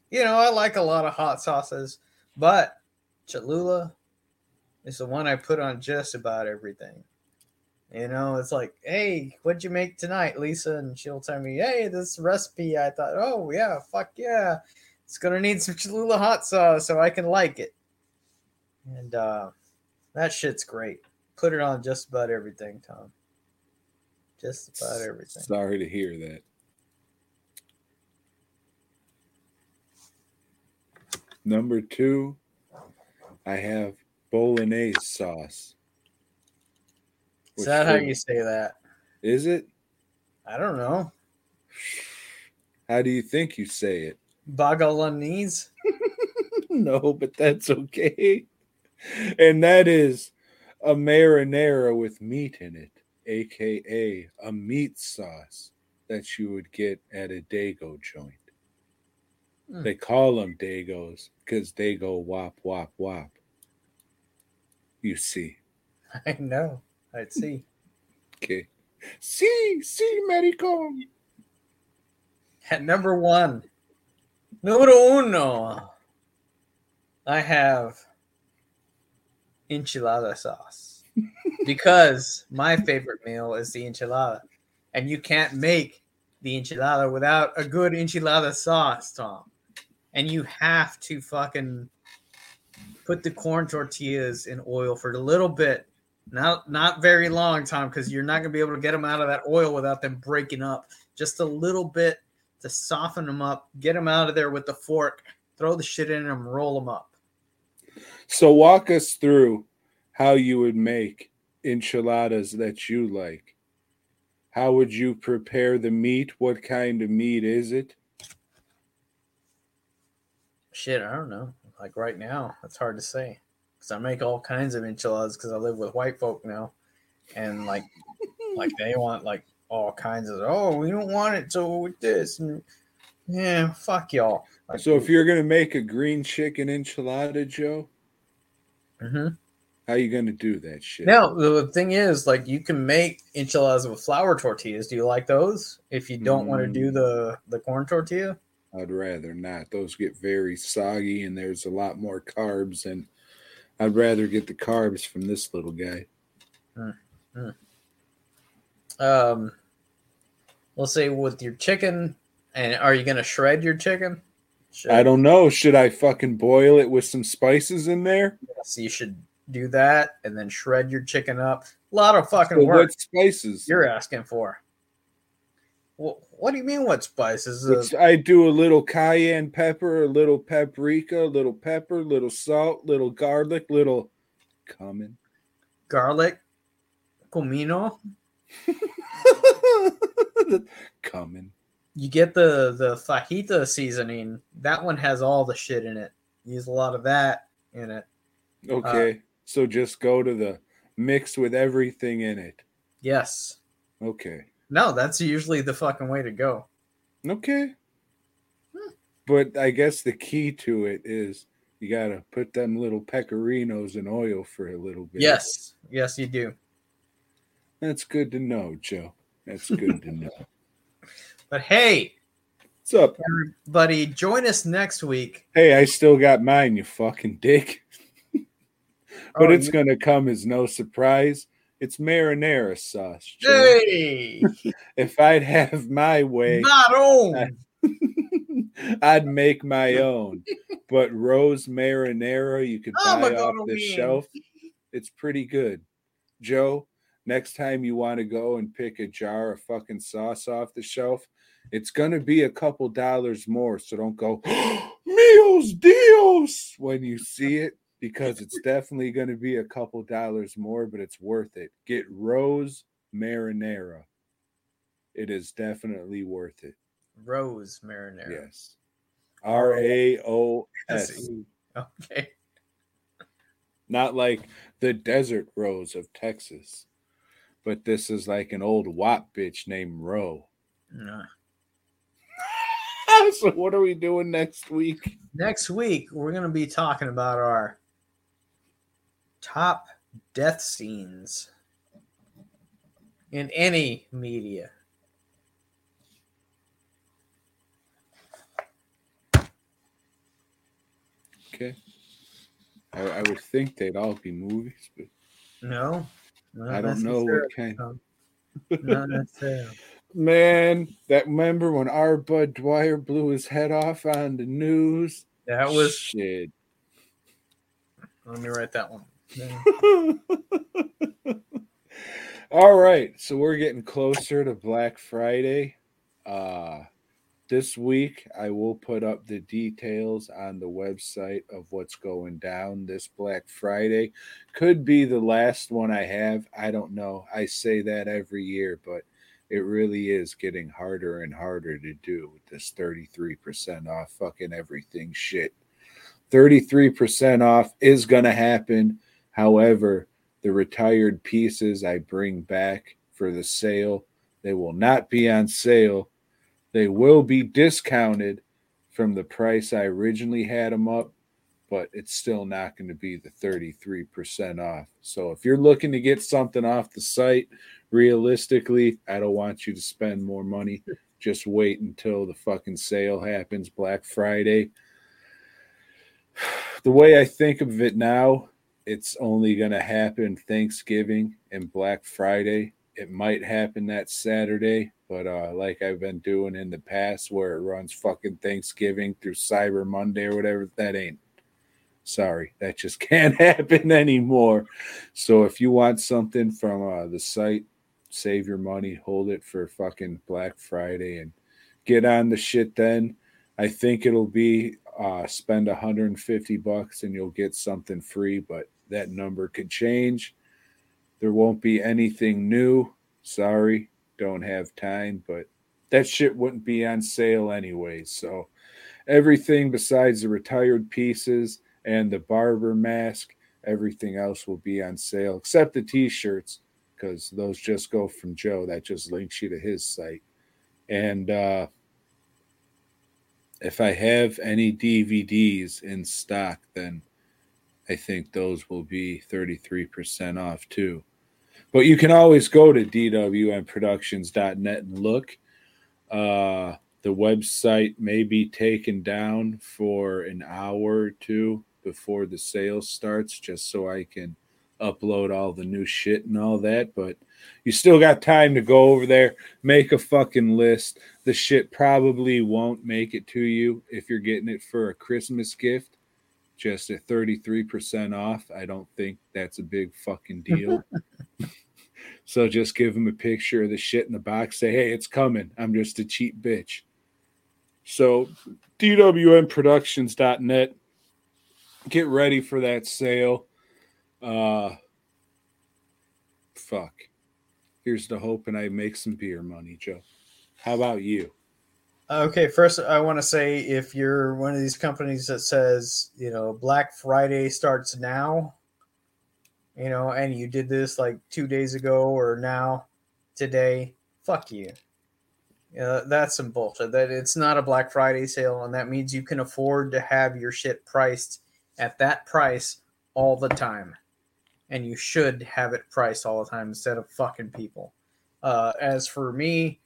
Speaker 3: you know, I like a lot of hot sauces, but Cholula is the one I put on just about everything. You know, it's like, hey, what'd you make tonight, Lisa? And she'll tell me, hey, this recipe. I thought, oh yeah, fuck yeah, it's gonna need some Cholula hot sauce so I can like it. And uh, that shit's great. Put it on just about everything, Tom. Just about everything.
Speaker 2: Sorry to hear that. Number two, I have bolognese sauce.
Speaker 3: Is that how you say that?
Speaker 2: Is it?
Speaker 3: I don't know.
Speaker 2: How do you think you say it?
Speaker 3: Bagalanese?
Speaker 2: no, but that's okay. And that is a marinara with meat in it, aka a meat sauce that you would get at a Dago joint.
Speaker 3: Hmm.
Speaker 2: They call them Dagos because they go wop wop wop. You see.
Speaker 3: I know. I'd see.
Speaker 2: Okay. See, see, Medico.
Speaker 3: At number one, numero uno, I have enchilada sauce because my favorite meal is the enchilada, and you can't make the enchilada without a good enchilada sauce, Tom. And you have to fucking put the corn tortillas in oil for a little bit, not not very long, Tom, because you're not gonna be able to get them out of that oil without them breaking up. Just a little bit to soften them up, get them out of there with the fork, throw the shit in them, roll them up.
Speaker 2: So walk us through how you would make enchiladas that you like. How would you prepare the meat? What kind of meat is it?
Speaker 3: Shit, I don't know. Like right now, it's hard to say because I make all kinds of enchiladas because I live with white folk now, and like, like they want like all kinds of. Oh, we don't want it so with this and yeah, fuck y'all. Like,
Speaker 2: So if you're gonna make a green chicken enchilada, Joe,
Speaker 3: Mhm.
Speaker 2: how you gonna do that shit?
Speaker 3: Now the thing is, like, you can make enchiladas with flour tortillas. Do you like those? If you don't want to do
Speaker 2: Mm.
Speaker 3: the the corn tortilla,
Speaker 2: I'd rather not. Those get very soggy and there's a lot more carbs and I'd rather get the carbs from this little guy.
Speaker 3: um, we'll say with your chicken, and are you gonna shred your chicken? Should,
Speaker 2: I don't know. Should I fucking boil it with some spices in there?
Speaker 3: So you should do that, and then shred your chicken up. A lot of fucking
Speaker 2: So
Speaker 3: work
Speaker 2: what spices?
Speaker 3: you're asking for. What, what do you mean? What spices? Uh,
Speaker 2: It's- I do a little cayenne pepper, a little paprika, a little pepper, a little salt, little garlic, little cumin.
Speaker 3: garlic, comino.
Speaker 2: cumin.
Speaker 3: You get the the fajita seasoning. That one has all the shit in it. Use a lot of that in it.
Speaker 2: Okay. so just go to the mix with everything in it.
Speaker 3: Yes.
Speaker 2: Okay.
Speaker 3: No, that's usually the fucking way to go.
Speaker 2: Okay.
Speaker 3: Hmm.
Speaker 2: But I guess the key to it is you got to put them little pecorinos in oil for a little bit.
Speaker 3: Yes. Yes, you do.
Speaker 2: That's good to know, Joe. That's good to know.
Speaker 3: But hey,
Speaker 2: What's up?
Speaker 3: everybody, join us next week.
Speaker 2: Hey, I still got mine, you fucking dick. but
Speaker 3: Oh,
Speaker 2: it's
Speaker 3: you-
Speaker 2: to come as no surprise. It's marinara sauce. Joe.
Speaker 3: Hey,
Speaker 2: If I'd have my way,
Speaker 3: not on.
Speaker 2: I'd make my own. But rose marinara you could buy off the
Speaker 3: win.
Speaker 2: shelf. It's pretty good. Joe, next time you want to go and pick a jar of fucking sauce off the shelf, it's gonna be a couple dollars more. So don't go meals Dios when you see it, because it's definitely gonna be a couple dollars more, but it's worth it. Get rose marinara. It is definitely worth it.
Speaker 3: Rose marinara.
Speaker 2: Yes. R A O S.
Speaker 3: Okay.
Speaker 2: Not like the desert rose of Texas, but this is like an old WAP bitch named Roe.
Speaker 3: Nah.
Speaker 2: so, what are we doing next week?
Speaker 3: Next week, we're going to be talking about our top death scenes in any media.
Speaker 2: Okay. I, I would think they'd all be movies, but
Speaker 3: No, not
Speaker 2: I don't know what kind.
Speaker 3: Not necessarily.
Speaker 2: Man, that remember when R. Budd Dwyer blew his head off on the news?
Speaker 3: That was.
Speaker 2: shit.
Speaker 3: Let me write that one.
Speaker 2: All right, so we're getting closer to Black Friday. Uh this week I will put up the details on the website of what's going down this Black Friday. Could be the last one I have. I don't know. I say that every year, but it really is getting harder and harder to do with this 33% off fucking everything shit. 33% off is going to happen. However, the retired pieces I bring back for the sale, they will not be on sale. They will be discounted from the price I originally had them up, but it's still not going to be the 33% off. So if you're looking to get something off the site, realistically, I don't want you to spend more money. Just wait until the fucking sale happens Black Friday. The way I think of it now, it's only going to happen Thanksgiving and Black Friday. It might happen that Saturday, but uh, like I've been doing in the past, where it runs fucking Thanksgiving through Cyber Monday or whatever, that ain't. Sorry, that just can't happen anymore. So if you want something from uh, the site, save your money, hold it for fucking Black Friday, and get on the shit. Then I think it'll be uh, spend 150 bucks and you'll get something free, but that number could change. There won't be anything new. Sorry, don't have time, but that shit wouldn't be on sale anyway. So everything besides the retired pieces and the barber mask, everything else will be on sale except the t-shirts because those just go from Joe. That just links you to his site. And uh if I have any DVDs in stock, then I think those will be 33% off too. But you can always go to dwnproductions.net and look. Uh, the website may be taken down for an hour or two before the sale starts, just so I can upload all the new shit and all that. But you still got time to go over there, make a fucking list. The shit probably won't make it to you if you're getting it for a Christmas gift, just at 33% off. I don't think that's a big fucking deal. so just give them a picture of the shit in the box. Say, hey, it's coming. I'm just a cheap bitch. So, DWNProductions.net. Get ready for that sale. Uh, fuck. Here's the hope, and I make some beer money, Joe. How about you?
Speaker 3: Okay, first I want to say if you're one of these companies that says, you know, Black Friday starts now, you know, and you did this like two days ago or now, today, fuck you. Yeah, that's some bullshit. That it's not a Black Friday sale, and that means you can afford to have your shit priced at that price all the time, and you should have it priced all the time instead of fucking people. Uh, as for me,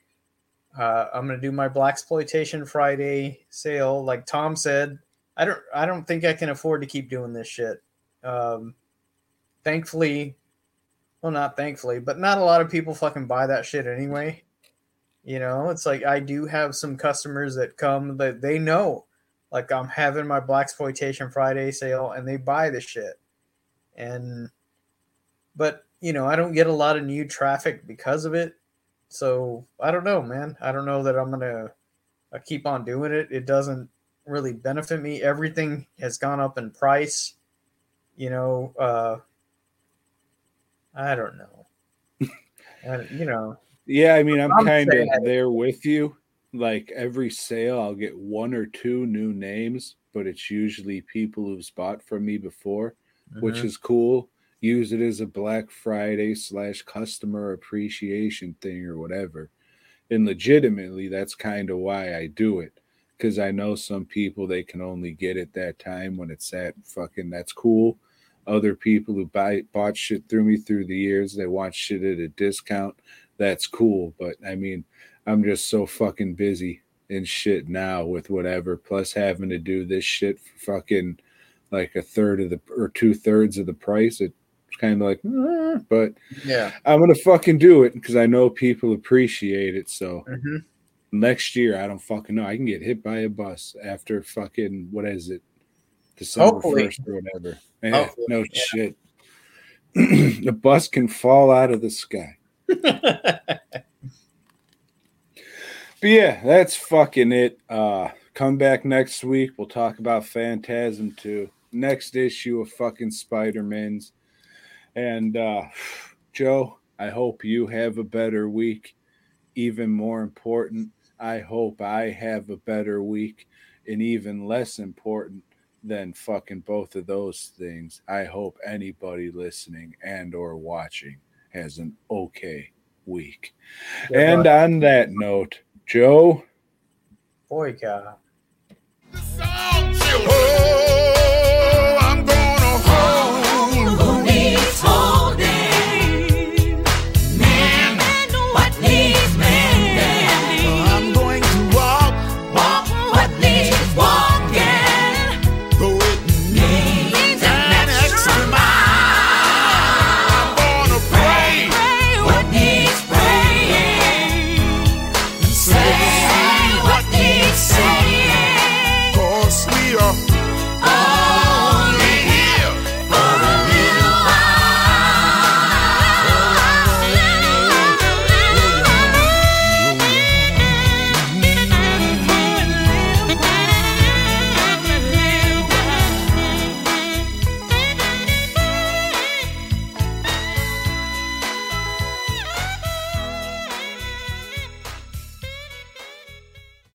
Speaker 3: uh, I'm gonna do my black exploitation Friday sale. Like Tom said, I don't I don't think I can afford to keep doing this shit. Um, thankfully, well, not thankfully, but not a lot of people fucking buy that shit anyway. You know, it's like I do have some customers that come that they know, like I'm having my black exploitation Friday sale, and they buy the shit. And, but you know, I don't get a lot of new traffic because of it. So I don't know, man. I don't know that I'm gonna uh, keep on doing it. It doesn't really benefit me. Everything has gone up in price. You know, uh, I don't know. and, you know,
Speaker 2: Yeah, I mean, I'm
Speaker 3: I'm
Speaker 2: kind of there with you. Like every sale, I'll get one or two new names, but it's usually people who've bought from me before, which
Speaker 3: Mhm.
Speaker 2: is cool. Use it as a Black Friday slash customer appreciation thing or whatever. And legitimately, that's kind of why I do it. Because I know some people they can only get it that time when it's at fucking that's cool. Other people who buy bought shit through me through the years, they want shit at a discount. That's cool. But I mean, I'm just so fucking busy and shit now with whatever, plus having to do this shit for fucking like a third of the or two thirds of the price. It's kind of like, but
Speaker 3: Yeah.
Speaker 2: I'm gonna fucking do it because I know people appreciate it. So
Speaker 3: hmm
Speaker 2: next year, I don't fucking know. I can get hit by a bus after fucking what is it, December
Speaker 3: Hopefully.
Speaker 2: first or whatever. Yeah, no
Speaker 3: yeah.
Speaker 2: shit. the bus can fall out of the sky. But yeah, that's fucking it. Uh come back next week. We'll talk about Phantasm 2. Next issue of fucking Spider-Man's. And uh Joe, I hope you have a better week. Even more important, I hope I have a better week. And even less important than fucking both of those things, I hope anybody listening and or watching has an okay week. And on that note, Joe,
Speaker 3: Boy, Gob.
Speaker 4: Sound children.